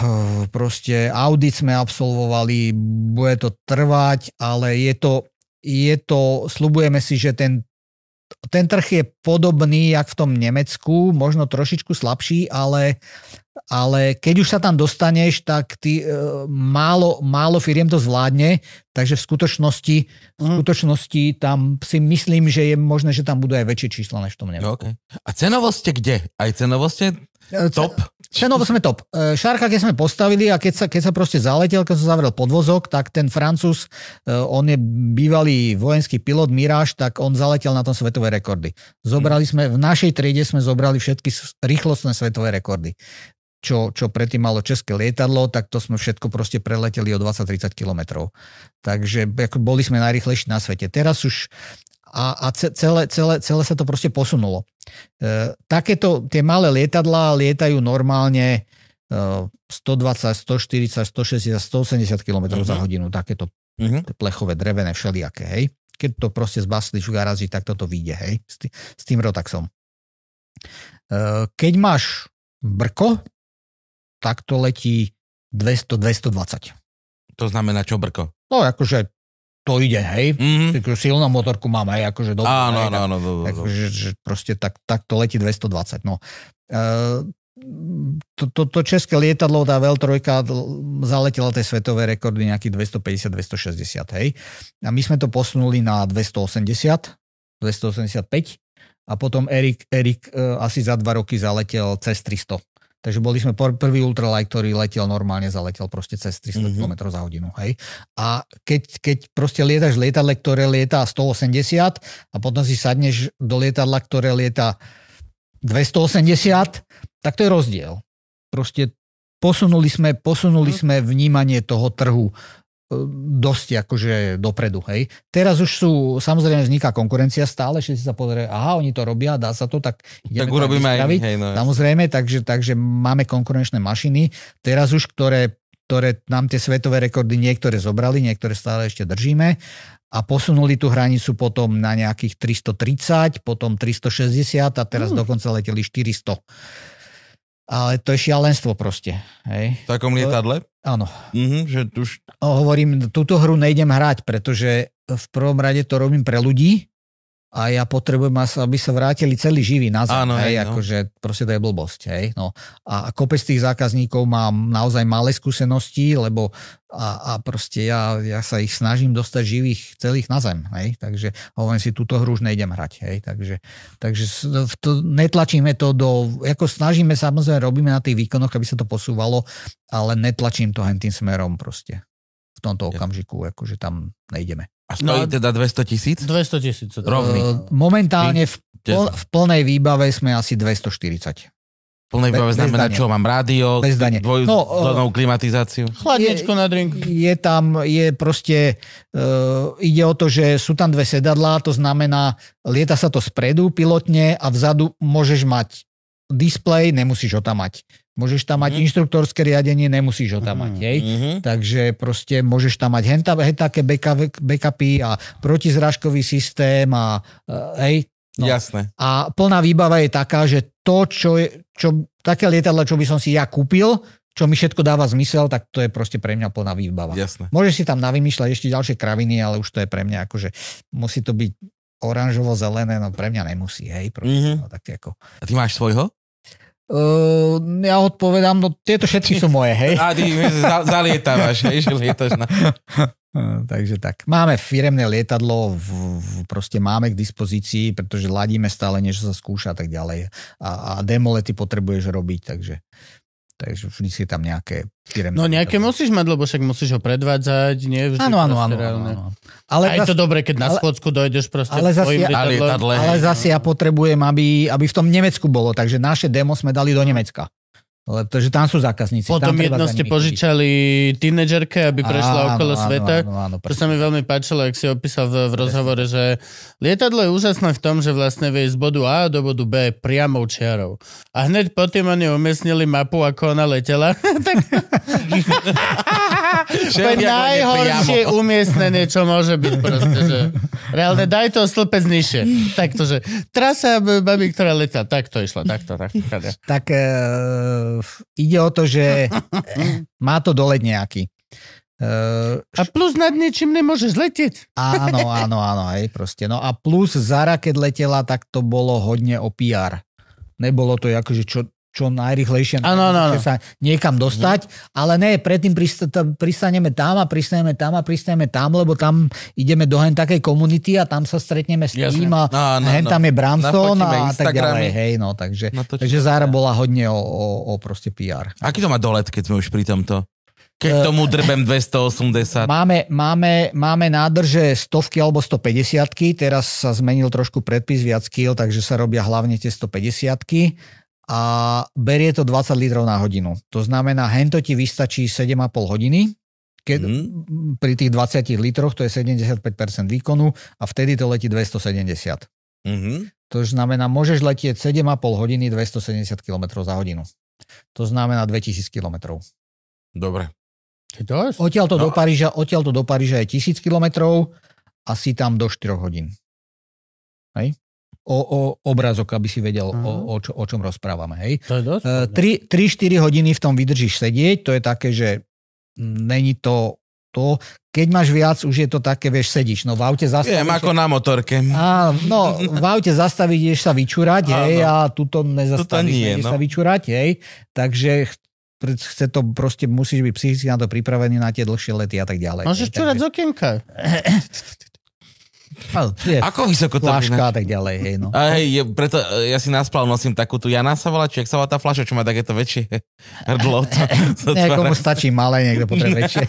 proste audit sme absolvovali, bude to trvať, ale je to, je to, slubujeme si, že ten ten trh je podobný, jak v tom Nemecku, možno trošičku slabší, ale, ale keď už sa tam dostaneš, tak ty, e, málo, málo firiem to zvládne, takže v skutočnosti, v Mhm. skutočnosti tam si myslím, že je možné, že tam budú aj väčšie čísla než v tom No, Nemecku. okay. A cenovo ste kde? Aj cenovo ste E, top? Cenovo sme top. E, Šárka, keď sme postavili a keď sa, keď sa proste zaletel, keď sa zavrel podvozok, tak ten Francúz, e, on je bývalý vojenský pilot Mirage, tak on zaletel na tom svetové rekordy. Zobrali sme, v našej triede sme zobrali všetky rýchlostné svetové rekordy. Čo, čo predtým malo české lietadlo, tak to sme všetko proste preleteli o 20-30 kilometrov. Takže boli sme najrychlejší na svete. Teraz už a, a ce- celé, celé, celé sa to proste posunulo. E, takéto, tie malé lietadlá lietajú normálne e, 120, 140, 160, 180 km za Mhm. hodinu, takéto Mhm. plechové, drevené, všelijaké, hej. Keď to proste zbaslíš v garáži, tak toto vyjde, hej, s, tý, s tým rotaxom. E, keď máš brko, tak to letí 200-220. To znamená čo, Brko? No, akože to ide, hej. Mhm. Takú silnú motorku mám, hej, akože dobrú, Áno, áno, áno. do- do- do. Takže že proste tak, tak to letí 220. No. E, to, to, to české lietadlo, tá Vel-3 zaletela tie svetové rekordy nejakých 250-260, hej. A my sme to posunuli na 280, 285 a potom Erik, Erik e, asi za dva roky zaletel cez 300. Takže boli sme prvý ultralight, ktorý letel normálne, zaletel proste cez 300 Mhm. km za hodinu. Hej. A keď, keď proste lietaš v lietadle, ktoré lieta 180 a potom si sadneš do lietadla, ktoré lieta 280, tak to je rozdiel. Proste posunuli sme, posunuli sme vnímanie toho trhu dosť akože dopredu, hej. Teraz už sú, samozrejme vzniká konkurencia stále, všetci sa pozerajú, aha, oni to robia, dá sa to, tak Tak ideme to urobíme aj my, hej, no. Samozrejme, takže, takže máme konkurenčné mašiny. Teraz už, ktoré, ktoré nám tie svetové rekordy niektoré zobrali, niektoré stále ešte držíme a posunuli tú hranicu potom na nejakých 330, potom 360 a teraz Mm. dokonca leteli 400. Ale to je šialenstvo proste. Hej. V takom lietadle? Áno. Mhm, že už... No, hovorím, túto hru nejdem hrať, pretože v prvom rade to robím pre ľudí a ja potrebujem, aby sa vrátili celý živý na zem. Áno, hej, hej, no. akože proste to je blbosť. Hej, no. A, kopec tých zákazníkov mám naozaj malé skúsenosti, lebo a, a proste ja, ja sa ich snažím dostať živých celých na zem. Hej, takže hovorím si, túto hru už nejdem hrať. Hej, takže, takže to, netlačíme to do, ako snažíme samozrejme, robíme na tých výkonoch, aby sa to posúvalo, ale netlačím to hen tým smerom proste. V tomto okamžiku, akože tam nejdeme. A stojí No, teda 200 tisíc? 200 tisíc. Rovný. E, Momentálne v, pl, v plnej výbave sme asi 240. Plnej výbave znamená dane. čo? Mám rádio, Bez dane. No, dvojdozónovú klimatizáciu. Chladničku na drink. Je tam, je proste, uh, ide o to, že sú tam dve sedadlá, to znamená, lieta sa to spredu pilotne a vzadu môžeš mať displej, nemusíš ho tam mať. Môžeš tam mať Mhm. inštruktorské riadenie, nemusíš ho tam mať, hej. Mhm. Takže proste môžeš tam mať henta, také backup- backupy a protizrážkový systém a uh, hej, No. Jasné. A plná výbava je taká, že to, čo, je, čo také lietadla, čo by som si ja kúpil, čo mi všetko dáva zmysel, tak to je proste pre mňa plná výbava. Jasné. Môžeš si tam navymýšľať ešte ďalšie kraviny, ale už to je pre mňa akože, musí to byť oranžovo-zelené, no pre mňa nemusí, hej. Proste, Mhm. no, tak ako. A ty máš svojho? Uh, ja odpovedám, no tieto všetky sú moje, hej. A ty za, zalietávaš, hej, že lietaš na... Takže tak. Máme firemné lietadlo, v, v, proste máme k dispozícii, pretože ladíme stále, niečo sa skúša a tak ďalej. A, a demolety potrebuješ robiť, takže, takže vždy si tam nejaké firemné No nejaké lietadlo. musíš mať, lebo však musíš ho predvádzať, nie? Vždy Áno, áno, áno, áno. Ale, A je to zas, dobré, keď na ale- dojdeš proste ale zase ja- A lietadlom. lietadle. ale zase ja potrebujem, aby, aby v tom Nemecku bolo, takže naše demo sme dali do Nemecka. Lebo, pretože tam sú zákazníci. Potom tam jedno ste požičali tínedžerke, aby prešla Áno, okolo áno, sveta. Áno, áno, To sa mi veľmi páčilo, ak si opísal v, v rozhovore, že lietadlo je úžasné v tom, že vlastne vie z bodu A do bodu B priamou čiarou. A hneď potom oni umiestnili mapu, ako ona letela. tak to je najhoršie umiestnenie, čo môže byť proste. Že reálne daj to stĺpec nižšie. Takto, že trasa b- babi, ktorá letá, takto išla, takto, takto. takto. tak e, ide o to, že má to dolet nejaký. Uh, A plus nad niečím nemôžeš letieť. áno, áno, áno, hej, proste. No a plus Zara, keď letela, tak to bolo hodne o PR. Nebolo to akože čo, čo najrychlejšie Áno, áno, áno. sa niekam dostať, ale ne, predtým prist- pristaneme tam a pristaneme tam a pristaneme tam, lebo tam ideme do hen takej komunity a tam sa stretneme s tým a No, no, hen no. tam je Branson Nafotíme a tak ďalej, hej, no, takže, Natočíme. takže Zara bola hodne o, o, o proste PR. Aký to má dolet, keď sme už pri tomto? Keď Eh, tomu drbem 280. Máme, máme, máme nádrže stovky alebo 150 teraz sa zmenil trošku predpis viac kýl, takže sa robia hlavne tie 150 a berie to 20 litrov na hodinu. To znamená, hento ti vystačí 7,5 hodiny, keď, Mhm. pri tých 20 litroch to je 75% výkonu a vtedy to letí 270. Mhm. To znamená, môžeš letieť 7,5 hodiny 270 km za hodinu. To znamená 2000 km. Dobre. Je dosť? Odtiaľto No. do Paríža, odtiaľto do Paríža je 1000 km a si tam do 4 hodín. Hej? O, o obrazok, aby si vedel, o, o, čo, o čom rozprávame. Hej? To je dosť? E, 3-4 hodiny v tom vydržíš sedieť, to je také, že není to to. Keď máš viac, už je to také, vieš, sedíš. No v aute zastavíš. Viem, ako na motorke. Á, no, v aute zastavíš, ideš sa vyčurať, hej, a tuto nezastavíš, nie, nejdeš no. sa vyčurať, hej. Takže chce to proste, musíš byť psychicky na to pripravený na tie dlhšie lety a tak ďalej. Môžeš čurať z okienka. Je, Ako vysoko to flaška a tak ďalej, hej, no. A hej, je, preto ja si naspal nosím takú tu Jana sa volá, či jak sa volá tá fľaša, čo má takéto väčšie hrdlo. To, to Niekomu stačí malé, niekto potrebuje väčšie.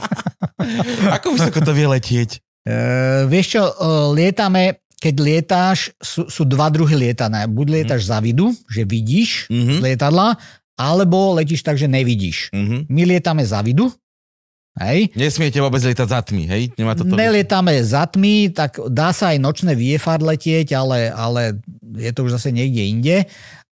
Ako vysoko to vie letieť? E, vieš čo, e, lietame, keď lietáš, sú, sú dva druhy lietané. Buď lietaš za vidu, že vidíš Mhm. z lietadla, alebo letíš tak, že nevidíš. Mhm. My lietame za vidu, hej, Nesmiete vôbec lietať za tmy, hej? Nemá to. Nelietame za tmy, tak dá sa aj nočné VFR letieť, ale, ale je to už zase niekde inde.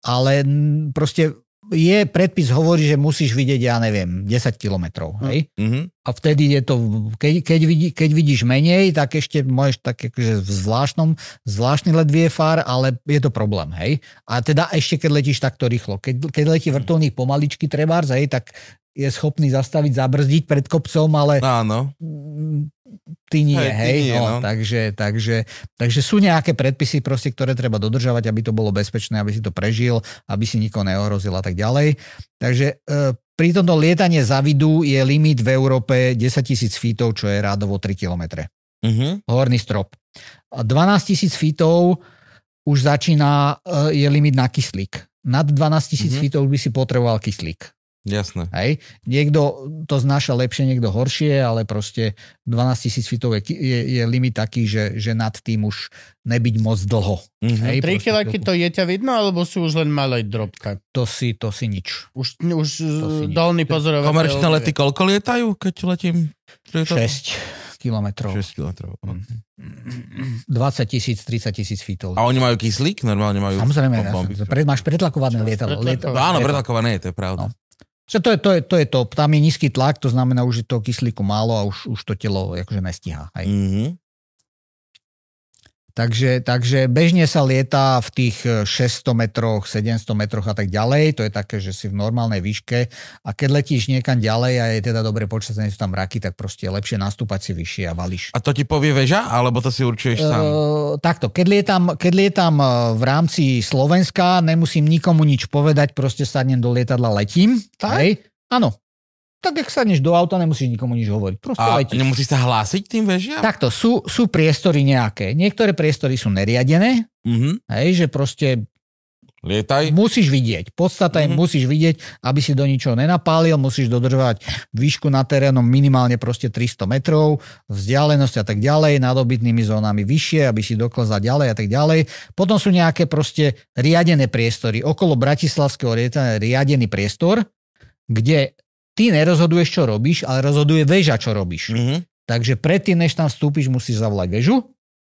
Ale proste je, predpis hovorí, že musíš vidieť, ja neviem, 10 kilometrov. Mhm. A vtedy je to, keď, keď, vidí, keď vidíš menej, tak ešte môžeš tak akože v zvláštnom, zvláštny let VFR, ale je to problém, hej. A teda ešte keď letíš takto rýchlo. Keď, keď letí vrtulník pomaličky trebárs, hej, tak je schopný zastaviť, zabrzdiť pred kopcom, ale Áno. Ty nie, Hej, hej, ty nie, no, no. Takže, takže, takže sú nejaké predpisy, proste, ktoré treba dodržavať, aby to bolo bezpečné, aby si to prežil, aby si nikoho neohrozil a tak ďalej. Takže e, pri tomto lietanie za vidu je limit v Európe 10 tisíc feetov, čo je rádovo 3 km. Mhm. Horný strop. A 12 tisíc feetov už začína, e, je limit na kyslík. Nad 12 tisíc Mhm. feetov by si potreboval kyslík. Jasné. Hej. Niekto to znáša lepšie, niekto horšie, ale proste 12 tisíc feetov je, je, je limit taký, že, že nad tým už nebyť moc dlho. Mhm. Hej, 3 proste kilaky to, to je ťa vidno, alebo sú už len malé drobka? to, si, to si nič. Už, už To si nič. dolný pozorovateľ. Komerčné lety koľko lietajú, keď letím? 6 kilometrov. 6 km. 20 tisíc, 30 tisíc feetov. A oni majú kyslík? Normálne majú... Samozrejme, bomby. ja, pred, máš pretlakované lietadlo. No, áno, pretlakované je, to je pravda. No. Čo to, je, to, je, to je to. Tam je nízky tlak, to znamená, už je to kyslíku málo a už, už to telo akože nestíha. Hej. Mhm. Takže, takže bežne sa lieta v tých e, 600 metroch, 700 metroch a tak ďalej. To je také, že si v normálnej výške. A keď letíš niekam ďalej a je teda dobre počasie, sú tam mraky, tak proste je lepšie nastúpať si vyššie a valíš. A to ti povie väža, alebo to si určuješ sám? Uh, takto, keď lietam, keď lietam e, v rámci Slovenska, nemusím nikomu nič povedať, proste sadnem do lietadla, letím. Tak? Hej? Áno. Tak, ak sadneš do auta, nemusíš nikomu nič hovoriť. Proste A letíš. nemusíš sa hlásiť tým väžiam? Takto, sú, sú priestory nejaké. Niektoré priestory sú neriadené, Mhm. hej, že proste Lietaj. musíš vidieť. Podstata je, Mhm. musíš vidieť, aby si do ničoho nenapálil, musíš dodržovať výšku na terénom minimálne proste 300 metrov, vzdialenosť a tak ďalej, nad obytnými zónami vyššie, aby si doklzal ďalej a tak ďalej. Potom sú nejaké proste riadené priestory. Okolo Bratislavského riadený priestor, kde ty nerozhoduješ, čo robíš, ale rozhoduje väža, čo robíš. Mhm. Takže predtým, než tam vstúpiš, musíš zavolať väžu,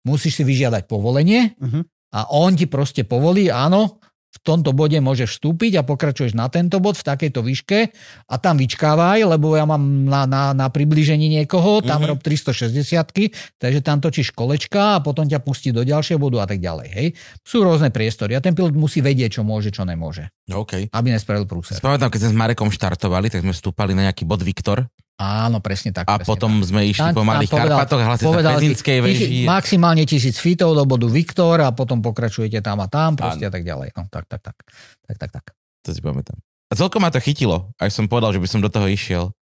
musíš si vyžiadať povolenie Mhm. a on ti proste povolí, áno, v tomto bode môžeš vstúpiť a pokračuješ na tento bod v takejto výške a tam vyčkávaj, lebo ja mám na, na, na približení niekoho, tam Mhm. rob 360 takže tam točíš kolečka a potom ťa pustí do ďalšieho bodu a tak ďalej. Hej. Sú rôzne priestory a ten pilot musí vedieť, čo môže, čo nemôže, OK. aby nespravil prúser. Spamätám, keď sme s Marekom štartovali, tak sme vstúpali na nejaký bod Viktor Áno, presne tak. A presne potom sme išli po Malých povedal- Karpatoch, hlasí sa povedal Pezinskej veži. Maximálne tisíc feetov do bodu Viktor a potom pokračujete tam a tam proste a tak ďalej. No, tak, tak, tak. Tak, tak, tak. To si pamätám. A celkom ma to chytilo, ak som povedal, že by som do toho išiel.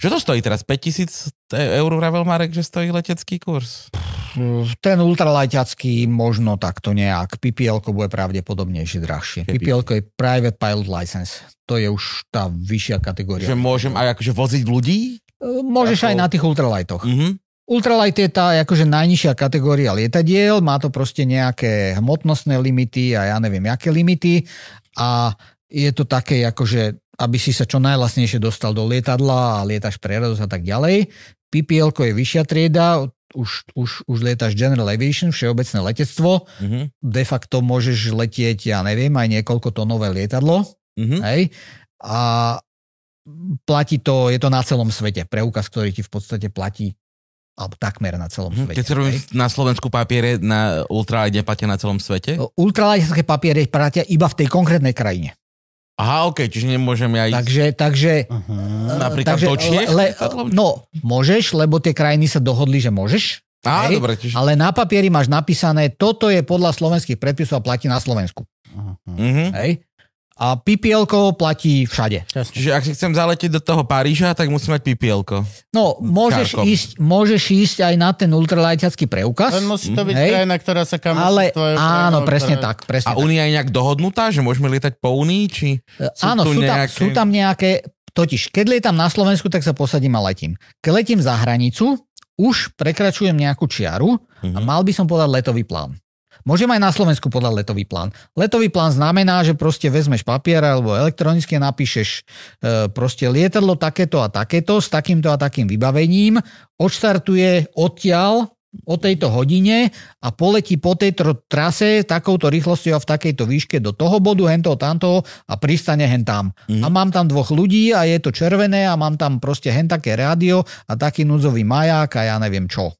Čo to stojí teraz? 5000 eur vravel Marek, že stojí letecký kurz? Ten ultralajťacký možno takto nejak. PPL bude pravdepodobnejšie drahšie. PPL je Private Pilot License. To je už tá vyššia kategória. Že môžem aj akože voziť ľudí? E, Môžeš Ako- aj na tých ultralightoch. Mhm. Ultralight je tá akože najnižšia kategória lietadiel, má to proste nejaké hmotnostné limity a ja neviem, aké limity a je to také akože, aby si sa čo najlasnejšie dostal do lietadla a lietaš preradosť a tak ďalej. PPL je vyššia trieda, už, už, už lietaš General Aviation, všeobecné letectvo, Mhm. de facto môžeš letieť, ja neviem, aj niekoľko tonové lietadlo, Mhm. hej, a platí to, je to na celom svete, preukaz, ktorý ti v podstate platí alebo takmer na celom Mhm. svete. Keď sa robím hej. na Slovensku papiere, na ultralight neplatia na celom svete? Ultralighterské papiere platia iba v tej konkrétnej krajine. Aha, ok, čiže nemôžem ja ísť Takže, takže, Uh-huh. napríklad takže do Čiech? le, no, môžeš, lebo tie krajiny sa dohodli, že môžeš, Á, hej, dobre, čiže... ale na papieri máš napísané, toto je podľa slovenských predpisov a platí na Slovensku. Mhm. Hej? A PPL platí všade. Čiže ak si chcem zaletieť do toho Paríža, tak musím mať ppl No, môžeš ísť, môžeš ísť aj na ten ultralightacký preukaz. Len musí to byť Hej. krajina, ktorá sa kam... Ale tvojou áno, krajinou, presne ktorá- tak. Presne A. Únia je nejak dohodnutá, že môžeme lietať po Únii, či... sú Áno, tu sú tam, nejaké- sú tam nejaké... Totiž, keď lietam na Slovensku, tak sa posadím a letím. Keď letím za hranicu, už prekračujem nejakú čiaru a Mhm. mal by som podať letový plán. Môžem aj na Slovensku podať letový plán. Letový plán znamená, že proste vezmeš papier alebo elektronicky napíšeš e, proste lietadlo takéto a takéto s takýmto a takým vybavením, odštartuje odtiaľ o tejto hodine a poletí po tejto trase takouto rýchlosťou a v takejto výške do toho bodu, hento, tamto a pristane hen tam. Mhm. A mám tam dvoch ľudí a je to červené a mám tam proste hen také rádio a taký núdzový maják a ja neviem čo.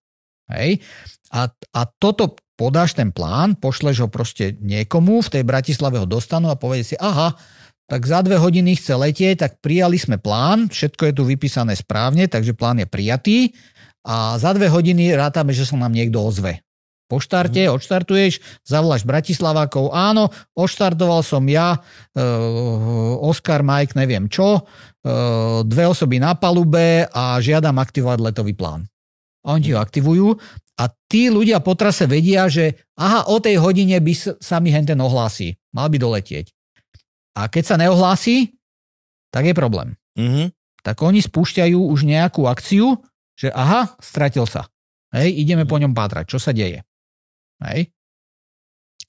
Hej? A, a toto podáš ten plán, pošleš ho proste niekomu, v tej Bratislave ho dostanú a povie si, aha, tak za dve hodiny chce letieť, tak prijali sme plán, všetko je tu vypísané správne, takže plán je prijatý a za dve hodiny rátame, že sa nám niekto ozve. Po štarte, odštartuješ, zavoláš Bratislavákov, áno, odštartoval som ja, e, Oscar, Mike, neviem čo, e, dve osoby na palube a žiadam aktivovať letový plán. A oni ho aktivujú a tí ľudia po trase vedia, že aha, o tej hodine by sa mi henten ohlási. Mal by doletieť. A keď sa neohlási, tak je problém. Mhm. Tak oni spúšťajú už nejakú akciu, že aha, stratil sa. Hej, ideme po ňom pátrať, čo sa deje. Hej.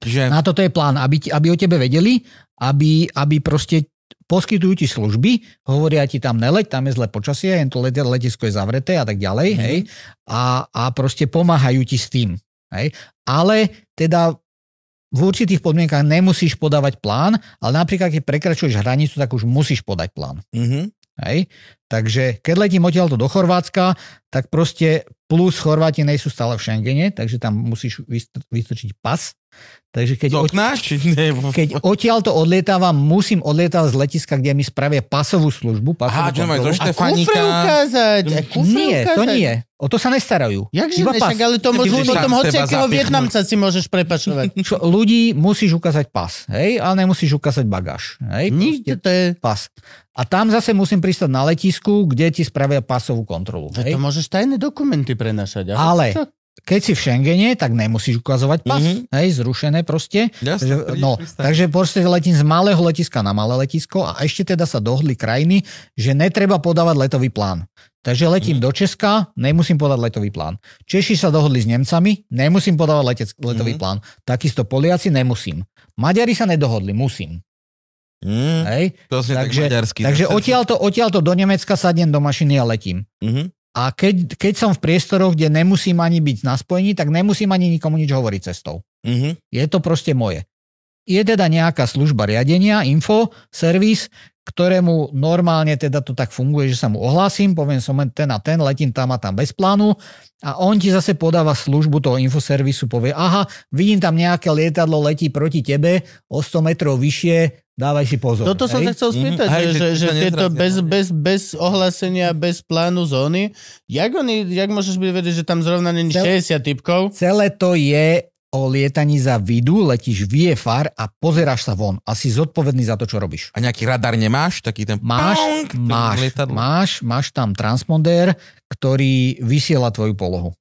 Že... Na toto je plán, aby, aby o tebe vedeli, aby, aby proste poskytujú ti služby, hovoria ti tam neleď, tam je zlé počasie, jen to let, letisko je zavreté a tak ďalej, Mhm. hej, a, a proste pomáhajú ti s tým. Hej. Ale teda v určitých podmienkach nemusíš podávať plán, ale napríklad keď prekračuješ hranicu, tak už musíš podať plán. Mhm. Hej? Takže keď letím odtiaľto do Chorvátska, tak proste plus Chorváti nejsú stále v Schengene, takže tam musíš vystr- vystrčiť pas. Takže keď, od? Či ne? keď odtiaľto odlietávam, musím odlietať z letiska, kde mi spravia pasovú službu. Pasovú Aha, čo máš. A kufre ukázať. A kufre Nie, to ukázať. nie. O to sa nestarajú. Jakže Iba ne, pas. však, ale to môžu potom hociakého. Vietnamca si môžeš prepašovať. Čo, ľudí musíš ukázať pas, hej, ale nemusíš ukázať bagáž. Hej, Nikde Proste to je... pas. A tam zase musím pristať na letisku, kde ti spravia pasovú kontrolu. Hej. To môžeš tajné dokumenty prenašať. Ale čo? Keď si v Schengene, tak nemusíš ukazovať pas. Mhm. Hej, zrušené proste. Jasne, Takže, no, takže proste letím z malého letiska na malé letisko a ešte teda sa dohodli krajiny, že netreba podávať letový plán. Takže letím Mhm. do Česka, nemusím podať letový plán. Češi sa dohodli s Nemcami, nemusím podávať letec, letový Mhm. plán. Takisto Poliaci nemusím. Maďari sa nedohodli, musím. Mm, Hej? to si tak Takže- maďarsky. Takže odtiaľto, odtiaľto do Nemecka sadnem do mašiny a letím. Mhm. A keď, keď som v priestoroch, kde nemusím ani byť na spojení, tak nemusím ani nikomu nič hovoriť cestou. Mhm. Je to proste moje. Je teda nejaká služba riadenia, info, servis, ktorému normálne teda to tak funguje, že sa mu ohlásim, poviem som ten a ten, letím tam a tam bez plánu a on ti zase podáva službu toho infoservisu, povie, aha, vidím tam nejaké lietadlo, letí proti tebe o 100 metrov vyššie, dávaj si pozor. Toto som sa chcel spýtať, Mhm. Hej, že, že že, že tieto nezrazia, bez, no. bez, bez ohlásenia, bez plánu zóny, jak, oni, jak môžeš byť vedieť, že tam zrovna není Cel- 60 typkov? Celé to je o lietaní za vidu, letíš VFR a pozeráš sa von a si zodpovedný za to, čo robíš. A nejaký radar nemáš? Taký ten... Máš, pong, máš, lietadlo? máš, máš tam transponder, ktorý vysiela tvoju polohu.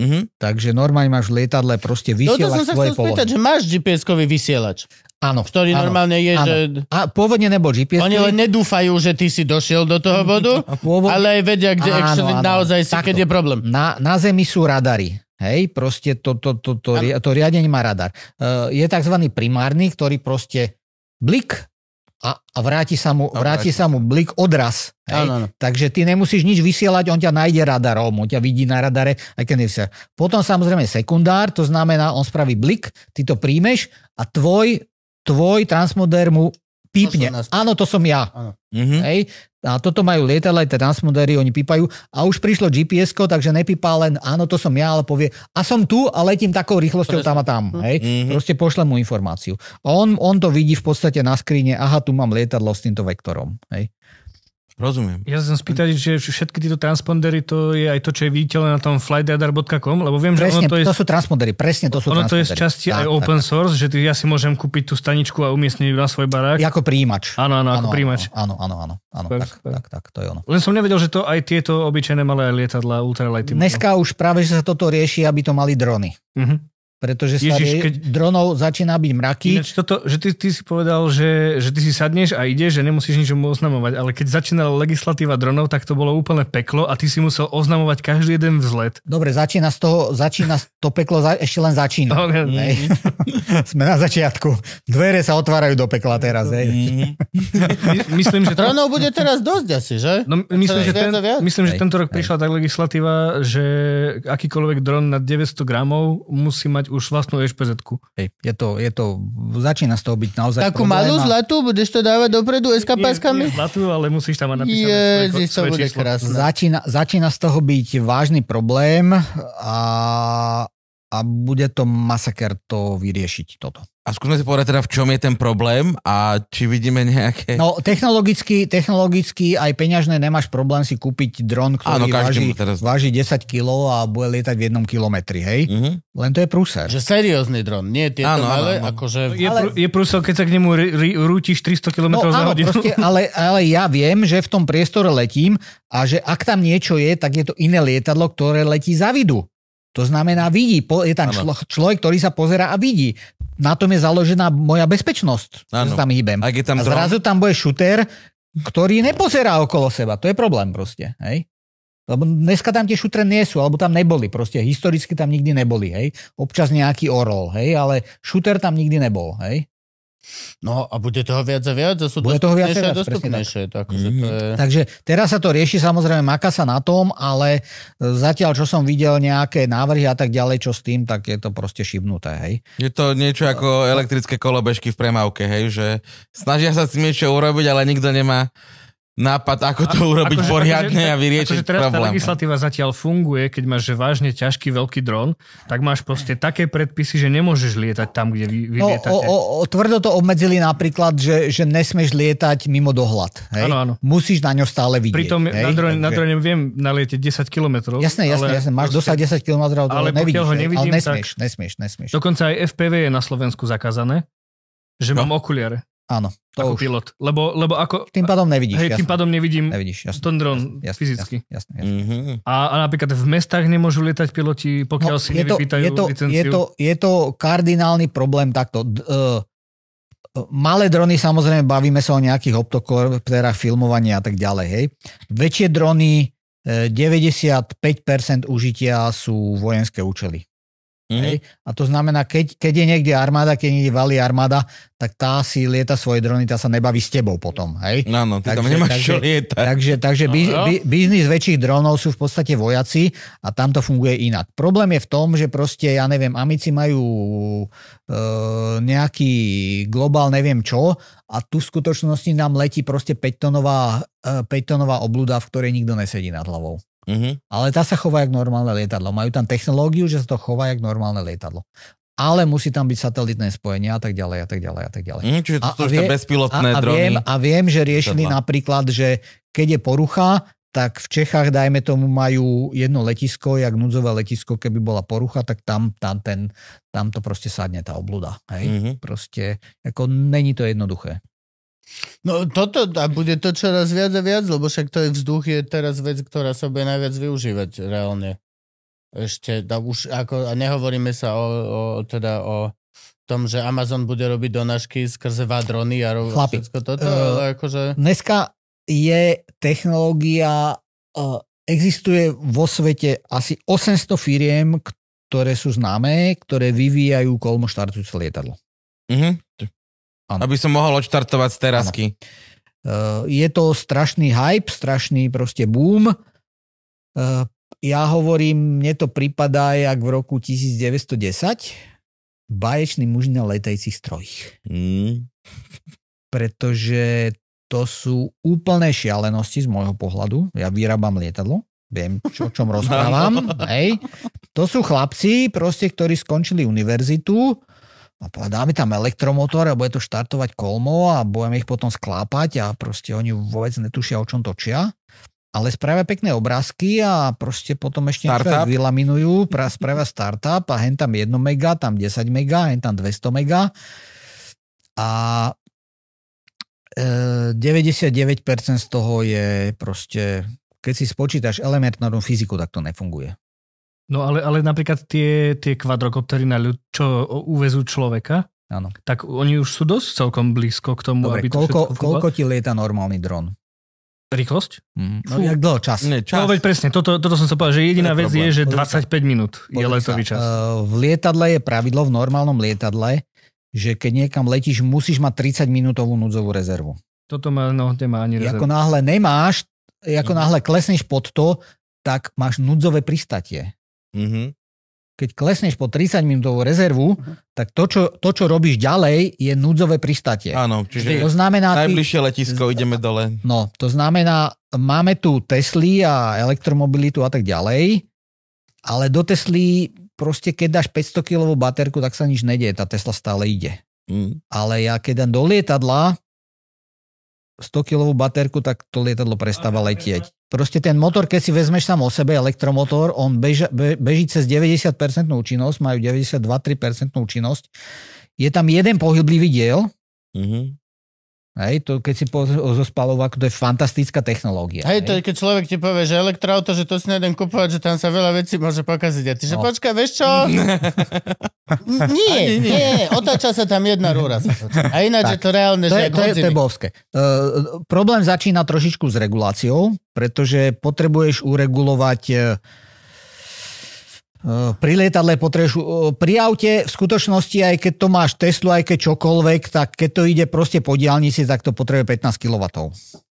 Mhm. Takže normálne máš v lietadle proste Toto som vysielaš sa svoje chcel spýtať, polohy. že máš GPS-kový vysielač, Áno, ktorý áno, normálne je, áno. že A pôvodne nebol GPS. oni len nedúfajú, že ty si došiel do toho bodu, pôvod... ale aj vedia, kde Áno, actually áno. naozaj si, Takto. keď je problém. na, na Zemi sú radary. Hej, proste to, to, to, to, to riadenie má radar. Uh, je tzv. primárny, ktorý proste blik a, a vráti sa mu, vráti sa mu blik odraz. Hej? Áno, áno. Takže ty nemusíš nič vysielať, on ťa nájde radarom, on ťa vidí na radare, aj keď nevysiela. Potom samozrejme sekundár, to znamená, on spraví blik, ty to príjmeš a tvoj, tvoj transmoder mu pípne. To Áno, to som ja. Mhm. Hej? A toto majú lietadla, aj tie transmodery, oni pípajú. A už prišlo gps takže nepípa len áno, to som ja, ale povie a som tu a letím takou rýchlosťou tam a tam. Hej? Mhm. Proste pošle mu informáciu. A on, on to vidí v podstate na skríne, aha, tu mám lietadlo s týmto vektorom. Hej? Rozumiem. Ja sa chcem spýtať, že všetky tieto transpondery, to je aj to, čo je viditeľné na tom flightradar.com, lebo viem, že Presne, ono to je, to sú transmodery, presne to sú ono to je z časti aj Tak, open tak, source, že ty, ja si môžem kúpiť tú staničku a umiestniť ju na svoj barák. tak. Ako príjimač. Áno, áno, ako príjimač. Áno, áno, áno. áno tak, super. tak, tak, to je ono. Len som nevedel, že to aj tieto obyčajné malé lietadla, ultralighty. Dneska už práve, že sa toto rieši, aby to mali drony. Mhm. Pretože sa Ježiš, keď- dronov začína byť mraky. Ináč toto, že ty, ty si povedal, že, že ty si sadneš a ideš, že nemusíš ničomu oznamovať, ale keď začínala legislatíva dronov, tak to bolo úplne peklo a ty si musel oznamovať každý jeden vzlet. Dobre, začína z toho, začína to peklo, za, ešte len začína. Ok. Hej. Sme na začiatku. Dvere sa otvárajú do pekla teraz. Hej. My- Myslím, že to, Dronov bude teraz dosť asi, že? No, myslím, že, ten, myslím, že tento rok hej. prišla tak legislatíva, že akýkoľvek dron nad 900 gramov musí mať už vlastnú ešpz Hej. Je, to, je to, začína z toho byť naozaj Takú problém malú zlatú budeš to dávať dopredu SKPS-kami? zlatú, ale musíš tam mať napísané svoje, Ježiš, to svoje bude číslo. krásne. Začína, začína z toho byť vážny problém a, a bude to masaker to vyriešiť toto. A skúsme si povedať teda, v čom je ten problém a či vidíme nejaké... No technologicky, technologicky aj peňažné nemáš problém si kúpiť dron, Áno, ktorý každý váži, teraz- váži 10 kg a bude lietať v jednom kilometri, hej? Mhm. Len to je prúser. Že seriózny dron, nie tieto Áno, áno, malé, áno. akože... Je, Ale- je prúsel, keď sa k nemu ri, ri, rútiš 300 km No za áno, hodinu. proste, ale, ale ja viem, že v tom priestore letím a že ak tam niečo je, tak je to iné lietadlo, ktoré letí za vidu. To znamená vidí, je tam Áno. člo, človek, ktorý sa pozera a vidí. Na tom je založená moja bezpečnosť, že Áno. sa tam hýbem. Ak je tam A zrazu tam bude šuter, ktorý nepozerá okolo seba. To je problém proste. Hej? Lebo dneska tam tie šutre nie sú, alebo tam neboli. Proste historicky tam nikdy neboli. Hej? Občas nejaký orol, hej? ale šuter tam nikdy nebol. Hej? No a bude toho viac a viac, a sú Bude toho viac a viac, dostupnejšie. To akože Mhm. to je... Takže teraz sa to rieši, samozrejme maká sa na tom, ale e, zatiaľ, čo som videl nejaké návrhy a tak ďalej, čo s tým, tak je to proste šibnuté. Hej? je to niečo ako elektrické kolobežky v premávke, hej, že snažia sa s tým niečo urobiť, ale nikto nemá nápad, ako to urobiť Akože- poriadne akože- a vyriešiť akože teraz tá problém. legislatíva zatiaľ funguje, keď máš že vážne ťažký veľký dron, tak máš proste také predpisy, že nemôžeš lietať tam, kde vy, vy No, lietate. o, o, o, tvrdo to obmedzili napríklad, že, že nesmeš lietať mimo dohľad. Hej? Áno, áno. Musíš na ňo stále vidieť. Pritom hej? na, drone, na Takže- drone viem nalietieť 10 km. Jasné, jasné, jasné. Máš dosah 10 km, Ale ale nevidíš, ho hej? nevidím, ale nesmieš, nesmieš, nesmieš. Dokonca aj FPV je na Slovensku zakázané, že No. mám okuliare Áno, to ako už. pilot. Lebo, lebo ako... Tým pádom nevidíš. Hej, tým jasné. pádom nevidím Nevidíš, jasné. ten dron jasné, fyzicky. Jasné, jasné, jasné. Mhm. A, a napríklad v mestách nemôžu lietať piloti, pokiaľ si No, je, to, nevypýtajú je, to, licenciu. je, to, je to kardinálny problém takto. D, uh, malé drony, samozrejme, bavíme sa o nejakých optokorpterách, filmovaní a tak ďalej. Hej. Väčšie drony, eh, 95% užitia sú vojenské účely. Mhm. Hej? A to znamená, keď, keď je niekde armáda, keď niekde valí armáda, tak tá si lieta svoje drony, tá sa nebaví s tebou potom. Hej? Áno, ty tam Takže- nemáš takže- čo lietať. Takže, takže No, jo. bi, biznis väčších dronov sú v podstate vojaci a tam to funguje inak. Problém je v tom, že proste, ja neviem, amici majú e, nejaký globál neviem čo a tu v skutočnosti nám letí proste 5-tonová, e, 5-tonová oblúda, v ktorej nikto nesedí nad hlavou. Mhm. Ale tá sa chová jak normálne lietadlo. Majú tam technológiu, že sa to chová jak normálne lietadlo. Ale musí tam byť satelitné spojenie a tak ďalej a tak ďalej a tak ďalej. Mhm, čiže to sú vie- bezpilotné a, a, drony. viem, a viem, že riešili napríklad, že keď je porucha, tak v Čechách, dajme tomu, majú jedno letisko, jak núdzové letisko, keby bola porucha, tak tam, tam, ten, tam to proste sadne tá obluda. Hej? Mhm. Proste, ako není to jednoduché. No toto a bude to čoraz viac a viac, lebo však to je vzduch je teraz vec, ktorá sa bude najviac využívať reálne. Ešte, da, už ako, a nehovoríme sa o, o, teda o tom, že Amazon bude robiť donášky skrze vadrony a ro- Chlapi, všetko toto, ale akože... Dneska je technológia, eh, existuje vo svete asi 800 firiem, ktoré sú známe, ktoré vyvíjajú kolmo štartujúce lietadlo. Mhm. Áno. Aby som mohol odštartovať z terasky. Uh, je to strašný hype, strašný proste boom. Uh, ja hovorím, mne to prípada jak v roku 1910 báječný muž na letajúcich strojích. Mhm. Pretože to sú úplné šialenosti z môjho pohľadu. Ja vyrábam lietadlo, viem, čo, o čom rozprávam. Hej. To sú chlapci, proste, ktorí skončili univerzitu a dáme tam elektromotor a bude to štartovať kolmo a budeme ich potom sklápať a proste oni vôbec netušia, o čom točia. Ale spravia pekné obrázky a proste potom ešte vylaminujú, pra- spravia startup a hen tam 1 mega, tam 10 mega, hen tam 200 mega. A e, 99% z toho je proste, keď si spočítaš elementárnu fyziku, tak to nefunguje. No ale, ale napríklad tie, tie kvadrokoptery na ľud, čo uvezú človeka, Áno. tak oni už sú dosť celkom blízko k tomu, Dobre, aby to koľko, koľko ti lieta normálny dron? Rýchlosť? Hm, no jak dlho čas? Nie, čas. No veď presne, toto, toto som sa povedal, že jediná vec je, že Pozri sa. 25 minút je Pozri letový čas. eh, V lietadle je pravidlo, v normálnom lietadle, že keď niekam letíš, musíš mať 30 minútovú núdzovú rezervu. Toto má, no, nemá ani Ako rezervu. náhle nemáš, ako Mhm. náhle klesneš pod to, tak máš núdzové pristatie. Mhm. Keď klesneš po 30 minútovú rezervu, tak to čo, to, čo robíš ďalej, je núdzové pristatie. Áno, To čiže znamená, ty, najbližšie letisko, ideme dole. no, to znamená, máme tu Tesly a elektromobilitu a tak ďalej, ale do Tesly proste keď dáš 500 kg baterku, tak sa nič nedieje, tá Tesla stále ide. Mhm. Ale ja keď dám do lietadla 100 kg baterku, tak to lietadlo prestáva letieť. Proste ten motor, keď si vezmeš sám o sebe, elektromotor, on beža, be, beží cez 90% účinnosť, majú 92-3% účinnosť. Je tam jeden pohyblivý diel, Mhm. Hej, to keď si pozrieš zo spalováku, to je fantastická technológia. Hej, to je, keď človek ti povie, že elektroauto, že to si nedem kupovať, že tam sa veľa vecí môže pokaziť. A ty, že No. počkaj, vieš čo? N- nie, nie, otáča sa tam jedna rúra. sa. A ináč je to reálne, To že je, to, je, to je bovské. Uh, problém začína trošičku s reguláciou, pretože potrebuješ uregulovať uh, pri lietadle potrebuješ, uh, pri aute v skutočnosti, aj keď to máš Teslu, aj keď čokoľvek, tak keď to ide proste po diálnici, tak to potrebuje 15 kW.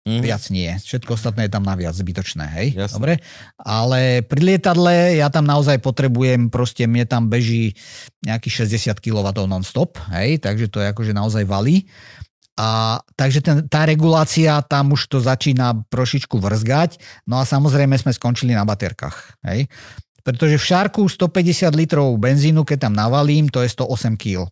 Mhm. Viac nie. Všetko ostatné je tam naviac zbytočné, hej? Jasné. Dobre? Ale pri lietadle ja tam naozaj potrebujem, proste mne tam beží nejakých 60 kW non-stop, hej? Takže to je akože naozaj valí. A takže ten, tá regulácia, tam už to začína trošičku vrzgať. No a samozrejme sme skončili na baterkách. Hej? Pretože v šárku 150 litrov benzínu, keď tam navalím, to je 108 kg.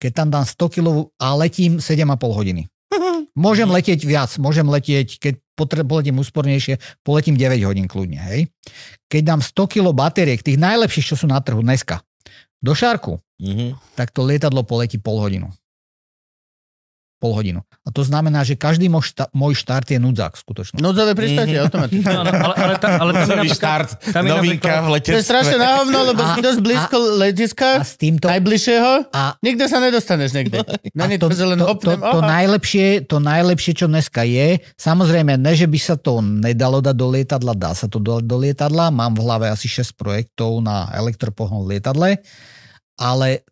Keď tam dám 100 kg a letím 7,5 hodiny. Môžem letieť viac, môžem letieť, keď potre- poletím úspornejšie, poletím 9 hodín kľudne. Hej? Keď dám 100 kg batériek, tých najlepších, čo sú na trhu dneska, do šárku, Mhm. tak to lietadlo poletí pol hodinu. Pol hodinu. A to znamená, že každý môj, šta, môj štart je nudzák v skutočnosti. Núdzové pristátie automaticky. No, no, ale, ale, ale tam je napríklad, štart, tam je novinka napríklad- v To je letectve. strašne na hovno, lebo A- si dosť blízko letiska, A s týmto... najbližšieho, A, nikde sa nedostaneš niekde. Na a to, to, to, to, aha. najlepšie, to najlepšie, čo dneska je, samozrejme, ne, že by sa to nedalo dať do lietadla, dá sa to dať do lietadla, mám v hlave asi 6 projektov na elektropohon lietadle, ale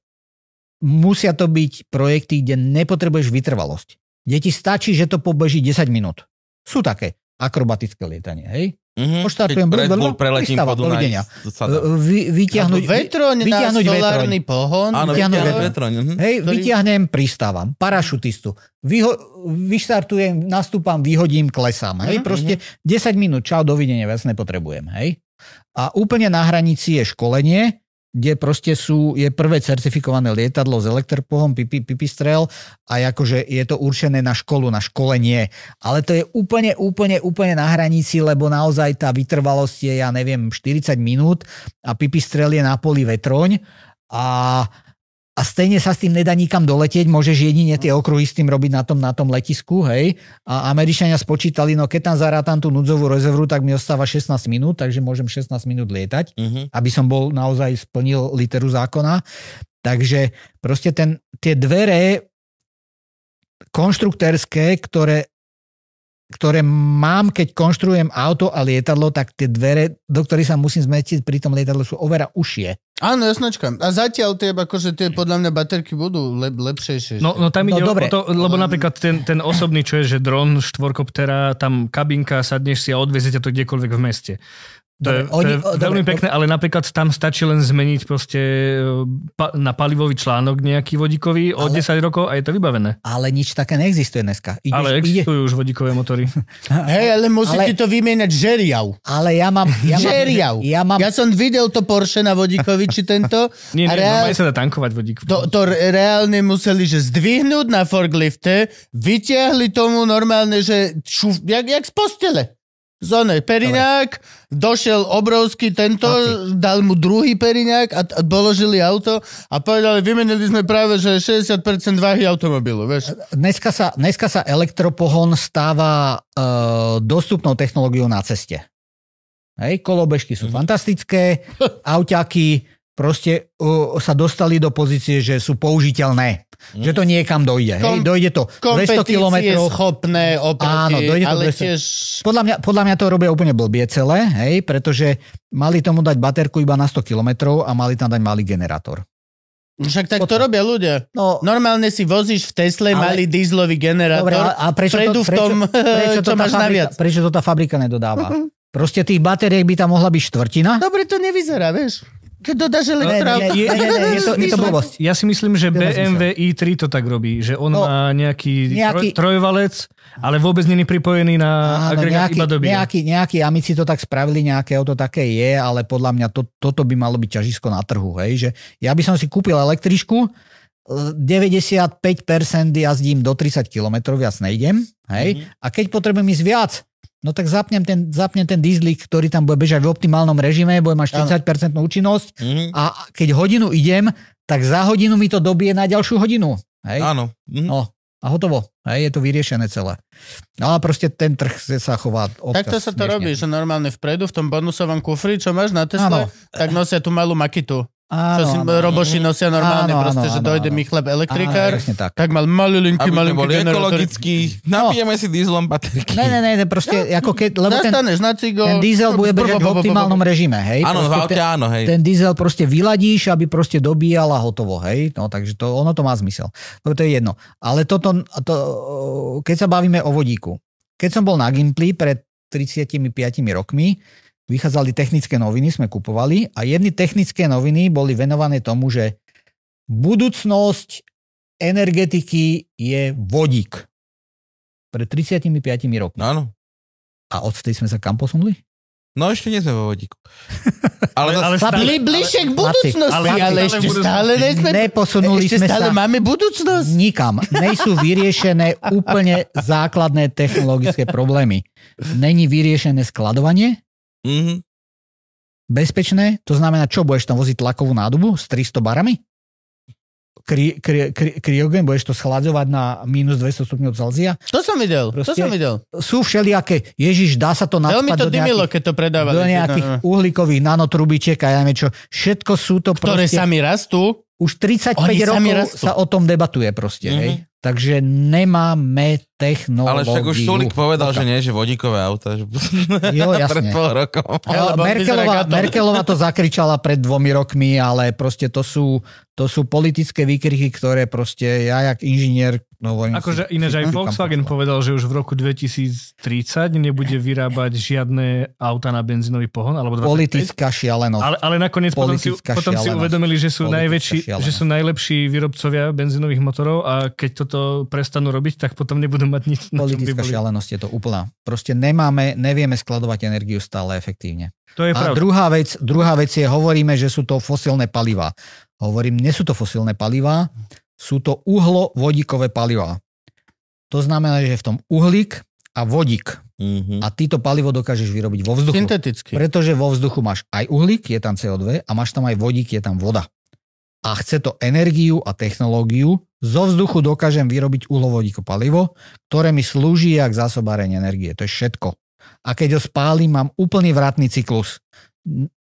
musia to byť projekty, kde nepotrebuješ vytrvalosť. Kde ti stačí, že to pobeží 10 minút. Sú také akrobatické lietanie, hej? Mhm. Poštartujem, Keď Red Bull preletím po dá. Vy, vyťahnuť, Alebo vetroň na vyťahnuť solárny pohon. Áno, vyťahnuť vyťahnuť vetroň. vetroň. mhm. Hej, ktorý- vyťahnem, pristávam, parašutistu, vyho- vyštartujem, nastúpam, vyhodím, klesám. Hej, Mhm, proste 10 minút, čau, dovidenia, viac nepotrebujem. Hej. A úplne na hranici je školenie, kde proste sú, je prvé certifikované lietadlo s elektropohom, pipi, pipistrel a akože je to určené na školu, na školenie. Ale to je úplne, úplne, úplne na hranici, lebo naozaj tá vytrvalosť je, ja neviem, 40 minút a pipistrel je na poli vetroň a a stejne sa s tým nedá nikam doletieť, môžeš jedine tie okruhy s tým robiť na tom, na tom letisku, hej. A Američania spočítali, no keď tam zarátam tú núdzovú rezervu, tak mi ostáva 16 minút, takže môžem 16 minút lietať Mhm. aby som bol naozaj splnil literu zákona. Takže proste ten, tie dvere konštruktérske, ktoré, ktoré mám, keď konštruujem auto a lietadlo, tak tie dvere, do ktorých sa musím zmestiť pri tom lietadle, sú oveľa užšie. Áno, jasnačka. A zatiaľ tie, akože tie podľa mňa baterky budú lep, lepšejšie. No, no tam No ide dobre. o to, lebo napríklad ten, ten osobný, čo je, že dron, štvorkoptera, tam kabinka, sadneš si a odvezete to kdekoľvek v meste. To je, Dobre, oni- to je o, dobre, veľmi o- pekné, ale napríklad tam stačí len zmeniť proste e, pa, na palivový článok nejaký vodíkový o Ale- 10 rokov a je to vybavené. Ale nič také neexistuje dneska. Ideš, ale ide, existujú už vodíkové motory. Hej, ale musí Ale- ti to vymieňať žeriav. ale ja mám... Ja mám, Žeriav. ja mám Ja som videl to Porsche na vodíkovi, či tento. Nie, nie, reál- normálne sa dá tankovať vodík. to, to re- reálne museli, že zdvihnúť na forklifte, vyťahli tomu normálne, že šuf, jak, jak z postele. Zone, periňák, došiel obrovský tento, Chlapci. dal mu druhý periňák a, a položili auto a povedali, vymenili sme práve, že 60% váhy automobilu, vieš. dneska sa, dneska sa elektropohon stáva uh, dostupnou technológiou na ceste. Hej, kolobežky sú Mhm. fantastické, auťaky proste uh, sa dostali do pozície, že sú použiteľné. Mhm. Že to niekam dojde. Hej, Kom- dojde to 200 Kompetície kilometrov. schopné oproti, Áno, dojde to ale 200. tiež... Podľa mňa, podľa mňa to robia úplne blbie celé, hej, pretože mali tomu dať baterku iba na 100 kilometrov a mali tam dať malý generátor. Však tak to robia ľudia. No, Normálne si vozíš v Tesle Ale- malý dízlový generátor. Dobre, a, prečo, to, v prečo, tom, prečo, čo to máš fabrika, naviac. prečo to tá fabrika nedodáva? Proste tých batériek by tam mohla byť štvrtina. Dobre to nevyzerá, vieš. Keď dodáš je, je, je, je, to, je to blbosť. Ja si myslím, že BMW i3 to tak robí, že on No, má nejaký, nejaký- Troj, trojvalec, ale vôbec není pripojený na Áno, agregát nejaký, iba do biela. nejaký, nejaký amici to tak spravili, nejaké auto také je, ale podľa mňa to, toto by malo byť ťažisko na trhu. Hej? Že ja by som si kúpil električku, e, 95% jazdím do 30 km, viac nejdem, hej? Mhm. A keď potrebujem ísť viac, no tak zapnem ten, zapnem ten dieslik, ktorý tam bude bežať v optimálnom režime, bude mať 40% účinnosť Mhm. a keď hodinu idem, tak za hodinu mi to dobije na ďalšiu hodinu. Hej? Áno. Mhm. No a hotovo. Hej, je to vyriešené celé. No a proste ten trh sa chová občas Takto sa to robí, že normálne vpredu v tom bonusovom kufri, čo máš na Tesle, Áno. tak nosia tú malú makitu. Áno, Čo si áno. roboši nosia normálne, Áno, proste, áno, že áno, dojde áno. mi chleb Áno, elektrikár, presne tak. tak mal malilinky, Aby malilinky boli generátory. ekologickí, napijeme si dieselom baterky. Ne, ne, ne, ne proste, ako keď, lebo ten, na cigo. ten diesel bude bežať v optimálnom režime, hej. Áno, v aute áno, hej. ten, ten diesel proste vyladíš, aby proste dobíjal a hotovo, hej. No, takže to, ono to má zmysel. To, to je jedno. Ale toto, to, keď sa bavíme o vodíku. Keď som bol na Gimply pred 35 rokmi, vychádzali technické noviny, sme kupovali a jedny technické noviny boli venované tomu, že budúcnosť energetiky je vodík. Pred 35 rokmi. No, áno. A odtedy sme sa kam posunuli? No ešte nie sme vo vodíku. Ale, Ale, stále, Bli, bližšie k budúcnosti, ale- ale, ale ešte budúcnosti. stále nejsme... Neposunuli Ešte sme stále sa máme budúcnosť. nikam. Nejsú vyriešené úplne základné technologické problémy. Není vyriešené skladovanie, mhm. bezpečné, to znamená, čo budeš tam voziť tlakovú nádobu s 300 barami? kry, kry, kry, kryogen, budeš to schladzovať na minus 200 stupňov Celzia. To som videl, to Proste- som videl. Sú všelijaké, ježiš, dá sa to Veľmi nadspať to do dymilo, nejakých, keď to predávali. do nejakých No, no. uhlíkových nanotrubičiek a ja neviem čo. Všetko sú to Ktoré proste... sami rastú. Už 35 Oni sami rokov sa o tom debatuje proste, Mhm. hej. Takže nemáme Ale technológiu. však už Sulik povedal, že nie, že vodíkové auta. Že... Jo, Pred jasne. pol rokom. Ale vyzerá Merkelová. Merkelová to zakričala pred dvomi rokmi, ale proste to sú, to sú politické výkriky, ktoré proste ja, jak inžinier, no hovorím Akože ináč si aj Volkswagen po- povedal, že už v roku 2030 nebude vyrábať žiadne auta na benzínový pohon, alebo 25. Politická šialenosť. Ale, ale nakoniec potom si, Politická potom si uvedomili, že sú, Politická najväčší, šialenosť. že sú najlepší výrobcovia benzínových motorov a keď toto prestanú robiť, tak potom nebudú mať nič. na Politická boli. šialenosť je to úplná. Proste nemáme, nevieme skladovať energiu stále efektívne. To je A pravda. druhá vec, druhá vec je, hovoríme, že sú to fosilné palivá. Hovorím, nie sú to fosilné palivá, sú to uhlo-vodíkové palivá. To znamená, že je v tom uhlík a vodík. Mhm. A týto palivo dokážeš vyrobiť vo vzduchu. Synteticky. Pretože vo vzduchu máš aj uhlík, je tam CO2 a máš tam aj vodík, je tam voda. A chce to energiu a technológiu. Zo vzduchu dokážem vyrobiť uhlovodíko palivo, ktoré mi slúži jak zásobárenie energie. To je všetko. A keď ho spálim, mám úplný vratný cyklus.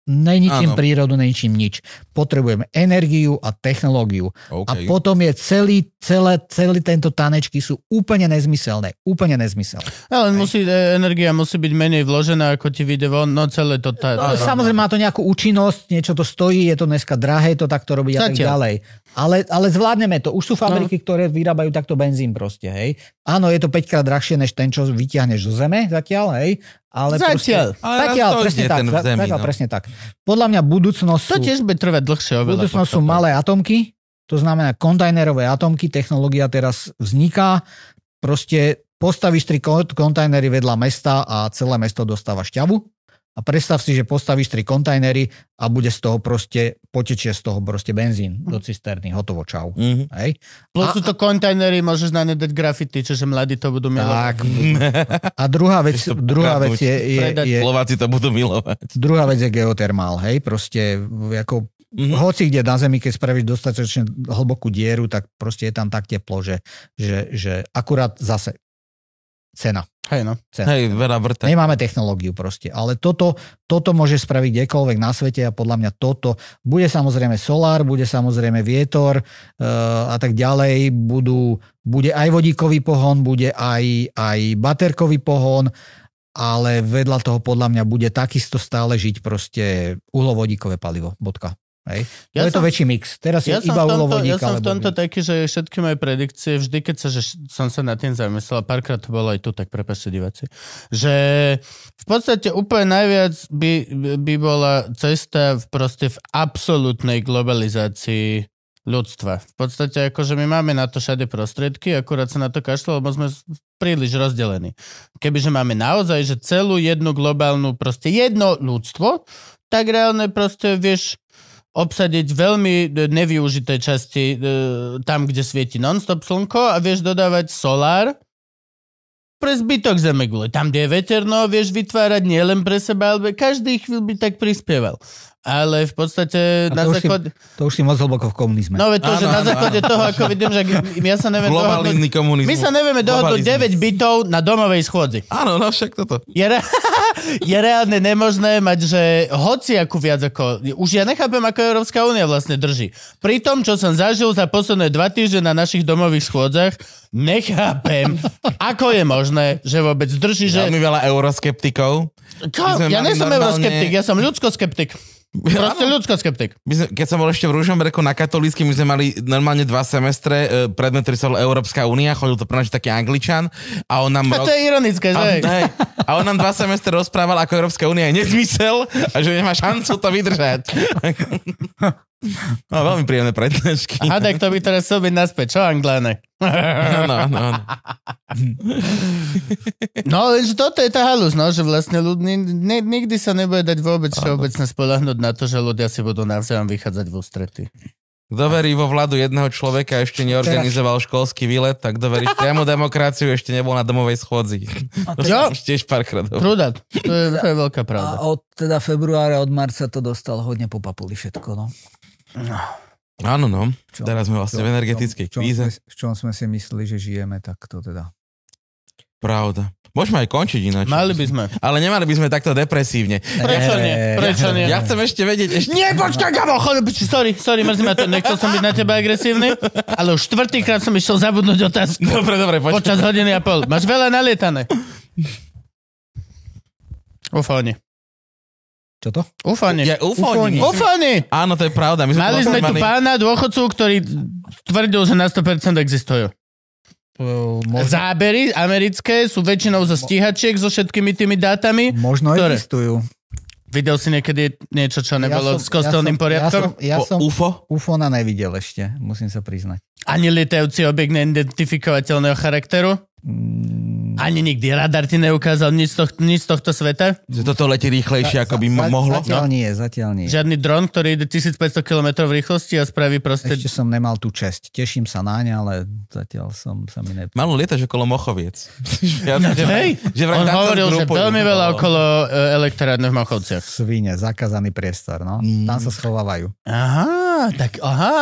Neničím Áno. prírodu, neničím nič. Potrebujem energiu a technológiu. A OK. potom je celý, celé, celý tento tanečky sú úplne nezmyselné. Úplne nezmyselné. Ale musí, e, energia musí byť menej vložená, ako ti vyjde von, no celé to... Tá, No, tá, samozrejme má to nejakú účinnosť, niečo to stojí, je to dneska drahé to takto robiť a tak ďalej. Ale, ale zvládneme to. Už sú fabriky, no. ktoré vyrábajú takto benzín proste, hej. Áno, je to 5 krát drahšie, než ten, čo vyťahneš zo zeme zatiaľ, hej. Ale Zatiaľ. Proste, Ale zatiaľ, to presne tak. zemi, zatiaľ, no. presne tak. Podľa mňa budúcnosť to sú, tiež bude trvať dlhšie oveľa. budúcnosť sú malé atomky, to znamená kontajnerové atomky, technológia teraz vzniká, proste postavíš tri kon- kontajnery vedľa mesta a celé mesto dostáva šťavu. A predstav si, že postavíš tri kontajnery a bude z toho proste, potečie z toho proste benzín do cisterny, hotovo, čau. Mhm. Hej? Plus A- sú to kontajnery, môžeš na ne dať grafity, čiže mladí to budú milovať. Tak. A druhá vec, druhá vec je, je, je, Slováci to budú milovať. druhá vec je geotermál, hej, proste ako Mhm. hoci kde na Zemi, keď spravíš dostatočne hlbokú dieru, tak proste je tam tak teplo, že, že, že akurát zase cena. Hej no. cena. Hej, veľa vrta. Nemáme technológiu proste, ale toto, toto môže spraviť kdekoľvek na svete a podľa mňa toto bude samozrejme solár, bude samozrejme vietor uh, a tak ďalej, budú, bude aj vodíkový pohon, bude aj, aj baterkový pohon, ale vedľa toho podľa mňa bude takisto stále žiť proste uhlovodíkové palivo, bodka. Hej. Ja je to som- väčší mix. Teraz Ja je iba tomto, ja som v tomto taký, že všetky moje predikcie, vždy keď sa, že som sa nad tým zamyslel, párkrát to bolo aj tu, tak prepačte diváci, že v podstate úplne najviac by, by bola cesta v proste v absolútnej globalizácii ľudstva. V podstate akože my máme na to všade prostriedky, akurát sa na to kašlo, lebo sme príliš rozdelení. Kebyže máme naozaj, že celú jednu globálnu, proste jedno ľudstvo, tak reálne proste vieš obsadiť veľmi e, nevyužité časti e, tam, kde svieti non-stop slnko a vieš dodávať solár pre zbytok Zemegule. Tam, kde je veterno, vieš vytvárať nielen pre seba, ale každý chvíľ by tak prispieval. Ale v podstate A na to už si- základe... To už si moc hlboko v komunizme. No veď to, Áno, že na áno, základe toho, ako vidím, že ja sa neviem dohodnúť... Komunizmus. My sa nevieme dohodnúť Globalizmus. 9 bytov na domovej schôdzi. Áno, no však toto. Je, re- je reálne nemožné mať, že hoci ako viac ako... Už ja nechápem, ako Európska únia vlastne drží. Pri tom, čo som zažil za posledné dva týždne na našich domových schôdzach, nechápem, ako je možné, že vôbec drží, že... Veľmi veľa euroskeptikov. Ja nie som normálne- euroskeptik, ja som ľudskoskeptik. Proste ľudskoskeptik. My sme, keď som bol ešte v Ružomberku na katolícky, my sme mali normálne dva semestre, e, predmet, ktorý sa Európska únia, chodil to pre nás taký angličan a on nám... A to je ironické, že? a, hej, a on nám dva semestre rozprával, ako Európska únia je nezmysel a že nemá šancu to vydržať. No, veľmi príjemné prednášky. A tak to by teraz chcel byť naspäť, čo Angláne? Áno, áno, áno. No, lenže toto je tá halus, no, že vlastne ľud, ni, ni, nikdy sa nebude dať vôbec všeobecne spolahnúť na to, že ľudia si budú navzájom vychádzať v ústrety. Kto verí vo vládu jedného človeka a ešte neorganizoval školský výlet, tak kto verí v priamu demokraciu ešte nebol na domovej schôdzi. To Jo. som už tiež párkrát hovoril. Prúda, to je, to je veľká pravda. A od teda februára, od marca to dostal hodne po papuli všetko, no. Áno, no. Čo- Teraz sme vlastne čo- v energetickej v čom kríze. sme- V čom sme si mysleli, že žijeme, tak to teda. Pravda. Môžeme aj končiť ináč. Mali by sme. Ale nemali by sme takto depresívne. Prečo nie? Prečo nie? Ja chcem ešte vedieť, ešte... Nie, počkaj, Gabo, sorry, sorry, mrzí ma to, nechcel som byť na teba agresívny, ale už štvrtýkrát som išiel zabudnúť otázku. Dobre, dobre, počkaj. Počas hodiny a pol. Máš veľa nalietané. Ufóni. Čo to? Ufóni. Je ufóni. Ufóni! Áno, to je pravda. My Mali sme tu pána dôchodcu, ktorý tvrdil, že na 100% existujú. Možno, Zábery americké sú väčšinou zo stíhačiek so všetkými tými dátami. možno Ktoré? existujú. Videl si niekedy niečo, čo nebolo som- s kostolným ja som, poriadkom? Ja som, ja som UFO? UFOna nevidel ešte, musím sa priznať. Ani lietajúci objekt neidentifikovateľného charakteru? Mm, Ani nikdy radar ti neukázal nič z, tohto, nič z tohto sveta? Že toto letí rýchlejšie, ako by mo- za- mohlo? Zatiaľ No. nie, zatiaľ nie. Žiadny dron, ktorý ide 1500 km v rýchlosti a spraví proste... Ešte som nemal tú česť. Teším sa na ne, ale zatiaľ som sa mi ne... Malo lietaš okolo Mochoviec. ja, No, že, hej, že on hovoril, že veľmi veľa okolo e, elektrárne v Machovciach. Svine, zakázaný priestor, no. Mm. Tam sa schovávajú. Aha, tak aha,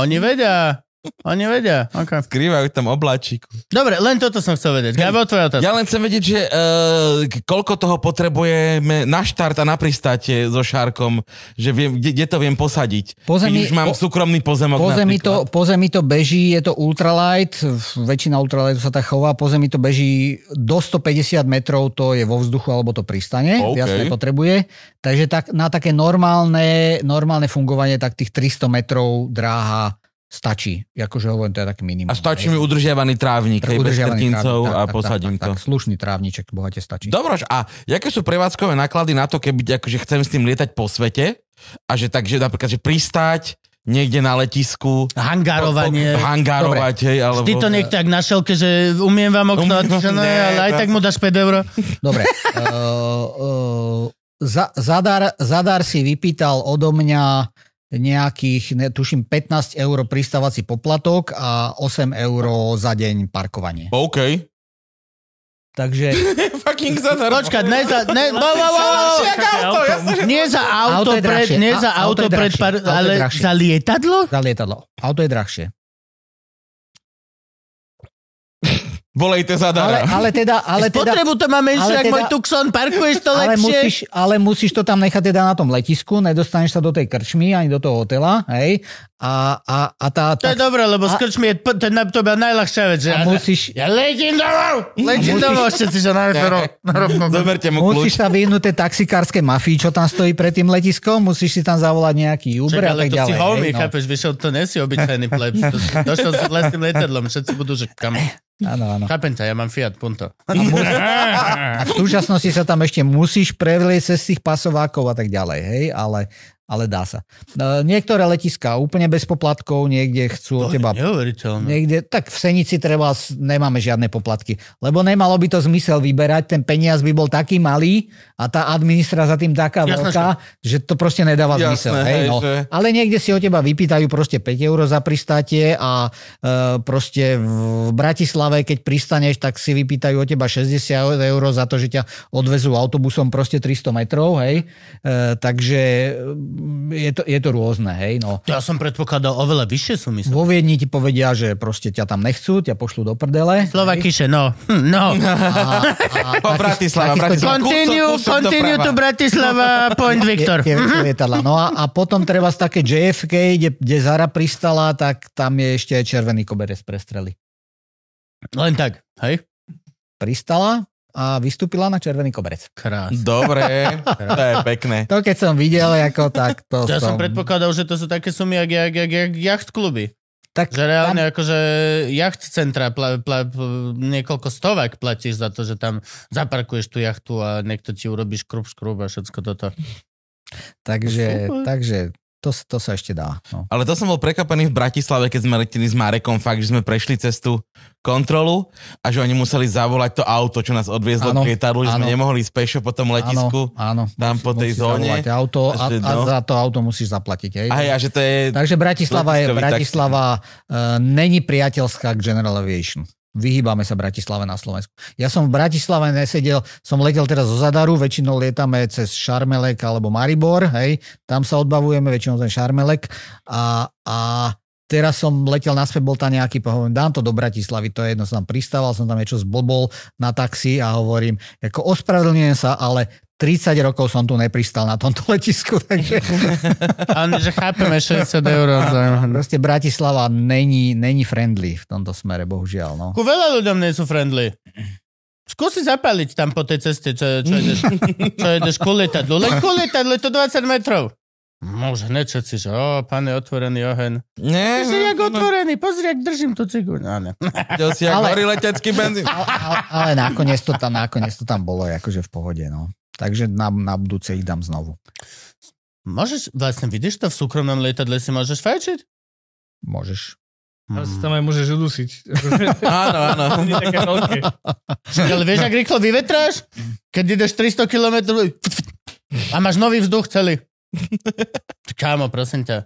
oni vedia. Oni vedia, okay. Skrývajú tam obláčiku. Dobre, len toto som chcel vedieť. Gabo, tvoja otázka. Ja len chcem vedieť, že uh, koľko toho potrebujeme na štart a na pristáte so Šárkom, že viem, kde, kde to viem posadiť. Po zemi- Keď už mám po- súkromný pozemok Po zemi, napríklad. to, po zemi to beží, je to ultralight, väčšina ultralightu sa tak chová, po zemi to beží do 150 metrov, to je vo vzduchu alebo to pristane, OK. viac nepotrebuje. Takže tak, na také normálne, normálne fungovanie tak tých 300 metrov dráha stačí. Akože hovorím, to je taký minimum. A stačí mi udržiavaný trávnik, hej, bez trávnik, a tak, tak, posadím tak, to. Tak, tak, slušný trávniček, bohate stačí. Dobrož, a jaké sú prevádzkové náklady na to, keby akože chcem s tým lietať po svete a že takže napríklad, že pristáť niekde na letisku, Hangárovanie. po- po- hangárovať, hej, alebo... Vždy to niekto jak na šelke, že umiem vám okno, ty, že no, Nie, ale aj tak mu dáš 5 eur. Dobre. uh, uh, za, zadar, zadar si vypýtal odo mňa nejakých, ne, tuším, 15 eur pristávací poplatok a 8 eur za deň parkovanie. OK. Takže Fucking zadarmo. Počkať, ne za... Ne, bo, bo, bo, auto, nie za auto, Auto pred, nie za auto auto pred, par, ale za lietadlo? za lietadlo. Auto je drahšie. Volejte Ale, zadara. ale teda, ale teda, Spotrebu to má menšie, ale ako teda- môj Tucson, parkuješ to ale lepšie. musíš, ale musíš to tam nechať teda na tom letisku, nedostaneš sa do tej krčmy ani do toho hotela, hej? A, a, a tá... To je tá dobré, lebo a- s krčmi je, to, je na- to bola najľahšia vec. Že a ja, musíš, ja letím domov! Letím musíš- domov, všetci, že na. Zoberte mu Musíš kľúč. sa vyhnúť tej taxikárskej mafii, čo tam stojí pred tým letiskom, musíš si tam zavolať nejaký Uber Čak, a ale tak to si ďalej. homie, hej, no. chápeš, vyšiel, to nie si obyčajný pleb. To- Došiel si vlastným letadlom, všetci budú, že kam. Áno, áno. Chápem ťa, ja mám Fiat Punto. A v súčasnosti sa tam ešte musíš prevlieť cez tých pasovákov a tak ďalej, hej, ale, ale dá sa. E, Niektoré letiská úplne bez poplatkov, niekde chcú od teba. Niekde, tak v Senici treba, nemáme žiadne poplatky, lebo nemalo by to zmysel vyberať, ten peniaz by bol taký malý a tá administra za tým taká Jasné, veľká, že to proste nedáva Jasné, zmysel. Hej, no. že- Ale niekde si od teba vypýtajú proste 5 eur za pristátie a e, proste v Bratislave, keď pristaneš, tak si vypýtajú od teba 60 eur za to, že ťa odvezú autobusom proste 300 metrov, hej. E, takže je to, je to rôzne, hej. No. Ja som predpokladal oveľa vyššie sumy. Vo Viedni ti povedia, že proste ťa tam nechcú, ťa pošlú do prdele. Slovakyše, no. Hm, no. A, a O, Bratislava, Bratislava. Continue, Kúsok, kúsok continue to Bratislava, Point tie, tie lietadla. No a, a potom treba z také JFK, kde, kde Zara pristala, tak tam je ešte aj červený koberec pre strely. Len tak, hej? Pristala a vystúpila na červený koberec. Krás. Dobre, to je pekné. To keď som videl, ako tak to Ja som som... predpokladal, že to sú také sumy, jak, jak, jak, jak jacht kluby. Tak Že reálne akože jacht centra pla, pla, pl- niekoľko stovák platíš za to, že tam zaparkuješ tú jachtu a niekto ti urobí škrub, škrub a všetko toto. takže, Super. takže to, to sa ešte dá. No. Ale to som bol prekvapený v Bratislave, keď sme leteli s Marekom, fakt, že sme prešli cez tú kontrolu a že oni museli zavolať to auto, čo nás odviezlo Áno, k lietadlu, že sme nemohli ísť pešo po tom letisku. Áno, áno. tam po tej musíš zóne. Auto a, Že a no. za to auto musíš zaplatiť. Hej? A hej, a že to je... Takže Bratislava je Bratislava uh, není priateľská k General Aviation. Vyhýbame sa Bratislave na Slovensku. Ja som v Bratislave nesedel, som letel teraz zo Zadaru, väčšinou lietame cez Šarmelek alebo Maribor, hej, tam sa odbavujeme, väčšinou ten Šarmelek a, a teraz som letel naspäť, bol tam nejaký, hovorím, dám to do Bratislavy, to je jedno, som tam pristával, som tam niečo zblbol na taxi a hovorím, ako ospravedlňujem sa, ale 30 rokov som tu nepristal na tomto letisku, takže Ale že chápeme 60 eur. proste Bratislava není, není friendly v tomto smere, bohužiaľ. No. Ku veľa ľuďom nie sú friendly. Skúsi zapáliť tam po tej ceste, čo, čo ideš, čo ideš ku lietadlu. Len ku lietadlu je to 20 metrov. Môže hneď všetci, že o, pán je otvorený oheň. Nie, Že jak otvorený, pozri, jak držím tú cigu. No, ne. Videl si, jak Ale- letecký benzín. Ale, ale, ale nakoniec, to tam, nakoniec to tam bolo akože v pohode. No. Takže na, na budúce ich dám znovu. Môžeš, vlastne vidíš to v súkromnom lietadle si môžeš fajčiť? Môžeš. Ale si tam aj môžeš udusiť. Áno, áno. Ale vieš, ak rýchlo vyvetráš? Keď ideš 300 km a máš nový vzduch celý. Kámo, prosím ťa.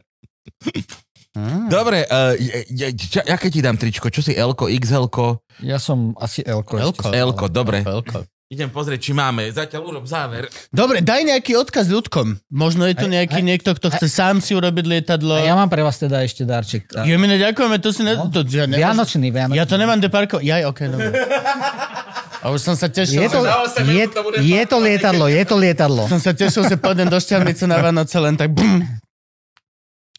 Mm. Dobre, uh, ja, ja, aké ti dám tričko? Čo si L-ko, XL-ko? Ja som asi Elko. Elko. ešte L-ko, dobre. Veľko. Idem pozrieť, či máme. Zatiaľ urob záver. Dobre, daj nejaký odkaz ľudkom. Možno je Aj- nejaký aj- niekto, kto chce sám si urobiť lietadlo. A ja mám pre vás teda ešte darček. A- Jemine, ďakujeme, to si ne... No. To, ja, nemôžem- Vianočný, Vianočný. ja to nemám de parko. Jaj, okej, dobre. A už som sa tešil. Je to, že- je, je to lietadlo, je to lietadlo. Som sa tešil, že pôjdem do šťavnice na Vánoce len tak bum.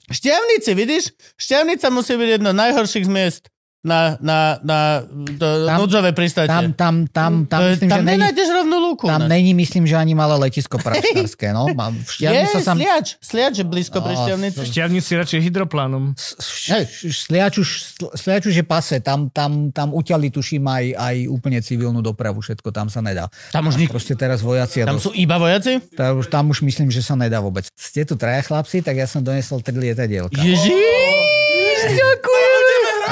Šťavnici, vidíš? Šťavnica musí byť jedno z najhorších z miest na, na, na do, Tam- núdzové pristátie. Tam, tam, tam, tam, To myslím, tam že není, nenájdeš rovnú lúku. tam ne? není, myslím, že ani malé letisko praštárske. No. Je, Šťavnici sa sam... sliač, sliač je blízko pri No, šťavnici. Šťavník si radšej hydroplánom. Sliač už, sliač už je pase, tam, tam, tam uťali tuším aj, aj úplne civilnú dopravu, všetko tam sa nedá. Tam už nik... Proste teraz vojaci Tam sú iba vojaci? tam, už, tam už myslím, že sa nedá vôbec. Ste tu traja chlapci, tak ja som donesol tri lietadielka. Ježiš, ďakujem.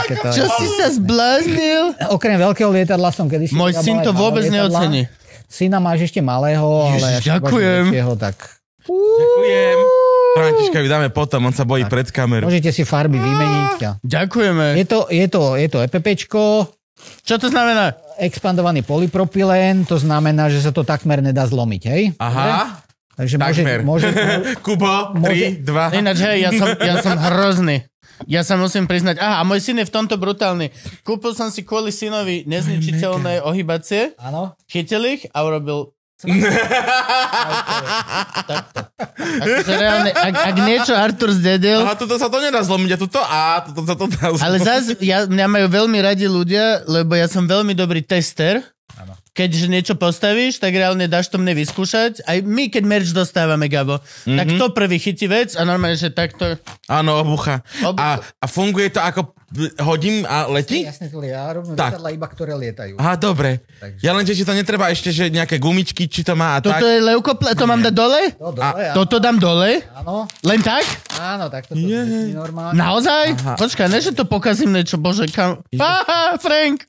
Také to- Čo si sa zbláznil? Okrem veľkého lietadla som kedy Môj syn to vôbec neocení. Syna máš ešte malého, ale... Ježiš, ďakujem. väčšieho, tak Ďakujem. Františka vydáme potom, on sa bojí pred kamerou. môžete si farby vymeniť. a- Ďakujeme. Je to, je to, je to EPPčko, Čo to znamená? expandovaný polypropylén, to znamená, že sa to takmer nedá zlomiť, hej? Aha, Takže môže, takmer. môže, Kubo, Môže- 3, 2. Ináč, hej, ja som, ja som hrozný. Ja sa musím priznať. Aha, a môj syn je v tomto brutálny. Kúpil som si kvôli synovi nezničiteľné ohybacie, áno, chytil ich a urobil... Takto. Akože reálne, ak, ak niečo Artur zdedil, Aha, toto sa to nedá zlomiť a toto a toto sa to dá zlomiť. ale zase ja, mňa majú veľmi radi ľudia, lebo ja som veľmi dobrý tester. Keďže niečo postavíš, tak reálne dáš to mne vyskúšať. Aj my, keď merch dostávame, Gabo, mm-hmm. tak to prvý chytí vec a normálne, že takto... Áno, obucha. Obucha. A, a funguje to ako hodím a letí? jasne to ja robím Tak. iba, ktoré lietajú. Aha, dobre. Takže- Ja len, že či to netreba ešte, že nejaké gumičky, či to má a Toto tak. je leukopla, to mám dať dole? To dole, áno, Toto dám dole? áno, Len tak? áno, tak to je normálne. Naozaj? Aha. Počkaj, ne, že to pokazím niečo, bože, kam... Aha, Frank!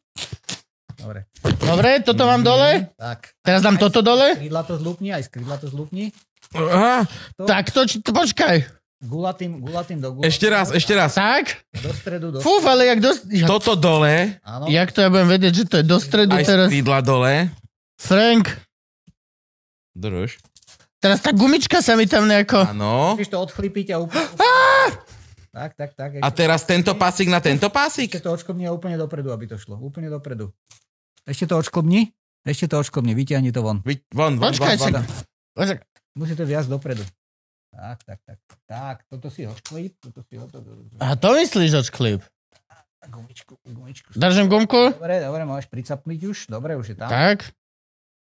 Dobre, Dobre, toto mám dole? tak. Teraz dám toto dole? Krídla to zlúpni, aj z krídla to zlúpni. Aha, Tak to, či- to počkaj. Gulatým, gulatým do gulatým. ešte raz, ešte raz. Tak? Do stredu, do Fú, ale jak do... Jak, Toto dole, Áno. jak to ja budem vedieť, že to je do stredu aj teraz? krídla dole. Frank, Drž. teraz tá gumička sa mi tam nejako... Áno. Musíš to odchlipiť a úplne... Tak, tak, tak. A teraz tento pásik na tento pásik? Ešte to odšklbni úplne dopredu, aby to šlo. Úplne dopredu. Ešte to odšklbni. Ešte to odšklbni, vyťahni to von. Vy- Von, von, von, Počkaj, von. čak. Počkaj. Musí to viac dopredu. Tak, tak, tak. Tak, toto si odšklip, toto si ho... A to myslíš, odšklip? Gumičku, gumičku. Držím gumku? Dobre, dobre, môžeš pricapniť už. Dobre, už je tam. Tak.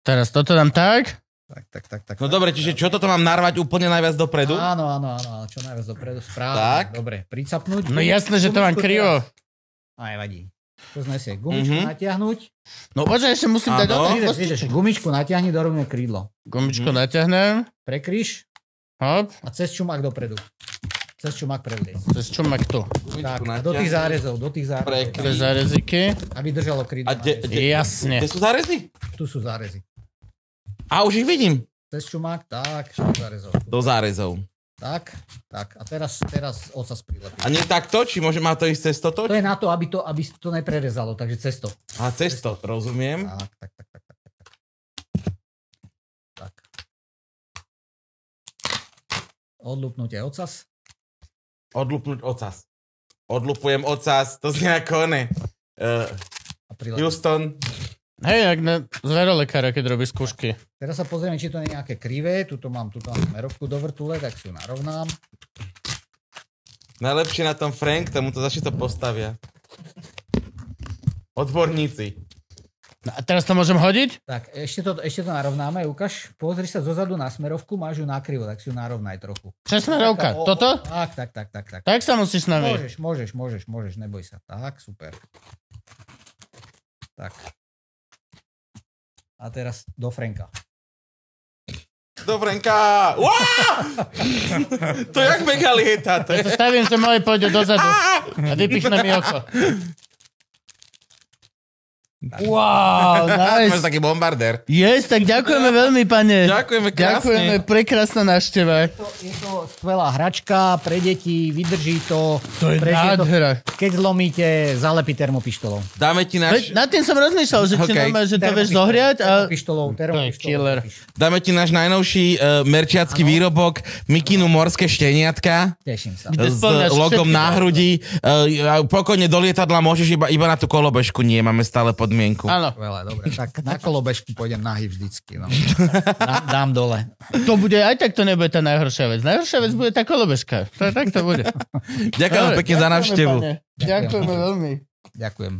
Teraz toto dám tak. Tak, tak, tak. tak No dobre, čiže čo toto mám narvať úplne najviac dopredu? Áno, áno, áno, áno, čo najviac dopredu, správne. Tak. Dobre, pricapnúť. No jasné, že to mám krivo. Aj vadí. To znesie. Gumičku Mhm. natiahnuť. No počkaj, ešte musím dať do Vidíš, gumičku natiahni do rovne krídlo. Gumičku Mhm. natiahnem. Prekryš Hop. a cez čumák dopredu. Cez čumák prevliec. Cez čumak tu. Tak, a do tých zárezov, do tých zárezov. Prekryš. Cez záreziky. Aby držalo krídlo. A de, de, Jasne. kde sú zárezy? Tu sú zárezy. A už ich vidím. Cez čumák, tak, do zárezov. Do zárezov. Tak, tak. A teraz, teraz ocas prilepí. A nie takto? Či môže má to ísť cez toto? To je na to, aby to, aby to neprerezalo, takže cesto. A cez to, rozumiem. Tak, tak, tak, tak, tak, tak. Tak. Odlupnutie ocas. Odlupnúť ocas. Odlupujem ocas, to znie ako one. Uh. Houston, Hej, jak na zverolekára, keď robí skúšky. Teraz sa pozrieme, či to nie je nejaké krivé. Tuto mám, tuto mám smerovku do vrtule, tak si ju narovnám. najlepšie na tom Frank, tomu to začne to postavia. Odborníci. No a teraz to môžem hodiť? Tak, ešte to, ešte to narovnáme. Ukáž, pozri sa zozadu na smerovku, máš ju nakrivo, tak si ju narovnaj trochu. Čo smerovka? O, o, Toto? Tak, tak, tak, tak, tak. Tak sa musíš s nami. Môžeš, môžeš, môžeš, môžeš, neboj sa. Tak, super. Tak. A teraz do Franka. Do Franka! To jak mega lieta, to Ja sa stavím, že moje pôjde dozadu a vypichne mi oko. Wow, Máš nice. taký bombardér. Yes, tak ďakujeme veľmi, pane. Ďakujeme krásne. Ďakujeme, prekrásna návšteva. To, je to skvelá hračka pre deti, vydrží to. To je prežije to, nádhera. keď zlomíte, zalepí termopištolou. Dáme ti náš, Veď nad tým som rozmýšľal, že či Okay. normálne, že to vieš zohriať a... Termopištolou, termopištolou. killer. dáme ti náš najnovší uh, merčiacký výrobok Mikinu morské šteniatka Teším sa. S logom na hrudi. Uh, pokojne do lietadla môžeš iba, iba na tú kolobežku. Nie, máme stále podmienku. Áno, dobre. Tak na kolobežku pôjdem nahý vždycky. No. Dám, dám dole. to bude, aj tak to nebude tá najhoršia vec. Najhoršia vec bude tá kolobežka. To, tak to bude. Ďakujem pekne za návštevu. Ďakujeme veľmi. Ďakujem.